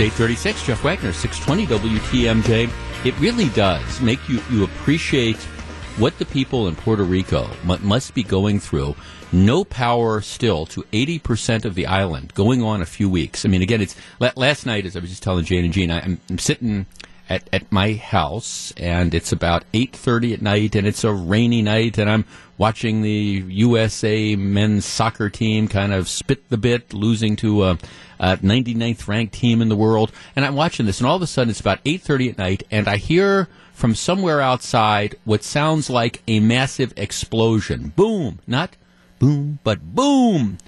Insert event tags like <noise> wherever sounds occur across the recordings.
It's 836, Jeff Wagner, 620 WTMJ. It really does make you, you appreciate what the people in Puerto Rico must be going through. No power still to 80% of the island going on a few weeks. I mean, again, it's last night, as I was just telling Jane and Jean, I'm, I'm sitting at, at my house and it's about 8.30 at night and it's a rainy night and I'm watching the USA men's soccer team kind of spit the bit, losing to a, a 99th ranked team in the world. And I'm watching this and all of a sudden it's about 8.30 at night and I hear from somewhere outside what sounds like a massive explosion. Boom! Not boom, but boom!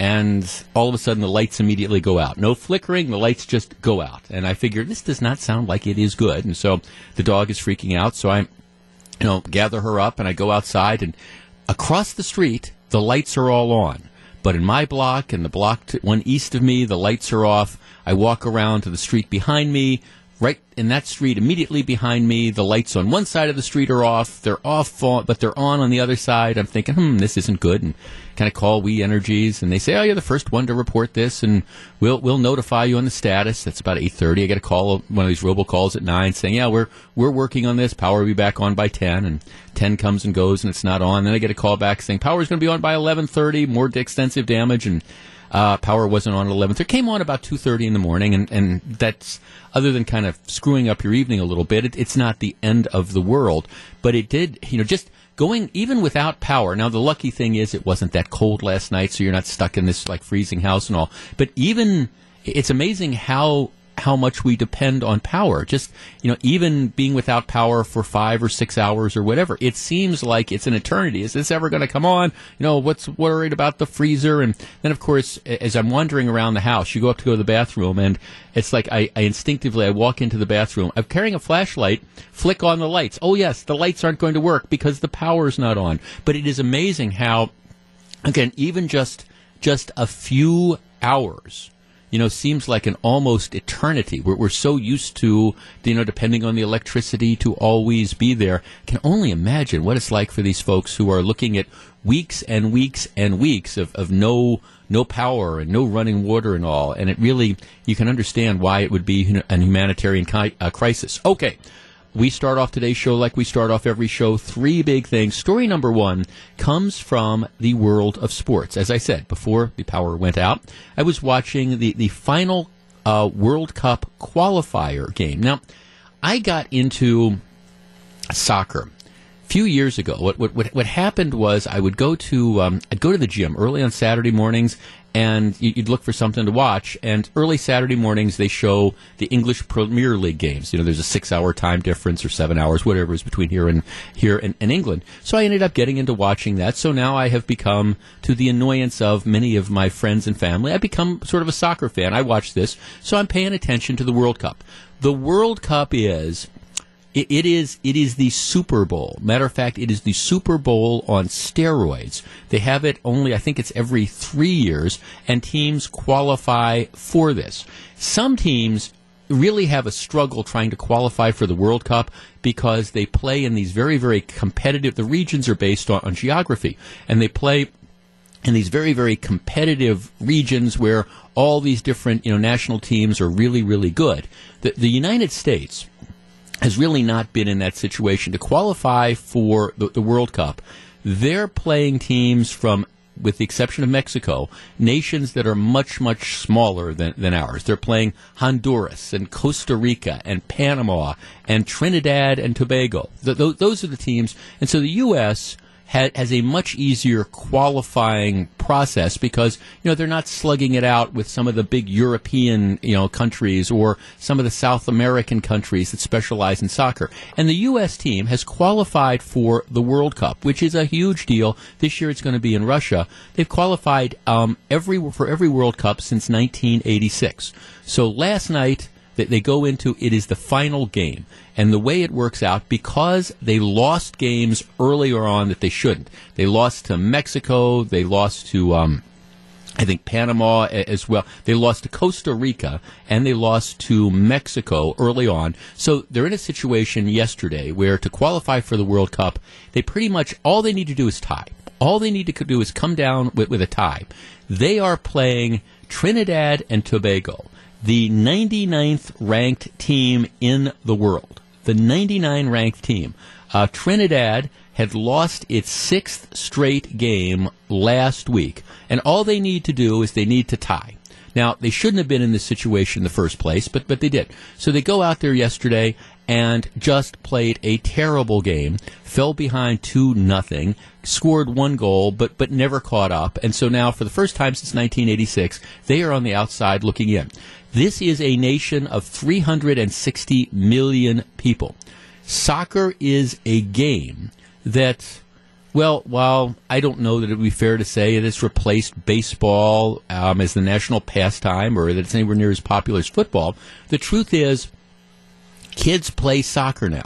and all of a sudden the lights immediately go out. No flickering, the lights just go out. And I figure this does not sound like it is good. And so the dog is freaking out. So I, you know, gather her up and I go outside and across the street, the lights are all on. But in my block and the block to, one east of me, the lights are off. I walk around to the street behind me right in that street immediately behind me. The lights on one side of the street are off. They're off, but they're on on the other side. I'm thinking, hmm, this isn't good. And kind of call We Energies, and they say, oh, you're the first one to report this, and we'll we'll notify you on the status. That's about 8:30. I get a call, one of these robocalls at nine, saying, yeah, we're we're working on this. Power will be back on by 10, and 10 comes and goes, and it's not on. Then I get a call back saying power is going to be on by 11:30. More extensive damage and uh, power wasn't on at 11. It came on about 2.30 in the morning, and, and that's, other than kind of screwing up your evening a little bit, it, it's not the end of the world. But it did, you know, just going even without power. Now, the lucky thing is it wasn't that cold last night, so you're not stuck in this, like, freezing house and all. But even, it's amazing how how much we depend on power. Just, you know, even being without power for five or six hours or whatever, it seems like it's an eternity. Is this ever going to come on? You know, what's worried about the freezer? And then, of course, as I'm wandering around the house, you go up to go to the bathroom and it's like I, I instinctively, I walk into the bathroom. I'm carrying a flashlight, flick on the lights. Oh yes, the lights aren't going to work because the power's not on. But it is amazing how, again, even just, just a few hours you know, seems like an almost eternity. We're, we're so used to, you know, depending on the electricity to always be there. I Can only imagine what it's like for these folks who are looking at weeks and weeks and weeks of, of no no power and no running water and all. And it really, you can understand why it would be an humanitarian ki- uh, crisis. Okay. We start off today's show like we start off every show. Three big things. Story number one comes from the world of sports. As I said before the power went out, I was watching the, the final uh, World Cup qualifier game. Now, I got into soccer a few years ago. What, what, what, happened was I would go to, um, I'd go to the gym early on Saturday mornings and you'd look for something to watch. And early Saturday mornings, they show the English Premier League games. You know, there's a six-hour time difference or seven hours, whatever is between here and here and, and, England. So I ended up getting into watching that. So now I have become, to the annoyance of many of my friends and family, I've become sort of a soccer fan. I watch this, so I'm paying attention to the World Cup. The World Cup is it, it is it is the Super Bowl. Matter of fact, it is the Super Bowl on steroids. They have it only I think it's every three years, and teams qualify for this. Some teams really have a struggle trying to qualify for the World Cup because they play in these very, very competitive. The regions are based on, on geography, and they play in these very, very competitive regions where all these different, you know, national teams are really, really good. The, the United States has really not been in that situation to qualify for the, the World Cup. They're playing teams from with the exception of Mexico, nations that are much, much smaller than, than ours. They're playing Honduras and Costa Rica and Panama and Trinidad and Tobago. th- those are the teams. And so the U.S ha- has a much easier qualifying process because you know they're not slugging it out with some of the big European you know countries or some of the South American countries that specialize in soccer. And the U.S. team has qualified for the World Cup, which is a huge deal. This year it's going to be in Russia. They've qualified um, every for every World Cup since 1986. So last night they, they go into it is the final game. And the way it works out, because they lost games earlier on that they shouldn't. They lost to Mexico. They lost to, um, I think Panama as well. They lost to Costa Rica and they lost to Mexico early on. So they're in a situation yesterday where to qualify for the World Cup, they pretty much all they need to do is tie. All they need to do is come down with, with a tie. They are playing Trinidad and Tobago. The 99th ranked team in the world. The 99 ranked team. Uh, Trinidad had lost its sixth straight game last week, and all they need to do is they need to tie. Now, they shouldn't have been in this situation in the first place, but, but they did. So they go out there yesterday and just played a terrible game, fell behind 2 nothing, scored one goal, but, but never caught up. And so now, for the first time since 1986, they are on the outside looking in. This is a nation of 360 million people. Soccer is a game that well, while I don't know that it would be fair to say it has replaced baseball um, as the national pastime or that it's anywhere near as popular as football, the truth is kids play soccer now.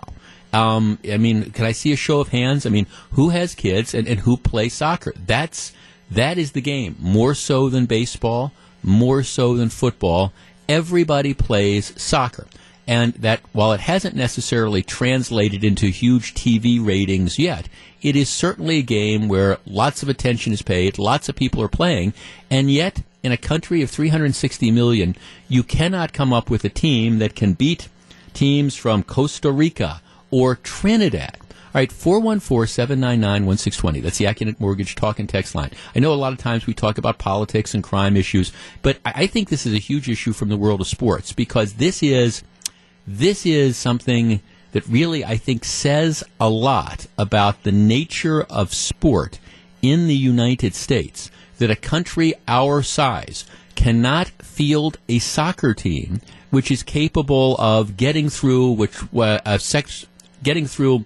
Um, I mean, can I see a show of hands? I mean, who has kids and, and who play soccer? That's that is the game. More so than baseball, more so than football. Everybody plays soccer and that while it hasn't necessarily translated into huge TV ratings yet, it is certainly a game where lots of attention is paid, lots of people are playing, and yet in a country of 360 million, you cannot come up with a team that can beat teams from Costa Rica or Trinidad. All right, 414-799-1620. That's the Accunet Mortgage talk and text line. I know a lot of times we talk about politics and crime issues, but I think this is a huge issue from the world of sports because this is – this is something that really, I think, says a lot about the nature of sport in the United States. That a country our size cannot field a soccer team which is capable of getting through which uh, sex, getting through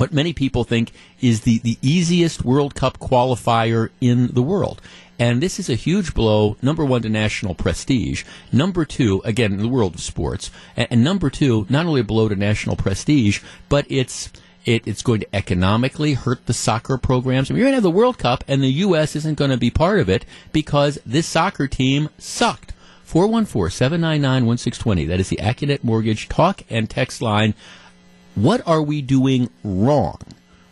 what many people think is the, the easiest World Cup qualifier in the world. And this is a huge blow, number one, to national prestige. Number two, again, in the world of sports. And, and number two, not only a blow to national prestige, but it's. It, it's going to economically hurt the soccer programs. I mean, you're going to have the World Cup, and the U.S. isn't going to be part of it because this soccer team sucked. 414 799 1620. That is the Accunet Mortgage talk and text line. What are we doing wrong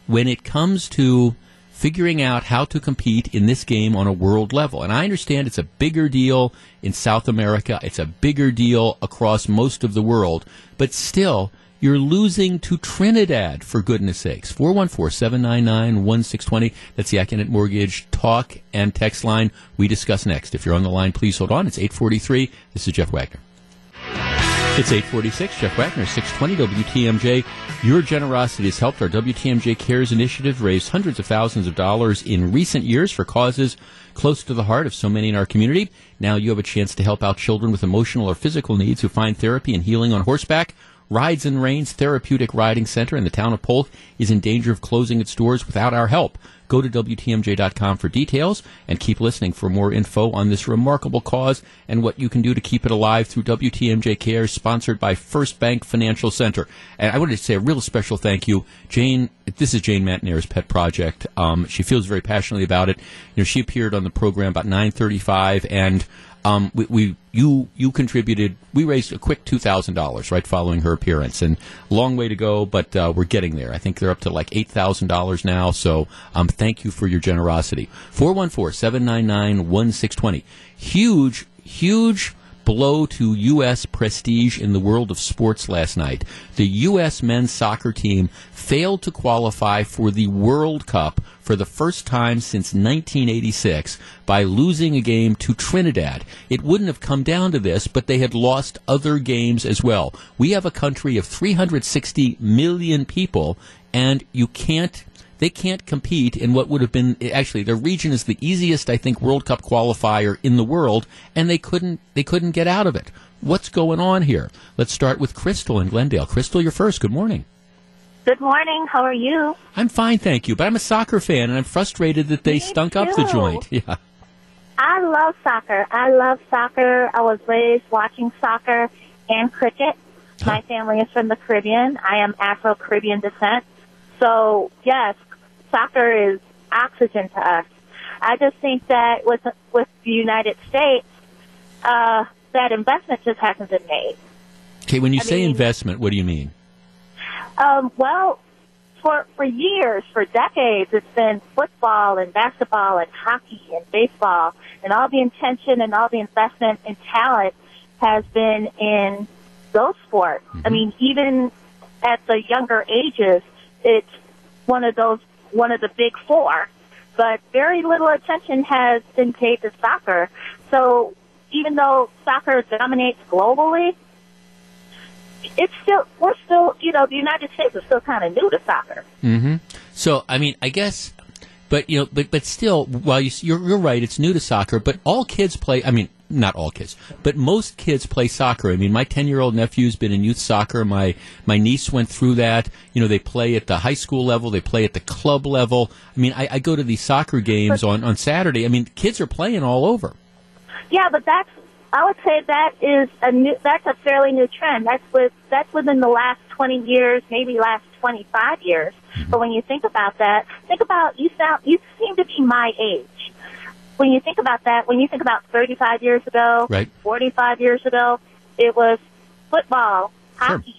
when it comes to figuring out how to compete in this game on a world level. And I understand it's a bigger deal in South America, it's a bigger deal across most of the world, but still, you're losing to Trinidad, for goodness sakes. 414 799 1620. That's the Accunet Mortgage talk and text line we discuss next. If you're on the line, please hold on. It's 843. This is Jeff Wagner. It's 846. Jeff Wagner, 620 WTMJ. Your generosity has helped our WTMJ Cares initiative raise hundreds of thousands of dollars in recent years for causes close to the heart of so many in our community. Now you have a chance to help out children with emotional or physical needs who find therapy and healing on horseback. Rides and Reins Therapeutic Riding Center in the town of Polk is in danger of closing its doors without our help. Go to WTMJ.com for details and keep listening for more info on this remarkable cause and what you can do to keep it alive through WTMJ Cares, sponsored by First Bank Financial Center. And I wanted to say a real special thank you. Jane, this is Jane Matenaer's pet project. Um, she feels very passionately about it. You know, she appeared on the program about 935 and um, we, we, you you contributed. We raised a quick two thousand dollars right following her appearance, and long way to go, but uh, we're getting there. I think they're up to like eight thousand dollars now. So um, thank you for your generosity. 414-799-1620. Huge, huge blow to U.S. prestige in the world of sports last night. The U.S. men's soccer team failed to qualify for the World Cup for the first time since 1986 by losing a game to Trinidad. It wouldn't have come down to this, but they had lost other games as well. We have a country of 360 million people, and you can't they can't compete in what would have been actually their region is the easiest I think World Cup qualifier in the world, and they couldn't they couldn't get out of it. What's going on here? Let's start with Crystal in Glendale. Crystal, you're first. Good morning. Good morning. How are you? I'm fine, thank you. But I'm a soccer fan, and I'm frustrated that they Me stunk too. up the joint. <laughs> Yeah. I love soccer. I love soccer. I was raised watching soccer and cricket. My family is from the Caribbean. I am Afro Caribbean descent. So yes, soccer is oxygen to us. I just think that with with the United States, uh, that investment just hasn't been made. Okay, when you I say mean, investment, what do you mean? Um, well, for for years, for decades, it's been football and basketball and hockey and baseball, and all the intention and all the investment and talent has been in those sports. Mm-hmm. I mean, even at the younger ages, it's one of those, one of the big four. But very little attention has been paid to soccer. So even though soccer dominates globally, it's still, we're still, you know, the United States is still kind of new to soccer. Mm-hmm. So, I mean, I guess, but you know, but but still, while you, you're you're right, it's new to soccer. But all kids play. I mean, not all kids, but most kids play soccer. I mean, my ten year old nephew's been in youth soccer. My my niece went through that. You know, they play at the high school level. They play at the club level. I mean, I, I go to these soccer games on on Saturday. I mean, kids are playing all over. Yeah, but that's I would say that is a new that's a fairly new trend. That's with that's within the last 20 years, maybe last 25 years. Mm-hmm. But when you think about that, think about you sound you seem to be my age. When you think about that, when you think about 35 years ago, Right. 45 years ago, it was football, hockey,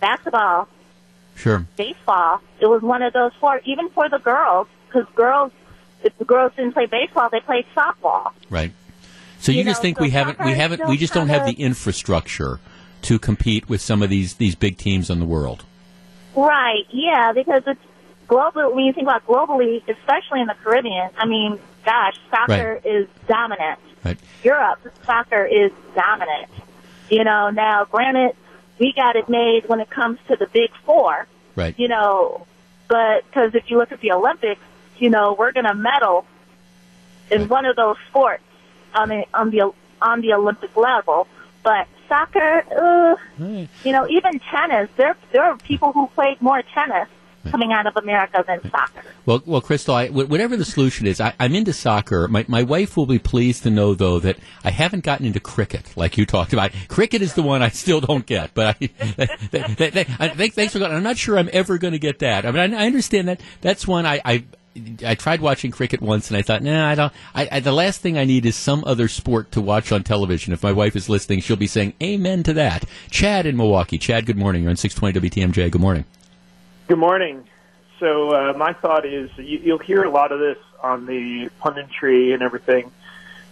basketball, Sure. baseball. It was one of those four, even for the girls, because girls, if the girls didn't play baseball, they played softball. Right. So you, You just think so we haven't we haven't we just don't have the infrastructure to compete with some of these these big teams in the world. Right, yeah, because it's global. When you think about globally, especially in the Caribbean, I mean, gosh, soccer is dominant. Right. Europe, soccer is dominant. You know, now granted, we got it made when it comes to the big four, Right. you know, but because if you look at the Olympics, you know, we're going to medal in Right. one of those sports on the, on the, on the Olympic level. But soccer, uh, Right. you know, even tennis, there, there are people who played more tennis coming out of America than soccer. Well, well, Crystal, I, whatever the solution is, I, I'm into soccer. My, my wife will be pleased to know, though, that I haven't gotten into cricket like you talked about. Cricket is the one I still don't get, but I, th- th- th- I think thanks for going. I'm not sure I'm ever going to get that. I mean, I, I understand that that's one I. I I tried watching cricket once, and I thought, nah, I don't. I, I, the last thing I need is some other sport to watch on television. If my wife is listening, she'll be saying amen to that. Chad in Milwaukee. Chad, good morning. You're on 620 WTMJ. Good morning. Good morning. So uh, my thought is you, you'll hear a lot of this on the punditry and everything.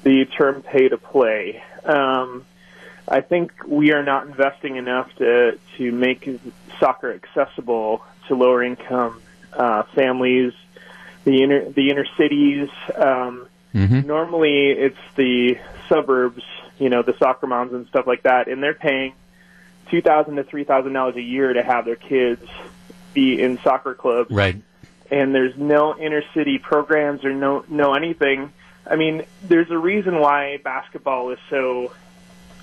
The term "pay to play." Um, I think we are not investing enough to to make soccer accessible to lower income uh, families, the inner the inner cities. Um, Mm-hmm. Normally, it's the suburbs, you know, the soccer moms and stuff like that, and they're paying two thousand to three thousand dollars a year to have their kids be in soccer clubs Right. and there's no inner city programs or no no anything. I mean, there's a reason why basketball is so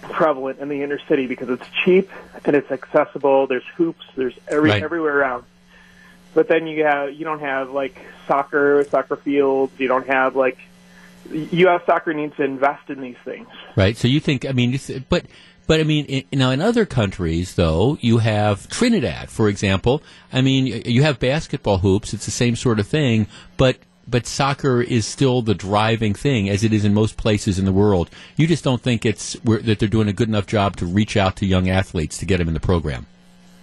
prevalent in the inner city because it's cheap and it's accessible. There's hoops, there's every Right. everywhere around. But then you have you don't have like soccer, soccer fields. You don't have like U.S. soccer needs to invest in these things. Right. So you think, I mean, but, but I mean, in, now in other countries, though, you have Trinidad, for example. I mean, you have basketball hoops. It's the same sort of thing, but, but soccer is still the driving thing, as it is in most places in the world. You just don't think it's that they're doing a good enough job to reach out to young athletes to get them in the program.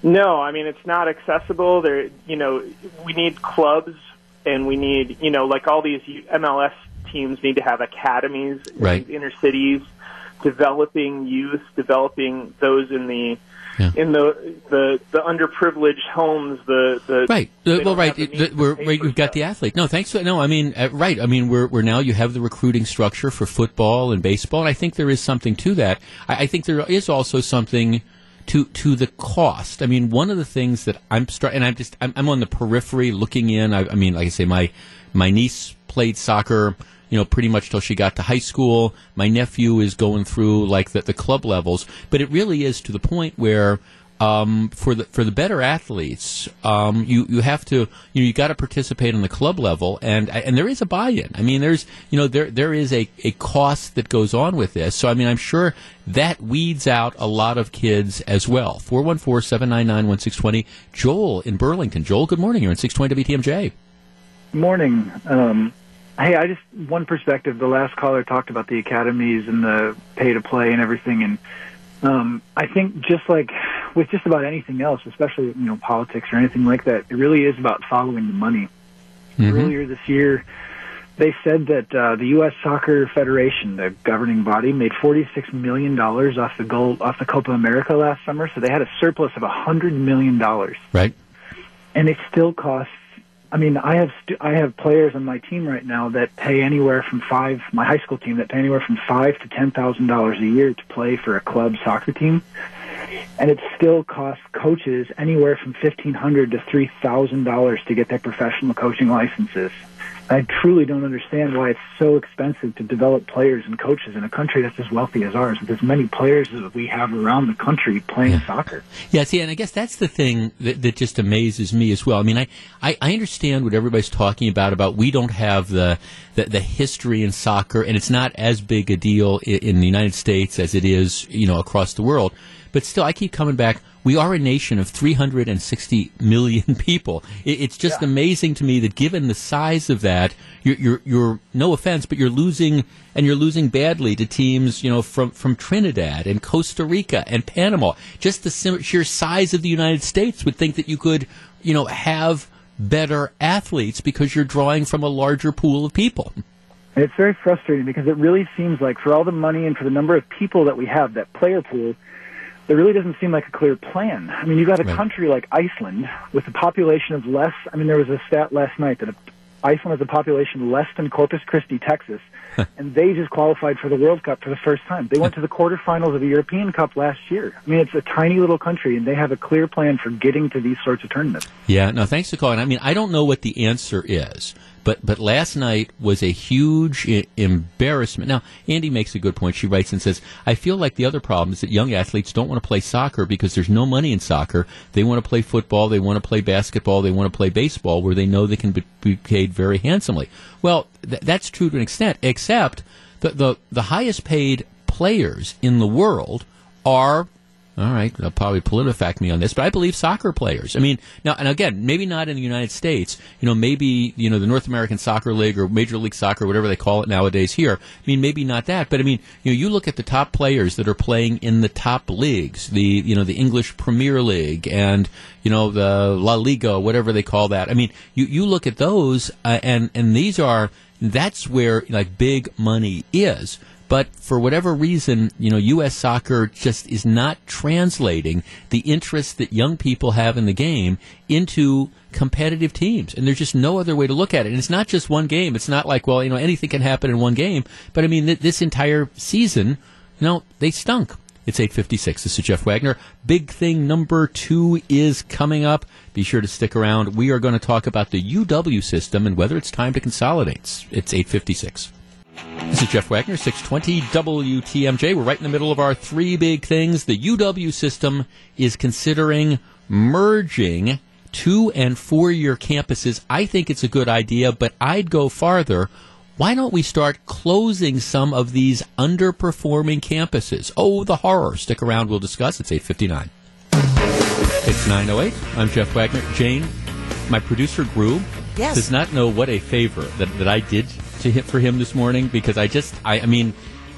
No, I mean it's not accessible. There, you know, we need clubs, and we need, you know, like all these MLS teams need to have academies Right. in inner cities, developing youth, developing those in the Yeah. in the the the underprivileged homes. The the Right. Uh, well, right. the we're, right we've got the athlete. No, thanks. For, no, I mean, uh, right. I mean, we're, we're now, you have the recruiting structure for football and baseball, and I think there is something to that. I, I think there is also something to, to the cost. I mean, one of the things that I'm start, and I'm just, I'm, I'm on the periphery looking in. I, I mean, like I say, my, my niece played soccer, you know, pretty much till she got to high school. My nephew is going through like the, the club levels, but it really is to the point where, um, for the for the better athletes, um, you you have to you know, you got to participate on the club level, and and there is a buy-in. I mean, there's you know there there is a, a cost that goes on with this. So I mean, I'm sure that weeds out a lot of kids as well. 414-799-1620. Joel in Burlington. Joel, good morning. You're in 620 WTMJ. Morning. Um, hey, I just one perspective. The last caller talked about the academies and the pay to play and everything, and um, I think just like with just about anything else, especially you know politics or anything like that, it really is about following the money. Mhm. Earlier this year, they said that uh, the U.S. Soccer Federation, the governing body, made forty-six million dollars off the gold off the Copa America last summer. So they had a surplus of a hundred million dollars, Right. and it still costs. I mean, I have stu- I have players on my team right now that pay anywhere from five. My high school team that pay anywhere from five to ten thousand dollars a year to play for a club soccer team, and it still costs coaches anywhere from fifteen hundred to three thousand dollars to get their professional coaching licenses. I truly don't understand why it's so expensive to develop players and coaches in a country that's as wealthy as ours, with as many players as we have around the country playing soccer. Yeah, see, and I guess that's the thing that, that just amazes me as well. I mean, I, I, I understand what everybody's talking about, about we don't have the, the, the history in soccer, and it's not as big a deal in, in the United States as it is, you know, across the world. But still, I keep coming back. We are a nation of 360 million <laughs> people. It, it's just amazing to me that given the size of that, you're, you're, you're, no offense, but you're losing, and you're losing badly to teams, you know, from, from Trinidad and Costa Rica and Panama. Just the sim- sheer size of the United States would think that you could, you know, have better athletes because you're drawing from a larger pool of people. It's very frustrating because it really seems like for all the money and for the number of people that we have, that player pool, there really doesn't seem like a clear plan. I mean, you've got a Right. country like Iceland with a population of less. I mean, there was a stat last night that Iceland has a population less than Corpus Christi, Texas, <laughs> and they just qualified for the World Cup for the first time. They went to the quarterfinals of the European Cup last year. I mean, it's a tiny little country, and they have a clear plan for getting to these sorts of tournaments. Yeah, no, thanks for calling. I mean, I don't know what the answer is, but but last night was a huge I- embarrassment. Now, Andy makes a good point. She writes and says, "I feel like the other problem is that young athletes don't want to play soccer because there's no money in soccer. They want to play football, they want to play basketball, they want to play baseball, where they know they can be, be paid very handsomely. Well, th- that's true to an extent, except the, the the highest paid players in the world are all right, they'll probably PolitiFact me on this, but I believe soccer players. I mean, now and again, maybe not in the United States. You know, maybe you know the North American Soccer League or Major League Soccer, whatever they call it nowadays. Here, I mean, maybe not that, but I mean, you know, you look at the top players that are playing in the top leagues, the you know the English Premier League and you know the La Liga, whatever they call that. I mean, you you look at those, uh, and and these are that's where like big money is. But for whatever reason, you know, U.S. soccer just is not translating the interest that young people have in the game into competitive teams. And there's just no other way to look at it. And it's not just one game. It's not like, well, you know, anything can happen in one game. But I mean, th- this entire season, you know, they stunk. It's 856. This is Jeff Wagner. Big thing number two is coming up. Be sure to stick around. We are going to talk about the UW system and whether it's time to consolidate. It's 856. This is Jeff Wagner, 620 WTMJ. We're right in the middle of our three big things. The UW system is considering merging two and four year campuses. I think it's a good idea, but I'd go farther. Why don't we start closing some of these underperforming campuses? Oh, the horror. Stick around. We'll discuss. It's 859. It's 908. I'm Jeff Wagner. Jane, my producer, Gru, Yes. does not know what a favor that, that I did to him, for him this morning because I just, I, I mean,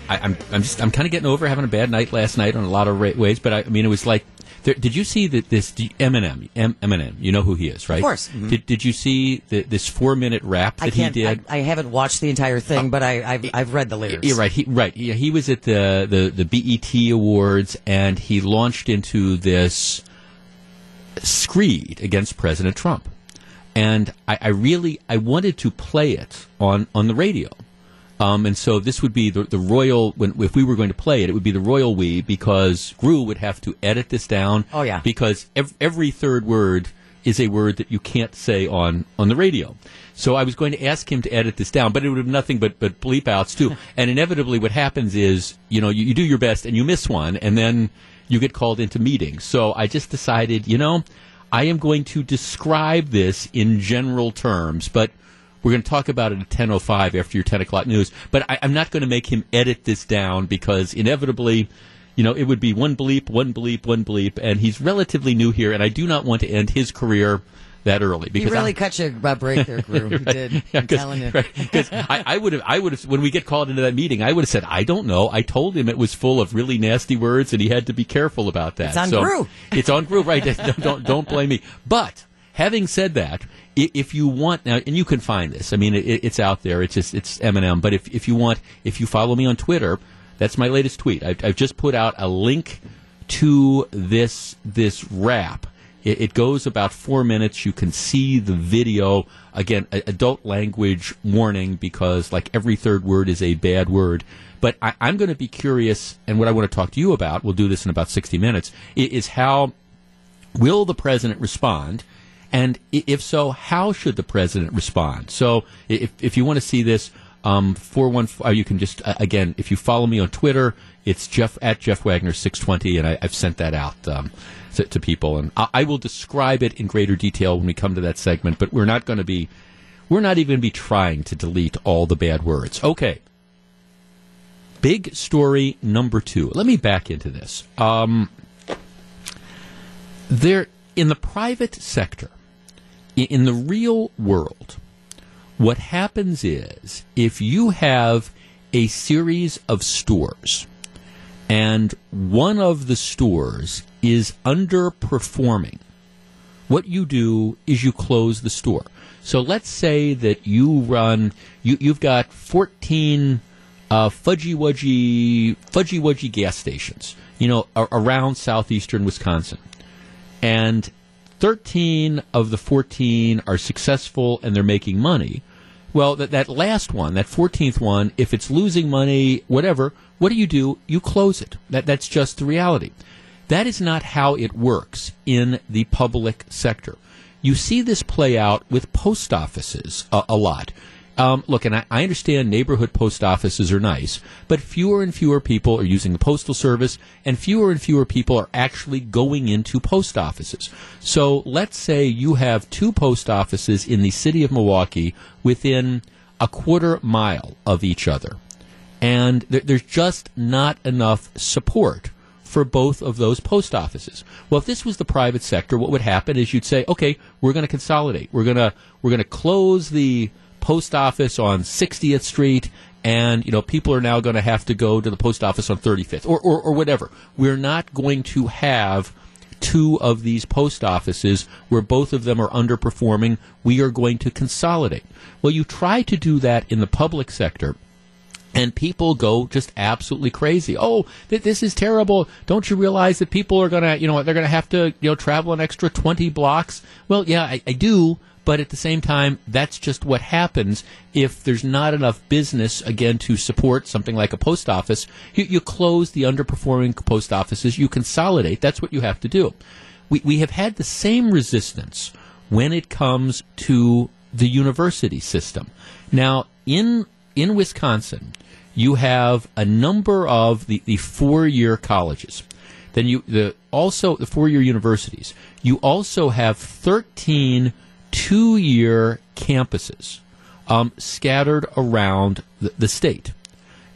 I, I'm, I'm just, I'm kind of getting over having a bad night last night on a lot of ra- ways, but I, I mean, it was like, there, did you see that this Eminem, M- Eminem? You know who he is, right? Of course. Mhm. Did, did you see the, this four minute rap that he did? I, I haven't watched the entire thing, but I, I've, I've read the lyrics. Yeah, right. He, right. Yeah, he was at the, the, the BET Awards, and he launched into this screed against President Trump. And I, I really I wanted to play it on, on the radio. Um, and so this would be the, the royal when if we were going to play it, it would be the royal we because Gru would have to edit this down. Oh, yeah. because ev- every third word is a word that you can't say on on the radio. So I was going to ask him to edit this down, but it would have nothing but but bleep outs too. <laughs> and inevitably, what happens is you know you, you do your best and you miss one, and then you get called into meetings. So I just decided, you know, I am going to describe this in general terms, but we're going to talk about it at 10.05 after your 10 o'clock news. But I, I'm not going to make him edit this down because inevitably, you know, it would be one bleep, one bleep, one bleep, and he's relatively new here, and I do not want to end his career that early. He Because really I, cut you a uh, break there, <laughs> Gru. He did. Yeah, I'm telling you. right, 'cause I, I would have, I would have, when we get called into that meeting, I would have said, I don't know. I told him it was full of really nasty words, and he had to be careful about that. It's on so, Gru. It's on Gru, right? <laughs> don't, don't, don't blame me. But having said that, if you want now, and you can find this, I mean, it, it's out there. It's just it's Eminem. But if if you want, if you follow me on Twitter, that's my latest tweet. I've, I've just put out a link to this this rap. It, it, goes about four minutes. You can see the video. Again, adult language warning because like every third word is a bad word. But I, I'm going to be curious, and what I want to talk to you about, we'll do this in about 60 minutes, is how will the president respond? And if so, how should the president respond? So if, if you want to see this, um, 414, uh, you can just, uh, again, if you follow me on Twitter, it's Jeff at Jeff Wagner 620, and I, have sent that out um, to, to, people. And I, I, will describe it in greater detail when we come to that segment, but we're not going to be, we're not even going to be trying to delete all the bad words. Okay. Big story number two. Let me back into this. Um, there, in the private sector, in the real world, what happens is if you have a series of stores and one of the stores is underperforming, what you do is you close the store. So let's say that you run, you, you've got 14 uh, fudgy wudgy, fudgy wudgy gas stations, you know, around southeastern Wisconsin. And 13 of the 14 are successful and they're making money. Well, that, that last one, that 14th one, if it's losing money, whatever, what do you do? You close it. That, that's just the reality. That is not how it works in the public sector. You see this play out with post offices a, a lot. Um, look, and I, I, understand neighborhood post offices are nice, but fewer and fewer people are using the postal service, and fewer and fewer people are actually going into post offices. So let's say you have two post offices in the city of Milwaukee within a quarter mile of each other, and there, there's just not enough support for both of those post offices. Well, if this was the private sector, what would happen is you'd say, okay, we're going to consolidate. We're going to we're going to close the post office on 60th Street, and you know people are now going to have to go to the post office on 35th, or, or, or whatever. We're not going to have two of these post offices where both of them are underperforming. We are going to consolidate. Well, you try to do that in the public sector. And people go just absolutely crazy. Oh, th- this is terrible! Don't you realize that people are gonna, you know, they're gonna have to, you know, travel an extra twenty blocks? Well, yeah, I, I do, but at the same time, that's just what happens if there's not enough business, again, to support something like a post office. You, you close the underperforming post offices, you consolidate. That's what you have to do. We, we have had the same resistance when it comes to the university system. Now, in, in Wisconsin, you have a number of the, the four year colleges. Then you the also the four year universities. You also have thirteen two year campuses um, scattered around the, the, state.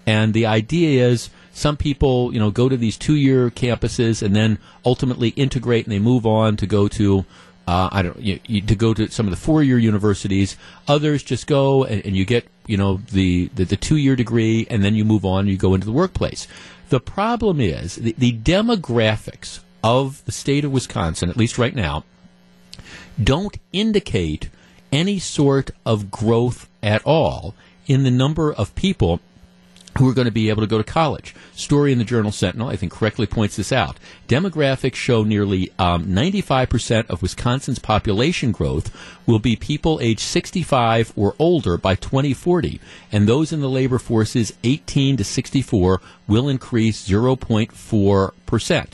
And the idea is some people, you know, go to these two year campuses and then ultimately integrate and they move on to go to. Uh, I don't you, you, to go to some of the four year universities. Others just go and, and you get you know the, the, the two year degree and then you move on and you go into the workplace. The problem is the, the demographics of the state of Wisconsin, at least right now, don't indicate any sort of growth at all in the number of people who are going to be able to go to college. Story in the Journal Sentinel, I think, correctly points this out. Demographics show nearly um, 95% of Wisconsin's population growth will be people age 65 or older by 2040, and those in the labor forces 18 to 64 will increase 0.4%.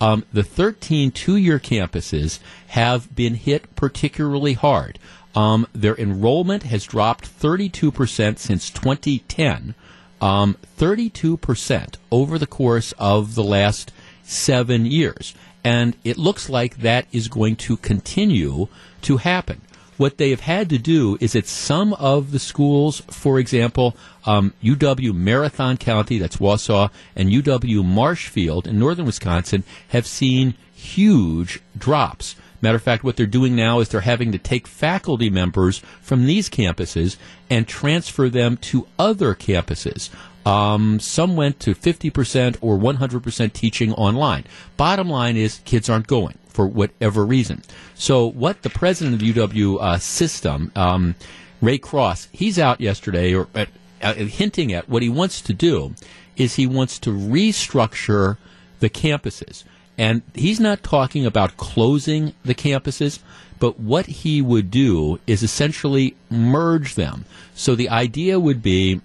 Um, the 13 two year campuses have been hit particularly hard. Um, their enrollment has dropped 32% since 2010. Um, 32% over the course of the last seven years. And it looks like that is going to continue to happen. What they have had to do is at some of the schools, for example, um, UW Marathon County, that's Wausau, and UW Marshfield in northern Wisconsin have seen huge drops. Matter of fact, what they're doing now is they're having to take faculty members from these campuses and transfer them to other campuses. Um, some went to 50% or 100% teaching online. Bottom line is kids aren't going for whatever reason. So what the president of the UW uh, system, um, Ray Cross, he's out yesterday or uh, uh, hinting at what he wants to do is he wants to restructure the campuses. And he's not talking about closing the campuses, but what he would do is essentially merge them. So the idea would be,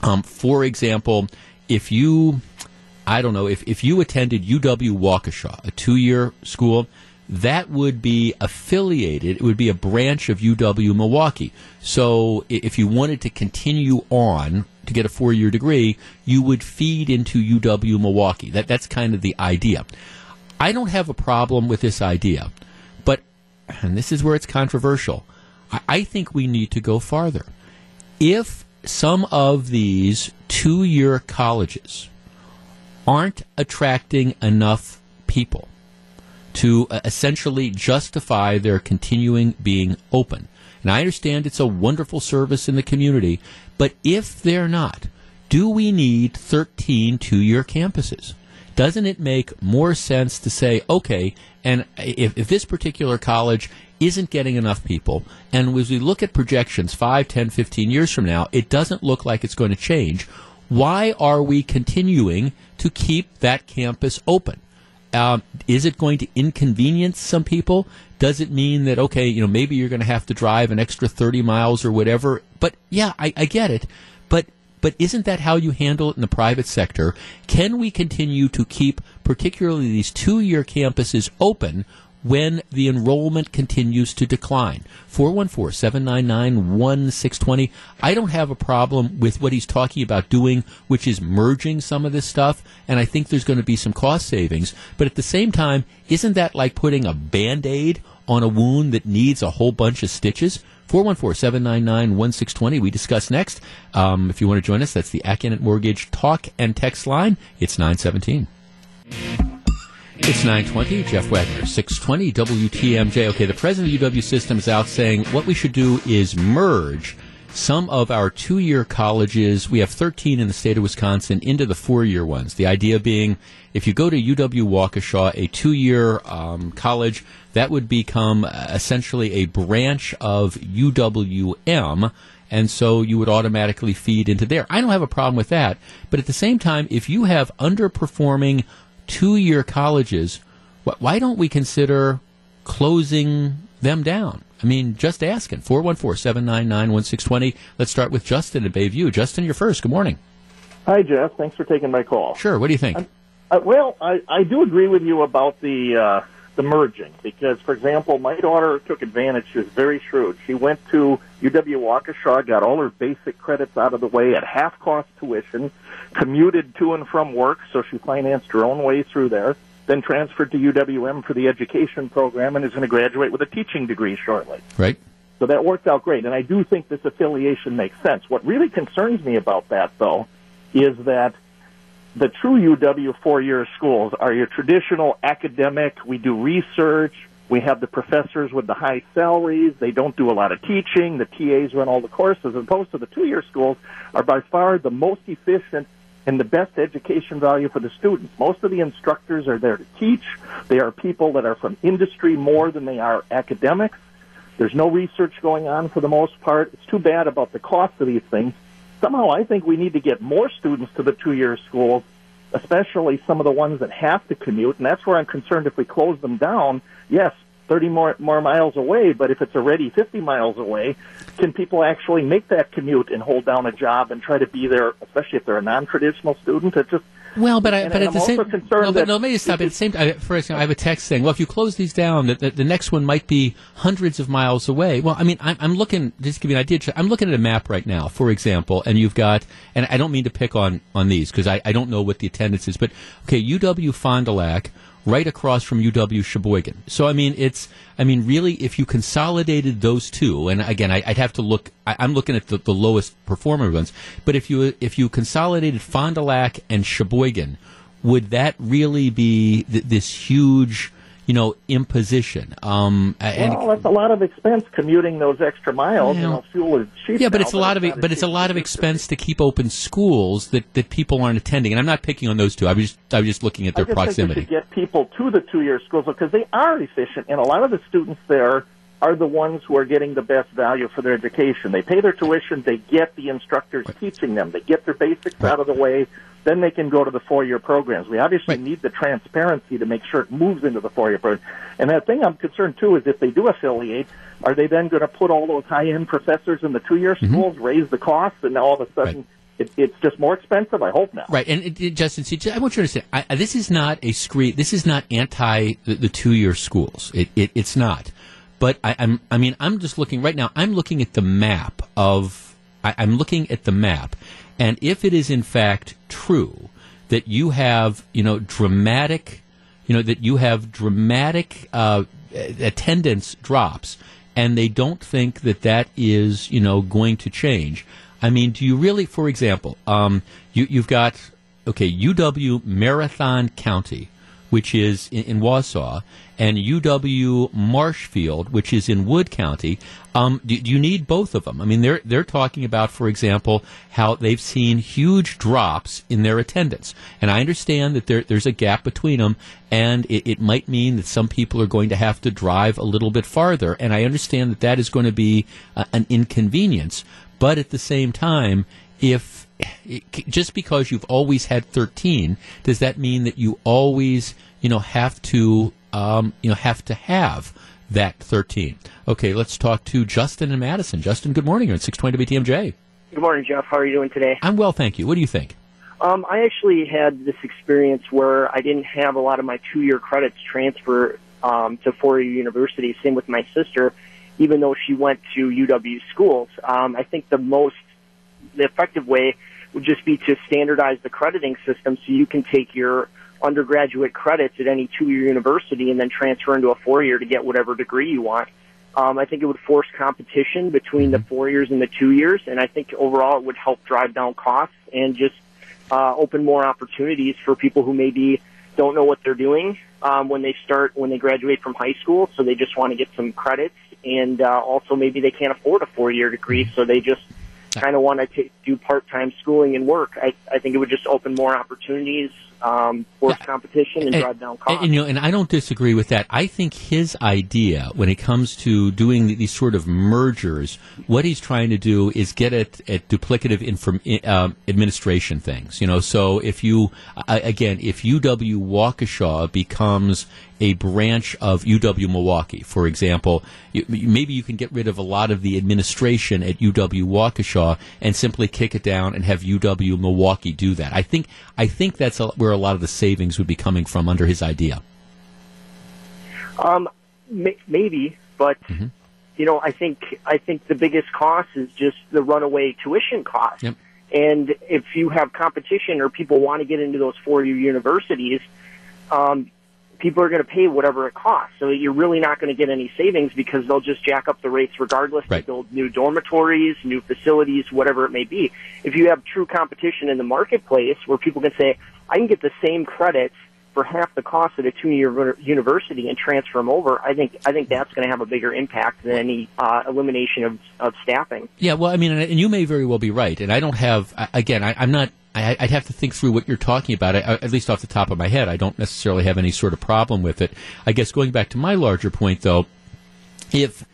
um, for example, if you, I don't know, if, if you attended UW Waukesha, a two year school, that would be affiliated. It would be a branch of UW Milwaukee. So if you wanted to continue on to get a four year degree, you would feed into UW Milwaukee. That, that's kind of the idea. I don't have a problem with this idea, but, and this is where it's controversial, I, I think we need to go farther. If some of these two year colleges aren't attracting enough people, to uh, essentially justify their continuing being open. And I understand it's a wonderful service in the community, but if they're not, do we need 13 two year campuses? Doesn't it make more sense to say, okay, and if, if this particular college isn't getting enough people, and as we look at projections 5, 10, 15 years from now, it doesn't look like it's going to change, why are we continuing to keep that campus open? Um, is it going to inconvenience some people? Does it mean that okay, you know, maybe you're going to have to drive an extra thirty miles or whatever? But yeah, I, I get it. But but isn't that how you handle it in the private sector? Can we continue to keep particularly these two-year campuses open when the enrollment continues to decline. 414-799-1620. I don't have a problem with what he's talking about doing, which is merging some of this stuff, and I think there's going to be some cost savings. But at the same time, isn't that like putting a Band-Aid on a wound that needs a whole bunch of stitches? 414-799-1620. We discuss next. Um, if you want to join us, that's the Accunet Mortgage talk and text line. It's 917. It's 920, Jeff Wagner, 620 WTMJ. Okay, the president of UW System is out saying what we should do is merge some of our two year colleges, we have 13 in the state of Wisconsin, into the four year ones. The idea being if you go to UW Waukesha, a two year um, college, that would become essentially a branch of UWM. And so you would automatically feed into there. I don't have a problem with that. But at the same time, if you have underperforming two year colleges, why don't we consider closing them down? I mean, just asking. 414 799 1620. Let's start with Justin at Bayview. Justin, you're first. Good morning. Hi, Jeff. Thanks for taking my call. Sure. What do you think? Uh, well, I, I do agree with you about the uh, the merging because, for example, my daughter took advantage. She was very shrewd. She went to UW Waukesha, got all her basic credits out of the way at half cost tuition, commuted to and from work, so she financed her own way through there. Then transferred to UWM for the education program and is going to graduate with a teaching degree shortly. Right. So that worked out great, and I do think this affiliation makes sense. What really concerns me about that, though, is that the true UW four-year schools are your traditional academic. We do research. We have the professors with the high salaries. They don't do a lot of teaching. The TAs run all the courses. As opposed to the two-year schools are by far the most efficient and the best education value for the students. Most of the instructors are there to teach. They are people that are from industry more than they are academics. There's no research going on for the most part. It's too bad about the cost of these things. Somehow I think we need to get more students to the two-year schools, especially some of the ones that have to commute. And that's where I'm concerned if we close them down, yes, 30 more, more miles away, but if it's already 50 miles away, can people actually make that commute and hold down a job and try to be there, especially if they're a non-traditional student? It just well, but I, and, but and at I'm the same no, but no, maybe stop. At the same time, for example, I have a text saying, "Well, if you close these down, the, the, the next one might be hundreds of miles away." Well, I mean, I'm, I'm looking. Just to give you an idea. I'm looking at a map right now, for example, and you've got, and I don't mean to pick on on these because I, I don't know what the attendance is, but okay, UW Fond du Lac right across from UW Sheboygan. So I mean, it's I mean, really, if you consolidated those two, and again, I, would have to look. I, am looking at the, the lowest performer ones, but if you if you consolidated Fond du Lac and Sheboygan, would that really be th- this huge? You know, imposition. Um, and well, that's a lot of expense commuting those extra miles. You know, fuel is cheap. yeah, but now, it's a lot of not but it's a lot of it expense to keep open schools that, that people aren't attending. And I'm not picking on those two. I was just I was just looking at I their just proximity. think get people to the two-year schools because they are efficient, and a lot of the students there are the ones who are getting the best value for their education. They pay their tuition, they get the instructors teaching them, they get their basics out of the way, then they can go to the four-year programs. We obviously Right. need the transparency to make sure it moves into the four-year program. And that thing I'm concerned too is if they do affiliate, are they then going to put all those high-end professors in the two-year mm-hmm. schools, raise the costs, and now all of a sudden Right. it, it's just more expensive? I hope not. Right, and it, it- Justin, see, I want you to understand. I, this is not a screen. This is not anti the, the two-year schools. It, it, it's not. But I, I'm. I mean, I'm just looking right now. I'm looking at the map of. I, I'm looking at the map, and if it is in fact true that you have, you know, dramatic, you know, that you have dramatic uh, attendance drops, and they don't think that that is, you know, going to change. I mean, do you really, for example, um, you, you've got, okay, UW Marathon County, which is in, in Wausau, and UW Marshfield, which is in Wood County. Um, do, do you need both of them? I mean, they're they're talking about, for example, how they've seen huge drops in their attendance, and I understand that there, there's a gap between them, and it, it might mean that some people are going to have to drive a little bit farther, and I understand that that is going to be uh, an inconvenience. But at the same time, if just because you've always had 13, does that mean that you always, you know, have to, um, you know, have to have that 13? Okay, let's talk to Justin and Madison. Justin, good morning. You're at 620 WTMJ. Good morning, Jeff. How are you doing today? I'm well, thank you. What do you think? Um, I actually had this experience where I didn't have a lot of my two-year credits transfer um, to four-year university. Same with my sister, even though she went to UW schools. Um, I think the most the effective way would just be to standardize the crediting system so you can take your undergraduate credits at any two-year university and then transfer into a four-year to get whatever degree you want. Um, I think it would force competition between the four years and the two years, and I think overall it would help drive down costs and just uh, open more opportunities for people who maybe don't know what they're doing um, when they start when they graduate from high school. So they just want to get some credits, and uh, also maybe they can't afford a four-year degree, so they just kind of want to do part-time schooling and work. I, I think it would just open more opportunities, um, force Yeah. competition, and, And- drive down costs. and, you know, and I don't disagree with that. I think his idea, when it comes to doing these sort of mergers, what he's trying to do is get at, at duplicative inform, um, administration things. You know, so if you again, if UW Waukesha becomes a branch of UW Milwaukee, for example, you, maybe you can get rid of a lot of the administration at UW Waukesha and simply kick it down and have UW Milwaukee do that. I think I think that's a, where a lot of the savings would be coming from under his idea. Um, may- maybe, but Mm-hmm. you know, I think I think the biggest cost is just the runaway tuition cost. Yep. And if you have competition or people want to get into those four-year universities, um, people are going to pay whatever it costs. So you're really not going to get any savings because they'll just jack up the rates regardless. Right. They build new dormitories, new facilities, whatever it may be. If you have true competition in the marketplace where people can say, I can get the same credits for half the cost at a two-year university and transfer them over, I think I think that's going to have a bigger impact than any uh, elimination of, of staffing. Yeah, well, I mean, and you may very well be right, and I don't have again. I, I'm not. I, I'd have to think through what you're talking about. I, at least off the top of my head, I don't necessarily have any sort of problem with it. I guess going back to my larger point, though, if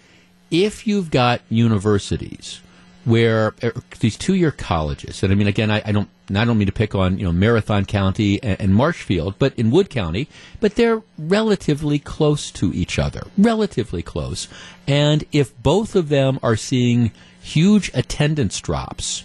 if you've got universities where er, these two-year colleges, and I mean, again, I, I don't, and I don't mean to pick on you know Marathon County and, and Marshfield, but in Wood County, but they're relatively close to each other, relatively close, and if both of them are seeing huge attendance drops.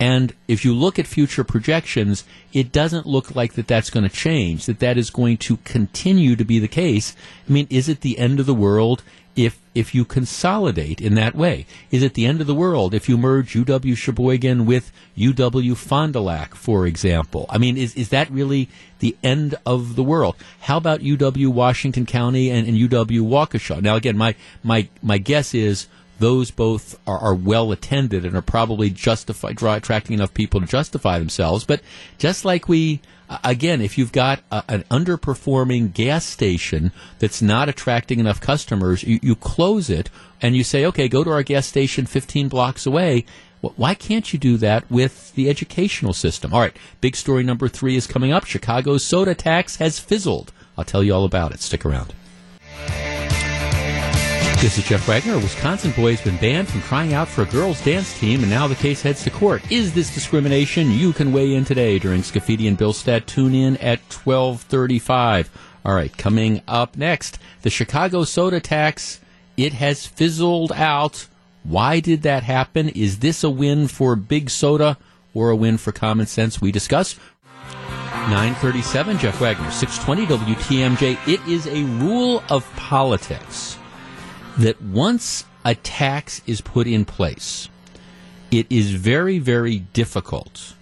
And if you look at future projections, it doesn't look like that that's going to change, that that is going to continue to be the case. I mean, is it the end of the world if, if you consolidate in that way? Is it the end of the world if you merge UW Sheboygan with UW Fond du Lac, for example? I mean, is, is that really the end of the world? How about UW Washington County and, and UW Waukesha? Now, again, my, my, my guess is those both are, are well attended and are probably justify, draw, attracting enough people to justify themselves. But just like we, again, if you've got a, an underperforming gas station that's not attracting enough customers, you, you close it and you say, okay, go to our gas station 15 blocks away. Why can't you do that with the educational system? All right, big story number three is coming up. Chicago's soda tax has fizzled. I'll tell you all about it. Stick around. This is Jeff Wagner. A Wisconsin boy has been banned from trying out for a girls' dance team, and now the case heads to court. Is this discrimination? You can weigh in today during Scaffidi and Billstat. Tune in at 1235. All right, coming up next, the Chicago soda tax. It has fizzled out. Why did that happen? Is this a win for big soda or a win for common sense? We discuss 937, Jeff Wagner, 620 WTMJ. It is a rule of politics that once a tax is put in place, it is very, very difficult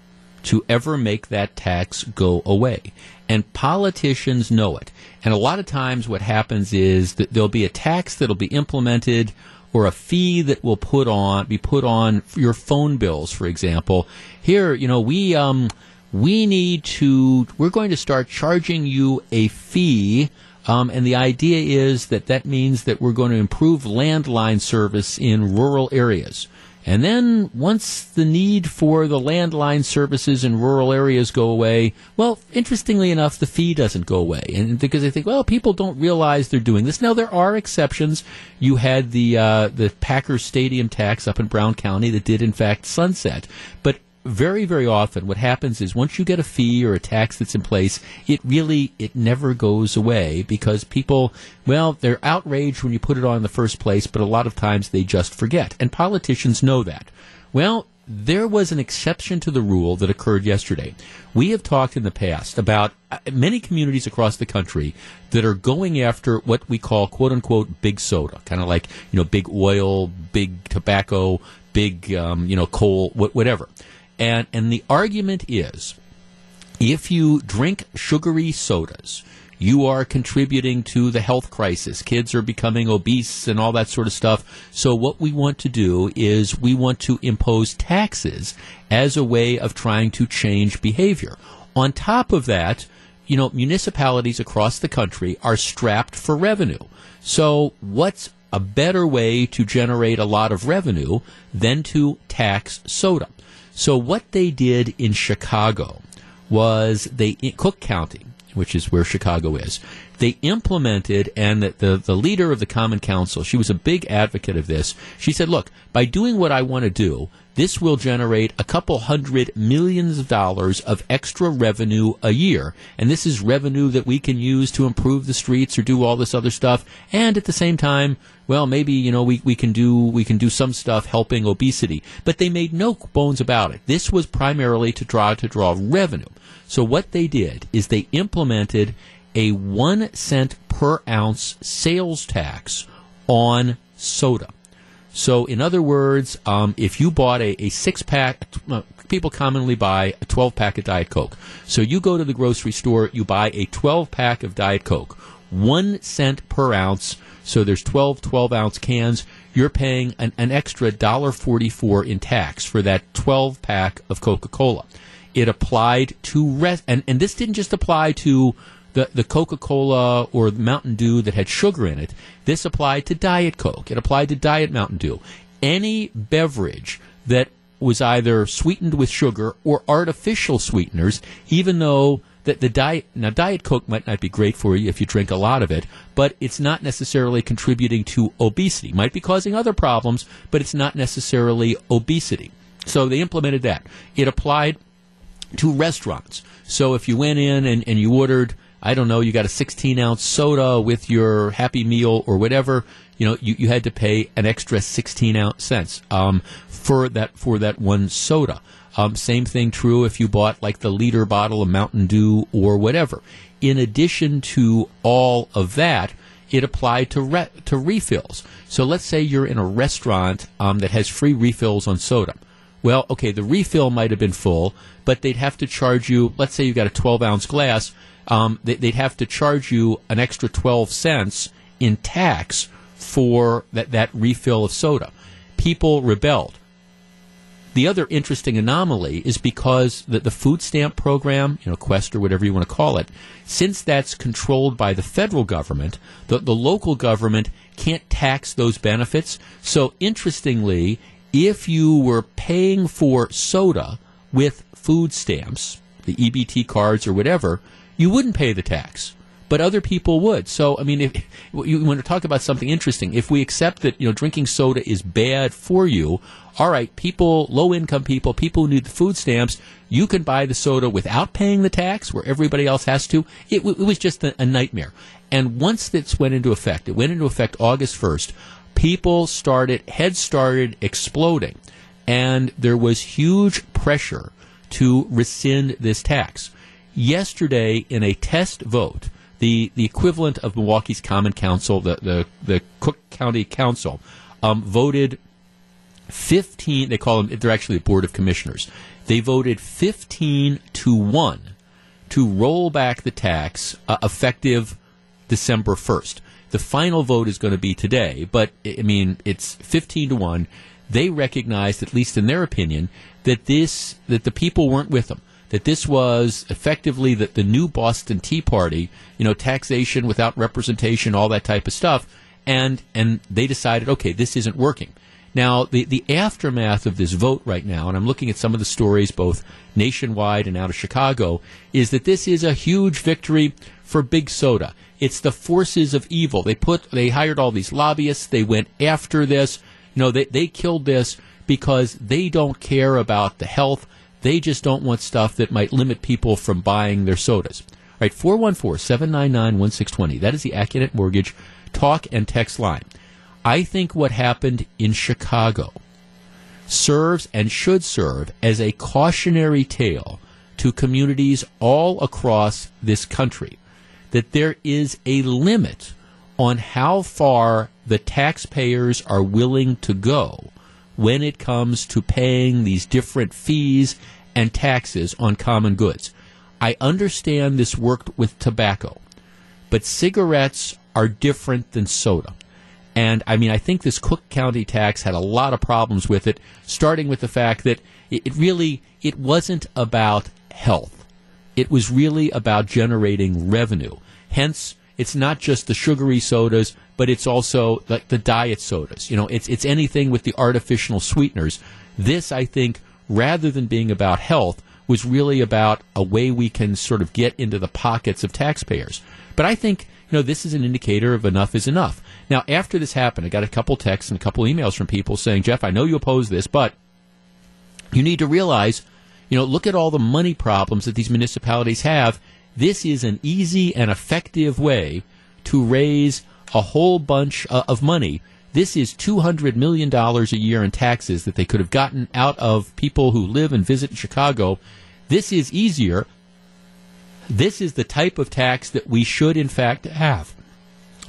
to ever make that tax go away. And politicians know it. And a lot of times what happens is that there'll be a tax that'll be implemented or a fee that will put on be put on your phone bills, for example. Here, you know, we um we need to we're going to start charging you a fee um, and the idea is that that means that we're going to improve landline service in rural areas. And then once the need for the landline services in rural areas go away, well, interestingly enough, the fee doesn't go away. And because they think, well, people don't realize they're doing this. Now there are exceptions. You had the uh, the Packers Stadium tax up in Brown County that did in fact sunset, but very, very often what happens is once you get a fee or a tax that's in place, it really, it never goes away because people, well, they're outraged when you put it on in the first place, but a lot of times they just forget. And politicians know that. Well, there was an exception to the rule that occurred yesterday. We have talked in the past about uh, many communities across the country that are going after what we call quote unquote big soda, kind of like, you know, big oil, big tobacco, big, um, you know, coal, whatever. And, and the argument is if you drink sugary sodas, you are contributing to the health crisis. Kids are becoming obese and all that sort of stuff. So what we want to do is we want to impose taxes as a way of trying to change behavior. On top of that, you know, municipalities across the country are strapped for revenue. So what's a better way to generate a lot of revenue than to tax soda? So what they did in Chicago was they Cook County, which is where Chicago is, they implemented, and the, the, the, leader of the Common Council, she was a big advocate of this. She said, look, by doing what I want to do, this will generate a couple hundred millions of dollars of extra revenue a year. And this is revenue that we can use to improve the streets or do all this other stuff. And at the same time, well, maybe, you know, we, we can do, we can do some stuff helping obesity. But they made no bones about it. This was primarily to draw, to draw revenue. So what they did is they implemented a one cent per ounce sales tax on soda. So, in other words, um, if you bought a, a six pack, uh, people commonly buy a 12 pack of Diet Coke. So, you go to the grocery store, you buy a 12 pack of Diet Coke, one cent per ounce. So, there's 12 12 ounce cans. You're paying an, an extra $1.44 in tax for that 12 pack of Coca Cola. It applied to, rest, and, and this didn't just apply to the, the Coca Cola or Mountain Dew that had sugar in it. This applied to Diet Coke. It applied to Diet Mountain Dew. Any beverage that was either sweetened with sugar or artificial sweeteners, even though that the diet now diet coke might not be great for you if you drink a lot of it but it's not necessarily contributing to obesity might be causing other problems but it's not necessarily obesity so they implemented that it applied to restaurants so if you went in and, and you ordered I don't know, you got a 16 ounce soda with your Happy Meal or whatever, you know, you, you had to pay an extra 16 ounce cents um, for that for that one soda. Um, same thing true if you bought like the liter bottle of Mountain Dew or whatever. In addition to all of that, it applied to re- to refills. So let's say you're in a restaurant um, that has free refills on soda. Well, okay, the refill might have been full, but they'd have to charge you. Let's say you got a 12 ounce glass um, they, would have to charge you an extra 12 cents in tax for that, that refill of soda. People rebelled. The other interesting anomaly is because the, the food stamp program, you know, Quest or whatever you want to call it, since that's controlled by the federal government, the, the local government can't tax those benefits. So interestingly, if you were paying for soda with food stamps, the EBT cards or whatever, you wouldn't pay the tax but other people would. So, I mean, if you want to talk about something interesting, if we accept that you know drinking soda is bad for you, all right, people, low income people, people who need the food stamps, you can buy the soda without paying the tax, where everybody else has to. It, it was just a, a nightmare. And once this went into effect, it went into effect August first. People started, heads started exploding, and there was huge pressure to rescind this tax. Yesterday, in a test vote, the, the equivalent of Milwaukee's Common Council, the, the, the Cook County Council, um, voted 15, they call them, they're actually the Board of Commissioners. They voted 15 to 1 to roll back the tax uh, effective December 1st. The final vote is going to be today, but I mean, it's 15 to 1. They recognized, at least in their opinion, that this, that the people weren't with them that this was effectively the, the new Boston Tea Party, you know, taxation without representation, all that type of stuff. And, and they decided, okay, this isn't working. Now, the, the aftermath of this vote right now, and I'm looking at some of the stories both nationwide and out of Chicago, is that this is a huge victory for Big Soda. It's the forces of evil. They put, they hired all these lobbyists. They went after this. You know, they, they killed this because they don't care about the health they just don't want stuff that might limit people from buying their sodas. All right, 414 799 1620. That is the Accunet Mortgage talk and text line. I think what happened in Chicago serves and should serve as a cautionary tale to communities all across this country that there is a limit on how far the taxpayers are willing to go when it comes to paying these different fees and taxes on common goods. I understand this worked with tobacco, but cigarettes are different than soda. And I mean, I think this Cook County tax had a lot of problems with it, starting with the fact that it really it wasn't about health. It was really about generating revenue. Hence, it's not just the sugary sodas, but it's also like the diet sodas. You know, it's it's anything with the artificial sweeteners. This, I think, rather than being about health, was really about a way we can sort of get into the pockets of taxpayers. But I think you know this is an indicator of enough is enough. Now, after this happened, I got a couple texts and a couple emails from people saying, "Jeff, I know you oppose this, but you need to realize, you know, look at all the money problems that these municipalities have. This is an easy and effective way to raise a whole bunch uh, of money. This is $200 million a year in taxes that they could have gotten out of people who live and visit in Chicago. This is easier. This is the type of tax that we should, in fact, have.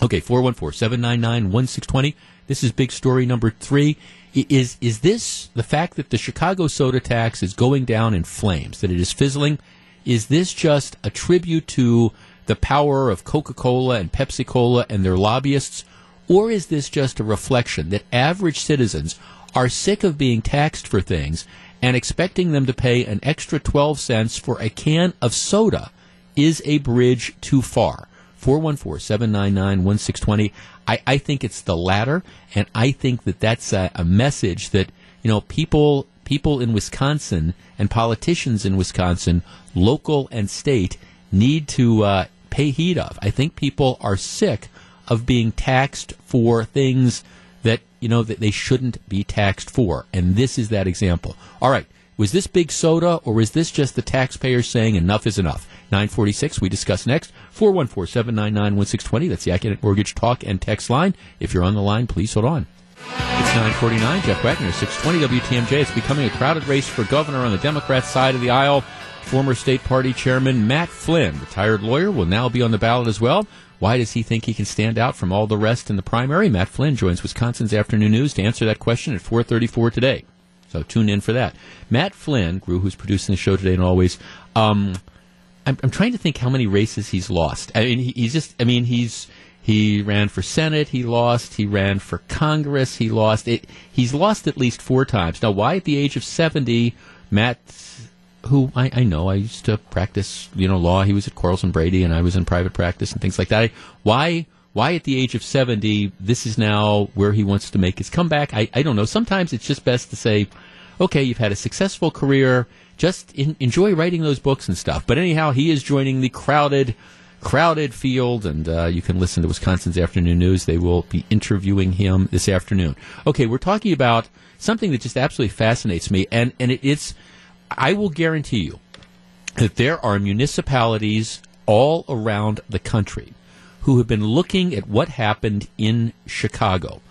Okay, 414 799 1620. This is big story number three. Is, is this the fact that the Chicago soda tax is going down in flames, that it is fizzling? Is this just a tribute to the power of Coca Cola and Pepsi Cola and their lobbyists? Or is this just a reflection that average citizens are sick of being taxed for things and expecting them to pay an extra 12 cents for a can of soda is a bridge too far? 414 799 1620. I think it's the latter, and I think that that's a, a message that, you know, people people in Wisconsin and politicians in Wisconsin, local and state, need to uh, pay heed of. I think people are sick of being taxed for things that you know that they shouldn't be taxed for, and this is that example. All right, was this big soda, or was this just the taxpayers saying enough is enough? 946, we discuss next. 414-799-1620. That's the Accunet Mortgage Talk and Text line. If you're on the line, please hold on. It's 949, Jeff Wagner, 620 WTMJ. It's becoming a crowded race for governor on the Democrat side of the aisle. Former state party chairman Matt Flynn, retired lawyer, will now be on the ballot as well. Why does he think he can stand out from all the rest in the primary? Matt Flynn joins Wisconsin's Afternoon News to answer that question at 4:34 today. So tune in for that. Matt Flynn, Gru, who's producing the show today and always, um, I'm, I'm, trying to think how many races he's lost. I mean, he, he's just, I mean, he's He ran for Senate. He lost. He ran for Congress. He lost. It, he's lost at least four times. Now, why at the age of 70, Matt, who I, I know, I used to practice, you know, law. He was at Quarles and Brady, and I was in private practice and things like that. Why? Why at the age of 70, this is now where he wants to make his comeback? I, I don't know. Sometimes it's just best to say, okay, you've had a successful career. Just in, enjoy writing those books and stuff. But anyhow, he is joining the crowded crowded field, and uh, you can listen to Wisconsin's Afternoon News. They will be interviewing him this afternoon. Okay, we're talking about something that just absolutely fascinates me, and, and it, it's, I will guarantee you that there are municipalities all around the country who have been looking at what happened in Chicago.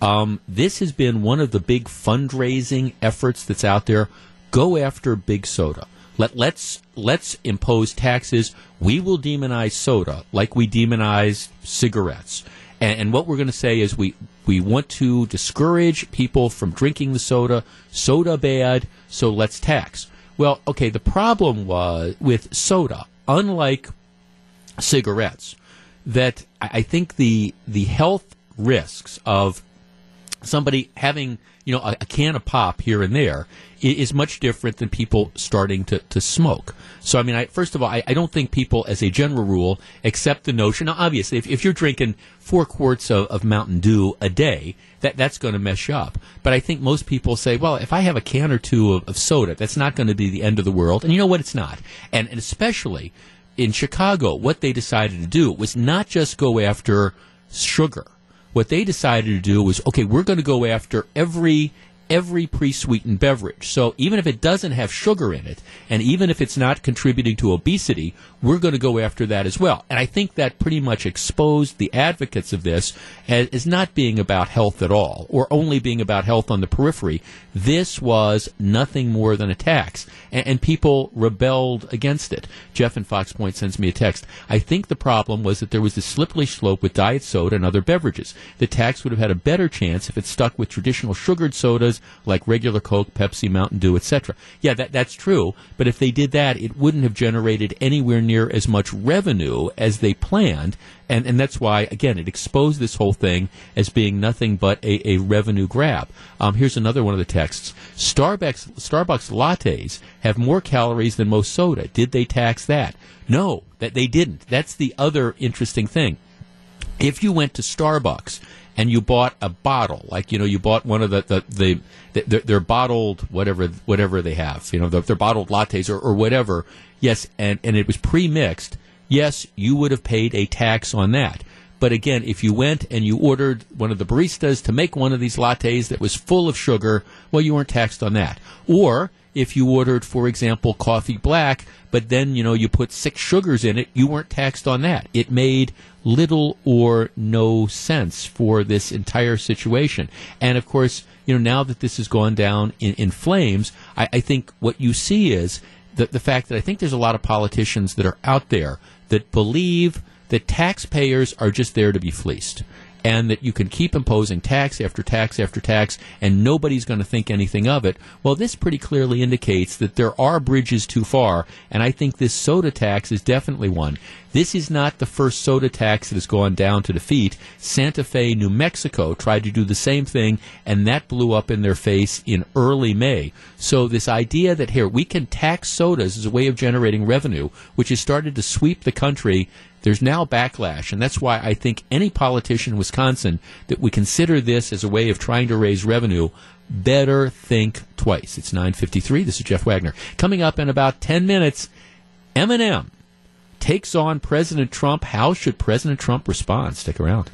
Um, this has been one of the big fundraising efforts that's out there. Go after big soda. Let let's let's impose taxes. We will demonize soda like we demonize cigarettes. And, and what we're going to say is we we want to discourage people from drinking the soda. Soda bad, so let's tax. Well, okay. The problem was with soda, unlike cigarettes, that I think the the health risks of somebody having you know a, a, can of pop here and there is much different than people starting to, to smoke. So I mean, I, first of all, I, I don't think people, as a general rule, accept the notion. Now, obviously, if, if you're drinking four quarts of, of Mountain Dew a day, that that's going to mess you up. But I think most people say, well, if I have a can or two of, of soda, that's not going to be the end of the world. And you know what? It's not. And, and especially in Chicago, what they decided to do was not just go after sugar what they decided to do was, okay, we're going to go after every every pre-sweetened beverage. So even if it doesn't have sugar in it, and even if it's not contributing to obesity, we're going to go after that as well. And I think that pretty much exposed the advocates of this as, as not being about health at all, or only being about health on the periphery. This was nothing more than a tax, and, and people rebelled against it. Jeff in Fox Point sends me a text. I think the problem was that there was this slippery slope with diet soda and other beverages. The tax would have had a better chance if it stuck with traditional sugared sodas like regular Coke, Pepsi, Mountain Dew, etc. Yeah, that, that's true, but if they did that, it wouldn't have generated anywhere near near as much revenue as they planned. And, and that's why, again, it exposed this whole thing as being nothing but a, a revenue grab. Um, here's another one of the texts. Starbucks, Starbucks lattes have more calories than most soda. Did they tax that? No, that they didn't. That's the other interesting thing. If you went to Starbucks and you bought a bottle, like you know, you bought one of the the, the, the they're, bottled whatever whatever they have, you know, they're, they're bottled lattes or, or whatever. Yes, and and it was pre-mixed. Yes, you would have paid a tax on that. But again, if you went and you ordered one of the baristas to make one of these lattes that was full of sugar, well, you weren't taxed on that. Or if you ordered, for example, coffee black, but then, you know, you put six sugars in it, you weren't taxed on that. It made little or no sense for this entire situation. And of course, you know, now that this has gone down in, in flames, I, I think what you see is that the fact that I think there's a lot of politicians that are out there that believe that taxpayers are just there to be fleeced and that you can keep imposing tax after tax after tax and nobody's going to think anything of it. Well, this pretty clearly indicates that there are bridges too far, and I think this soda tax is definitely one. This is not the first soda tax that has gone down to defeat. Santa Fe, New Mexico tried to do the same thing, and that blew up in their face in early May. So, this idea that here we can tax sodas as a way of generating revenue, which has started to sweep the country, there's now backlash, and that's why I think any politician in Wisconsin that we consider this as a way of trying to raise revenue better think twice. It's 9:53. This is Jeff Wagner. Coming up in about 10 minutes, Eminem takes on President Trump. How should President Trump respond? Stick around.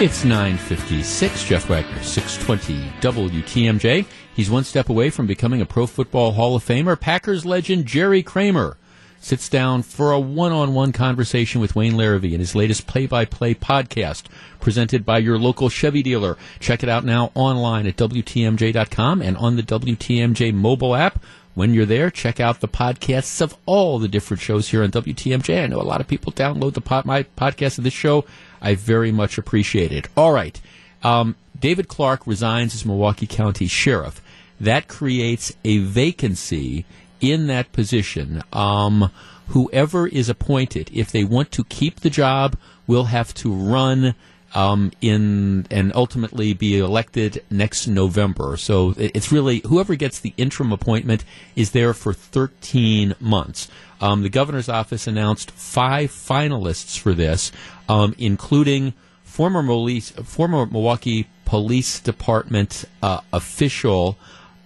It's 9:56. Jeff Wagner, 620 WTMJ. He's one step away from becoming a Pro Football Hall of Famer. Packers legend Jerry Kramer sits down for a one-on-one conversation with Wayne Larrivee in his latest play-by-play podcast presented by your local Chevy dealer. Check it out now online at WTMJ.com and on the WTMJ mobile app. When you're there, check out the podcasts of all the different shows here on WTMJ. I know a lot of people download the pod, my podcast of this show. I very much appreciate it. All right. Um, David Clark resigns as Milwaukee County Sheriff. That creates a vacancy in that position. Um, whoever is appointed, if they want to keep the job, will have to run um, in and ultimately be elected next November. So it's really whoever gets the interim appointment is there for 13 months. Um, the governor's office announced five finalists for this, um, including former, former Milwaukee Police Department uh, official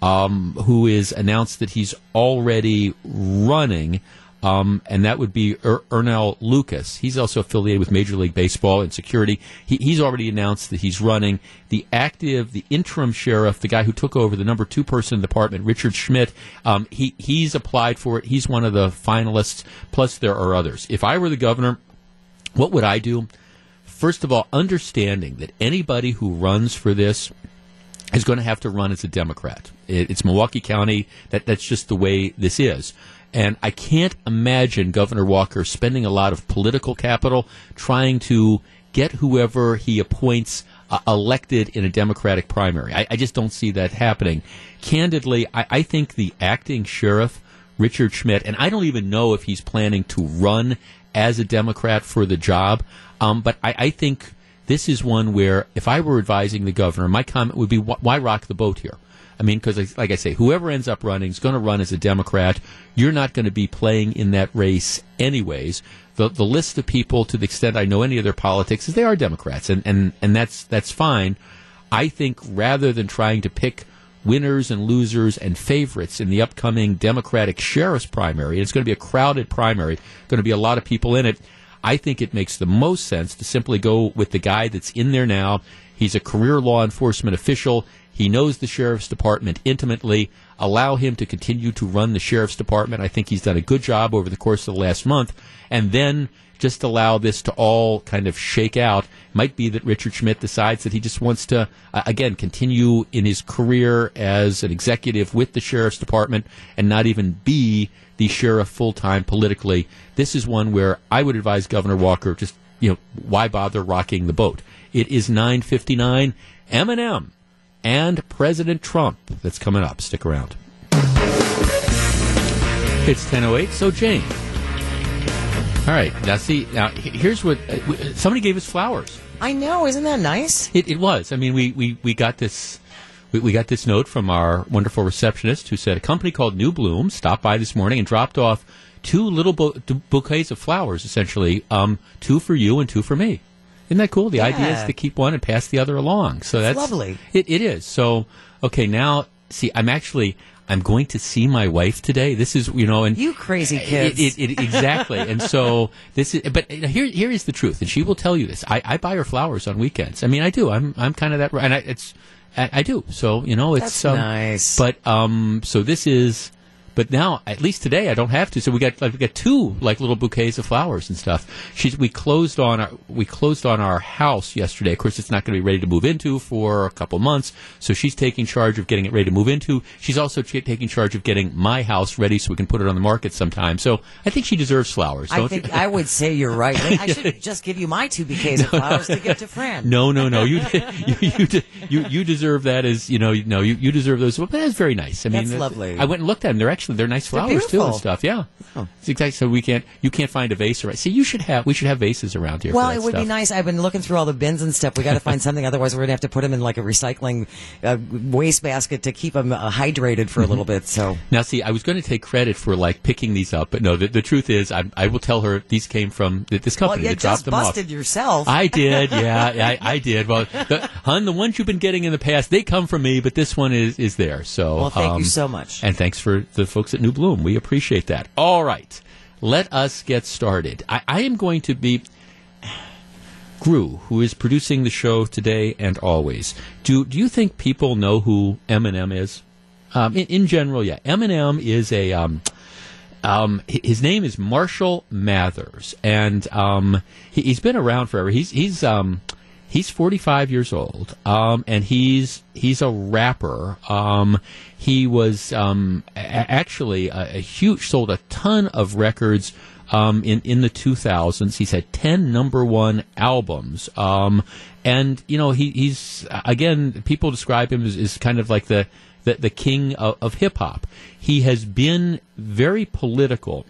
um, who is announced that he's already running um, and that would be er- Earnell Lucas. He's also affiliated with Major League Baseball and security. He, he's already announced that he's running. The active, the interim sheriff, the guy who took over the number two person in the department, Richard Schmidt, um, he, he's applied for it. He's one of the finalists, plus there are others. If I were the governor, what would I do? First of all, understanding that anybody who runs for this is going to have to run as a Democrat. It, it's Milwaukee County. That, that's just the way this is. And I can't imagine Governor Walker spending a lot of political capital trying to get whoever he appoints uh, elected in a Democratic primary. I, I, just don't see that happening. Candidly, I, I think the acting sheriff, Richard Schmidt, and I don't even know if he's planning to run as a Democrat for the job, um, but I, I think this is one where if I were advising the governor, my comment would be, why rock the boat here? I mean, because like I say, whoever ends up running is going to run as a Democrat. You're not going to be playing in that race anyways. The the list of people, to the extent I know any of their politics, is they are Democrats, and and and that's that's fine. I think rather than trying to pick winners and losers and favorites in the upcoming Democratic sheriff's primary, it's going to be a crowded primary, going to be a lot of people in it. I think it makes the most sense to simply go with the guy that's in there now. He's a career law enforcement official. He knows the sheriff's department intimately. Allow him to continue to run the sheriff's department. I think he's done a good job over the course of the last month. And then just allow this to all kind of shake out. Might be that Richard Schmidt decides that he just wants to, uh, again, continue in his career as an executive with the sheriff's department and not even be the sheriff full time politically. This is one where I would advise Governor Walker just, you know, why bother rocking the boat? It is 959. Eminem and President Trump that's coming up. Stick around. It's 10.08, so Jane. All right, now see, now here's what, uh, somebody gave us flowers. I know, isn't that nice? It, it was. I mean, we, we, we got this... We, we got this note from our wonderful receptionist who said a company called New Bloom stopped by this morning and dropped off two little bouquets of flowers, essentially, um, two for you and two for me. Isn't that cool? The yeah. idea is to keep one and pass the other along. So that's lovely. It, it is. So okay, now see, I'm actually I'm going to see my wife today. This is you know, and you crazy kids. It, it, it, exactly. and so <laughs> this is, but here here is the truth, and she will tell you this. I, I buy her flowers on weekends. I mean, I do. I'm I'm kind of that, and I, it's I, I, do. So you know, it's um, nice. But um, so this is but now, at least today, I don't have to. So we got like, we got two like little bouquets of flowers and stuff. She's we closed on our we closed on our house yesterday. Of course, it's not going to be ready to move into for a couple months. So she's taking charge of getting it ready to move into. She's also ch- taking charge of getting my house ready so we can put it on the market sometime. So I think she deserves flowers. I think you? I would say you're right. I <laughs> should just give you my two bouquets of flowers to give to Fran. No, no, no. You you you, you, you deserve that as you know. No, you, you deserve those. But that's very nice. I mean, that's lovely. I went and looked at them. They're actually actually they're nice flowers they're too and stuff. Yeah, oh. it's exactly. So we can't you can't find a vase around. See, you should have we should have vases around here. Well, it would stuff. be nice. I've been looking through all the bins and stuff. We got to find <laughs> something. Otherwise, we're gonna have to put them in like a recycling uh, waste basket to keep them uh, hydrated for mm-hmm. a little bit. So now, see, I was going to take credit for like picking these up, but no. The, the truth is, I, I, will tell her these came from this company. Well, you just busted yourself. I did. <laughs> Yeah, I, I, did. Well, the, hun, the ones you've been getting in the past, they come from me, but this one is is there. So well, thank um, you so much, and thanks for the folks at New Bloom. We appreciate that. All right, let us get started. I, I am going to be. Gru, who is producing the show today and always, do do you think people know who Eminem is? Um, in, in, general, yeah, Eminem is a um, um, his name is Marshall Mathers, and um, he, has been around forever. He's he's um, he's 45 years old, um, and he's he's a rapper. Um, he was um, a- actually a, a, huge sold a ton of records. Um, in in the 2000s, he's had 10 number one albums, um, and you know he, he's again people describe him as, as kind of like the the, the king of, of hip hop. He has been very political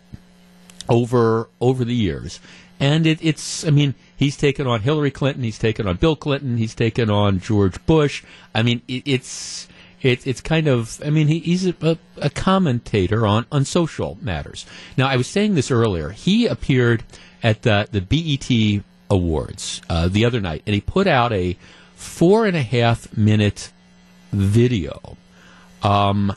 over over the years. And it, it's, I mean, he's taken on Hillary Clinton, he's taken on Bill Clinton, he's taken on George Bush. I mean, it, it's it, it's kind of, I mean, he, he's a, a, commentator on, on social matters. Now, I was saying this earlier. He appeared at the, the BET Awards uh, the other night, and he put out a four and a half minute video. Um,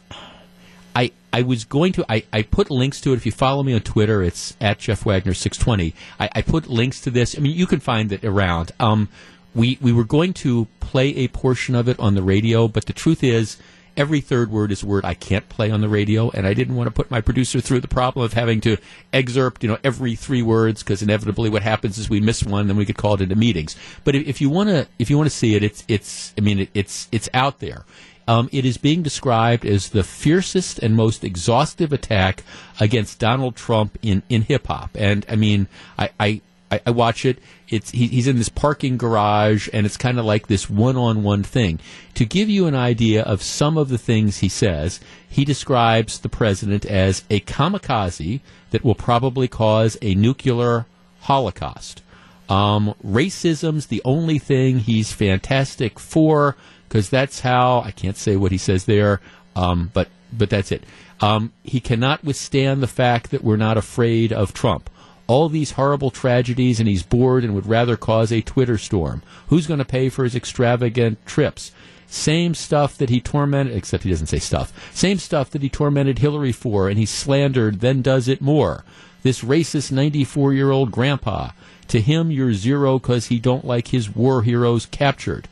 I was going to I, I put links to it. If you follow me on Twitter, it's at Jeff Wagner six twenty. I, I put links to this. I mean, you can find it around. Um, we we were going to play a portion of it on the radio, but the truth is every third word is a word I can't play on the radio, and I didn't want to put my producer through the problem of having to excerpt, you know, every three words because inevitably what happens is we miss one, then we get called into meetings. But if, if you want to, if you want to see it, it's it's I mean it, it's it's out there. Um, it is being described as the fiercest and most exhaustive attack against Donald Trump in, in hip hop. And I mean, I, I, I, watch it. It's he, he's in this parking garage, and it's kind of like this one-on-one thing. To give you an idea of some of the things he says, he describes the president as a kamikaze that will probably cause a nuclear holocaust. Um, racism's the only thing he's fantastic for because that's how I can't say what he says there, um, but but that's it. Um, he cannot withstand the fact that we're not afraid of Trump all these horrible tragedies and he's bored and would rather cause a Twitter storm. Who's going to pay for his extravagant trips? Same stuff that he tormented, except he doesn't say stuff. Same stuff that he tormented Hillary for and he slandered, then does it more. This racist 94 year old grandpa. To him, you're zero because he don't like his war heroes captured.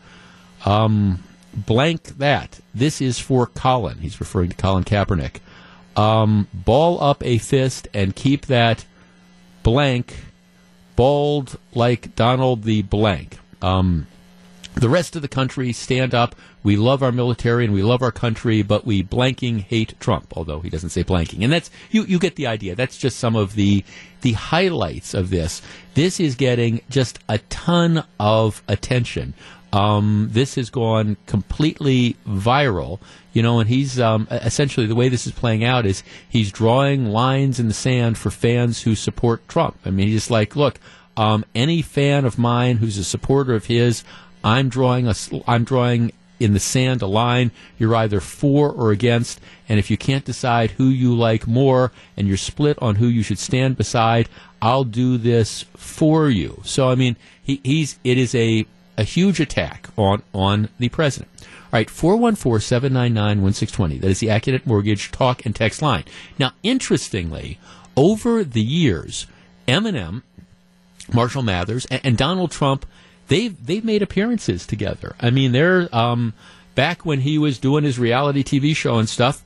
Um, blank that. This is for Colin. He's referring to Colin Kaepernick. Um, ball up a fist and keep that blank, bald like Donald the blank. Um, the rest of the country stand up. We love our military and we love our country, but we blanking hate Trump. Although he doesn't say blanking, and that's you. You get the idea. That's just some of the the highlights of this. This is getting just a ton of attention. Um, this has gone completely viral, you know, and he's um, essentially the way this is playing out is he's drawing lines in the sand for fans who support Trump. I mean, he's like, look, um, any fan of mine who's a supporter of his, I'm drawing a, I'm drawing in the sand a line. You're either for or against, and if you can't decide who you like more, and you're split on who you should stand beside, I'll do this for you. So I mean, he, he's it is a a huge attack on, on the president. All right, 414 799 1620. That is the Accunet Mortgage talk and text line. Now, interestingly, over the years, Eminem, Marshall Mathers, and, and Donald Trump, they've, they've made appearances together. I mean, they're, um, back when he was doing his reality TV show and stuff,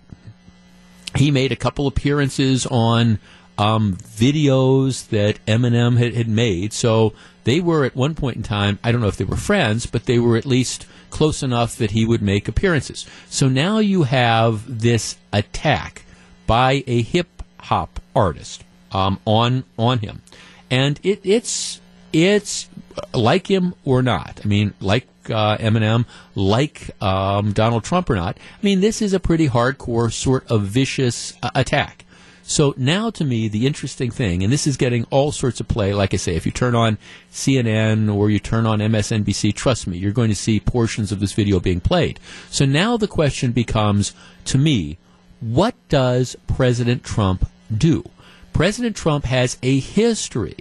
he made a couple appearances on um, videos that Eminem had, had made. So they were at one point in time, I don't know if they were friends, but they were at least close enough that he would make appearances. So now you have this attack by a hip hop artist um, on on him, and it, it's it's like him or not. I mean, like uh, Eminem, like um, Donald Trump or not. I mean, this is a pretty hardcore sort of vicious uh, attack. So now to me, the interesting thing, and this is getting all sorts of play, like I say, if you turn on CNN or you turn on MSNBC, trust me, you're going to see portions of this video being played. So now the question becomes, to me, what does President Trump do? President Trump has a history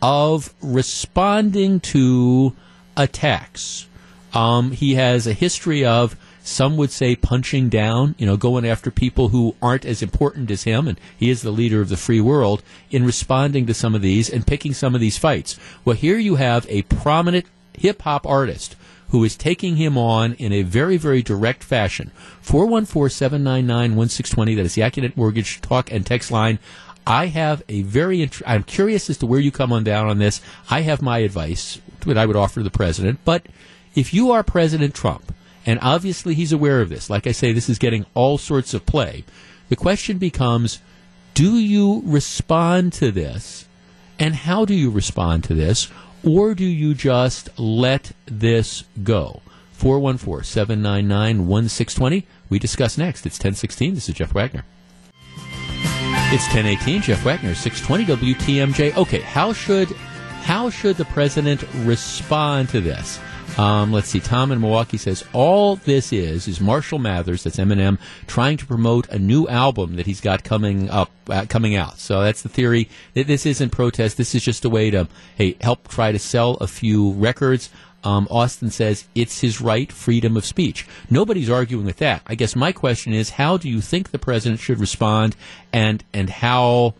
of responding to attacks. Um, he has a history of some would say punching down, you know, going after people who aren't as important as him, and he is the leader of the free world, in responding to some of these and picking some of these fights. Well, here you have a prominent hip hop artist who is taking him on in a very, very direct fashion. 414 799 1620, that is the Accunet Mortgage talk and text line. I have a very, int- I'm curious as to where you come on down on this. I have my advice that I would offer the president, but if you are President Trump, and obviously he's aware of this. Like I say, this is getting all sorts of play. The question becomes do you respond to this? And how do you respond to this? Or do you just let this go? 414 799 1620. We discuss next. It's 1016. This is Jeff Wagner. It's 1018, Jeff Wagner, 620 WTMJ. Okay, how should how should the president respond to this? Um, let's see. Tom in Milwaukee says all this is is Marshall Mathers, that's Eminem, trying to promote a new album that he's got coming up, uh, coming out. So that's the theory. This isn't protest. This is just a way to hey help try to sell a few records. Um, Austin says it's his right, freedom of speech. Nobody's arguing with that. I guess my question is, how do you think the president should respond, and and how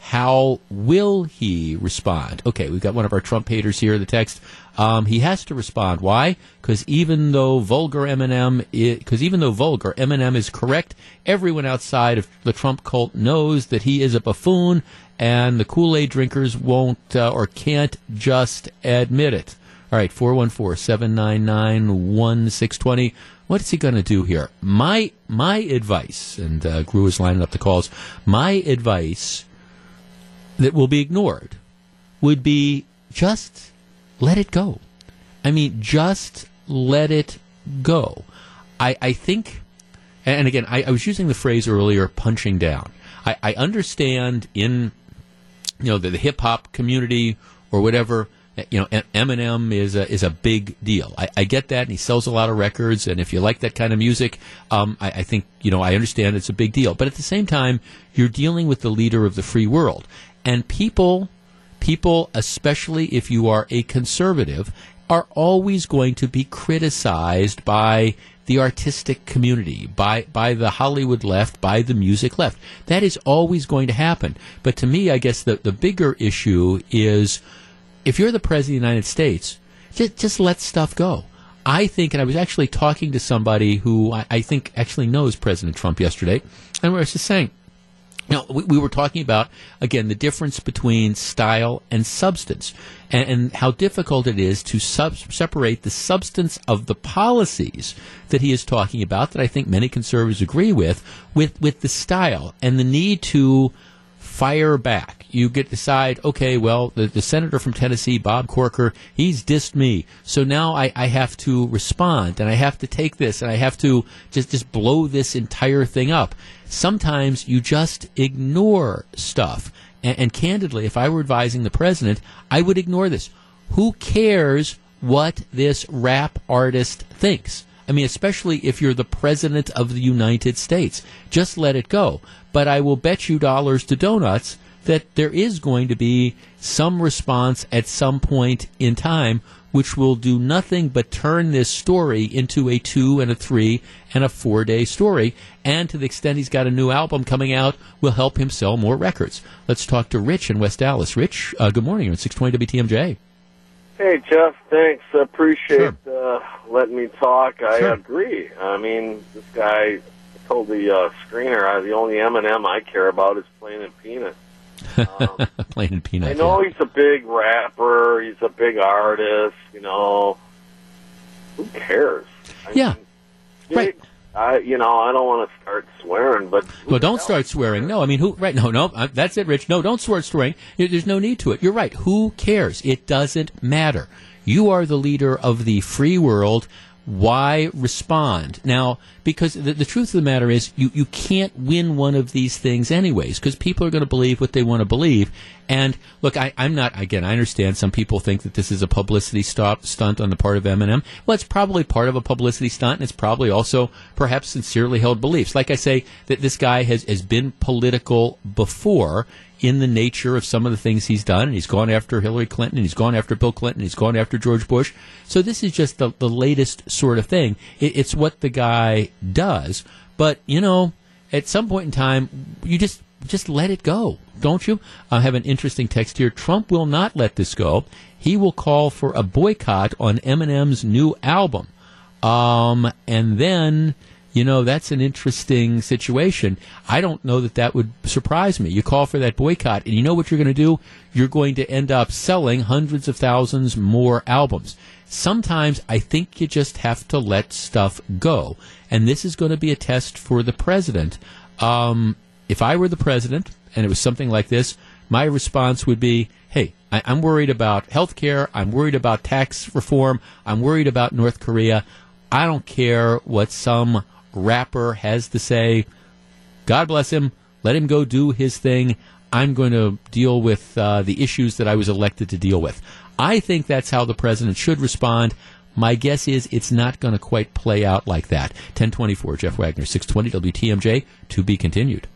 how will he respond? Okay, we've got one of our Trump haters here. The text. Um, he has to respond. Why? Because even though vulgar Eminem, because even though vulgar Eminem is correct, everyone outside of the Trump cult knows that he is a buffoon, and the Kool Aid drinkers won't uh, or can't just admit it. All right, 414 799 1620. What is he going to do here? My my advice, and uh, Gru is lining up the calls, my advice that will be ignored would be just let it go. I mean, just let it go. I, I think, and again, I, I was using the phrase earlier, punching down. I, I understand in, you know, the, the hip hop community or whatever, you know, Eminem is a, is a big deal. I, I, get that, and he sells a lot of records. And if you like that kind of music, um, I, I, think you know I understand it's a big deal. But at the same time, you're dealing with the leader of the free world, and people, people, especially if you are a conservative, are always going to be criticized by the artistic community, by by the Hollywood left, by the music left. That is always going to happen. But to me, I guess the the bigger issue is if you're the president of the United States, just just let stuff go. I think, and I was actually talking to somebody who I, I think actually knows President Trump yesterday, and we were just saying, know, we, we, were talking about again the difference between style and substance, and, and how difficult it is to sub- separate the substance of the policies that he is talking about. That I think many conservatives agree with, with with the style and the need to fire back. You get decide, okay, well, the, the senator from Tennessee, Bob Corker, he's dissed me. So now I, I have to respond and I have to take this and I have to just, just blow this entire thing up. Sometimes you just ignore stuff. And, and candidly, if I were advising the president, I would ignore this. Who cares what this rap artist thinks? I mean, especially if you're the president of the United States. Just let it go. But I will bet you dollars to donuts that there is going to be some response at some point in time which will do nothing but turn this story into a two and a three and a four day story. And to the extent he's got a new album coming out, will help him sell more records. Let's talk to Rich in West Allis. Rich, uh, good morning. You're on 620 WTMJ. Hey, Jeff, thanks. Appreciate sure. uh, letting me talk. I sure. agree. I mean, this guy told the uh, screener uh, the only Eminem I care about is Plain and Peanut. <laughs> Um, Plain and Peanut. I know yeah. he's a big rapper. He's a big artist. You know, who cares? I yeah, mean, right. I, you know, I don't want to start swearing, but well, don't start swearing. No, I mean, who? Right? No, no, uh, that's it, Rich. No, don't start swearing. There's no need to it. You're right. Who cares? It doesn't matter. You are the leader of the free world. Why respond now? Because the, the truth of the matter is, you you can't win one of these things anyways. Because people are going to believe what they want to believe, and look, I, am not, again, I understand some people think that this is a publicity stop, stunt on the part of Eminem. Well, it's probably part of a publicity stunt, and it's probably also perhaps sincerely held beliefs. Like I say, that this guy has, has been political before in the nature of some of the things he's done, and he's gone after Hillary Clinton, and he's gone after Bill Clinton, and he's gone after George Bush. So this is just the, the latest sort of thing. It, it's what the guy does. But, you know, at some point in time, you just just let it go, don't you? I have an interesting text here. Trump will not let this go. He will call for a boycott on Eminem's new album. Um, and then, you know, that's an interesting situation. I don't know that that would surprise me. You call for that boycott, and you know what you're going to do? You're going to end up selling hundreds of thousands more albums. Sometimes I think you just have to let stuff go. And this is going to be a test for the president. Um, if I were the president and it was something like this, my response would be, hey, I, am worried about health care. I'm worried about tax reform. I'm worried about North Korea. I don't care what some rapper has to say. God bless him. Let him go do his thing. I'm going to deal with uh, the issues that I was elected to deal with. I think that's how the president should respond. My guess is it's not going to quite play out like that. 1024, Jeff Wagner, 620 WTMJ, to be continued.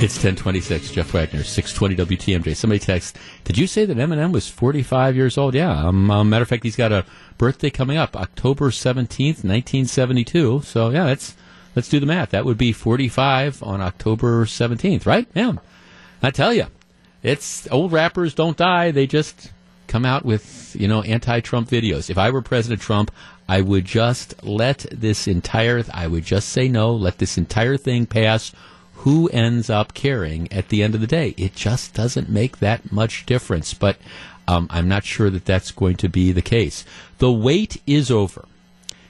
It's 1026, Jeff Wagner, 620 WTMJ. Somebody text, did you say that Eminem was 45 years old? Yeah. Um, um, matter of fact, he's got a birthday coming up, October 17th, 1972. So, yeah, that's, let's do the math. That would be 45 on October 17th, right? Yeah. I tell you, it's, old rappers don't die. They just come out with, you know, anti-Trump videos. If I were President Trump, I would just let this entire, I would just say no, let this entire thing pass who ends up caring at the end of the day? It just doesn't make that much difference. But um, I'm not sure that that's going to be the case. The wait is over.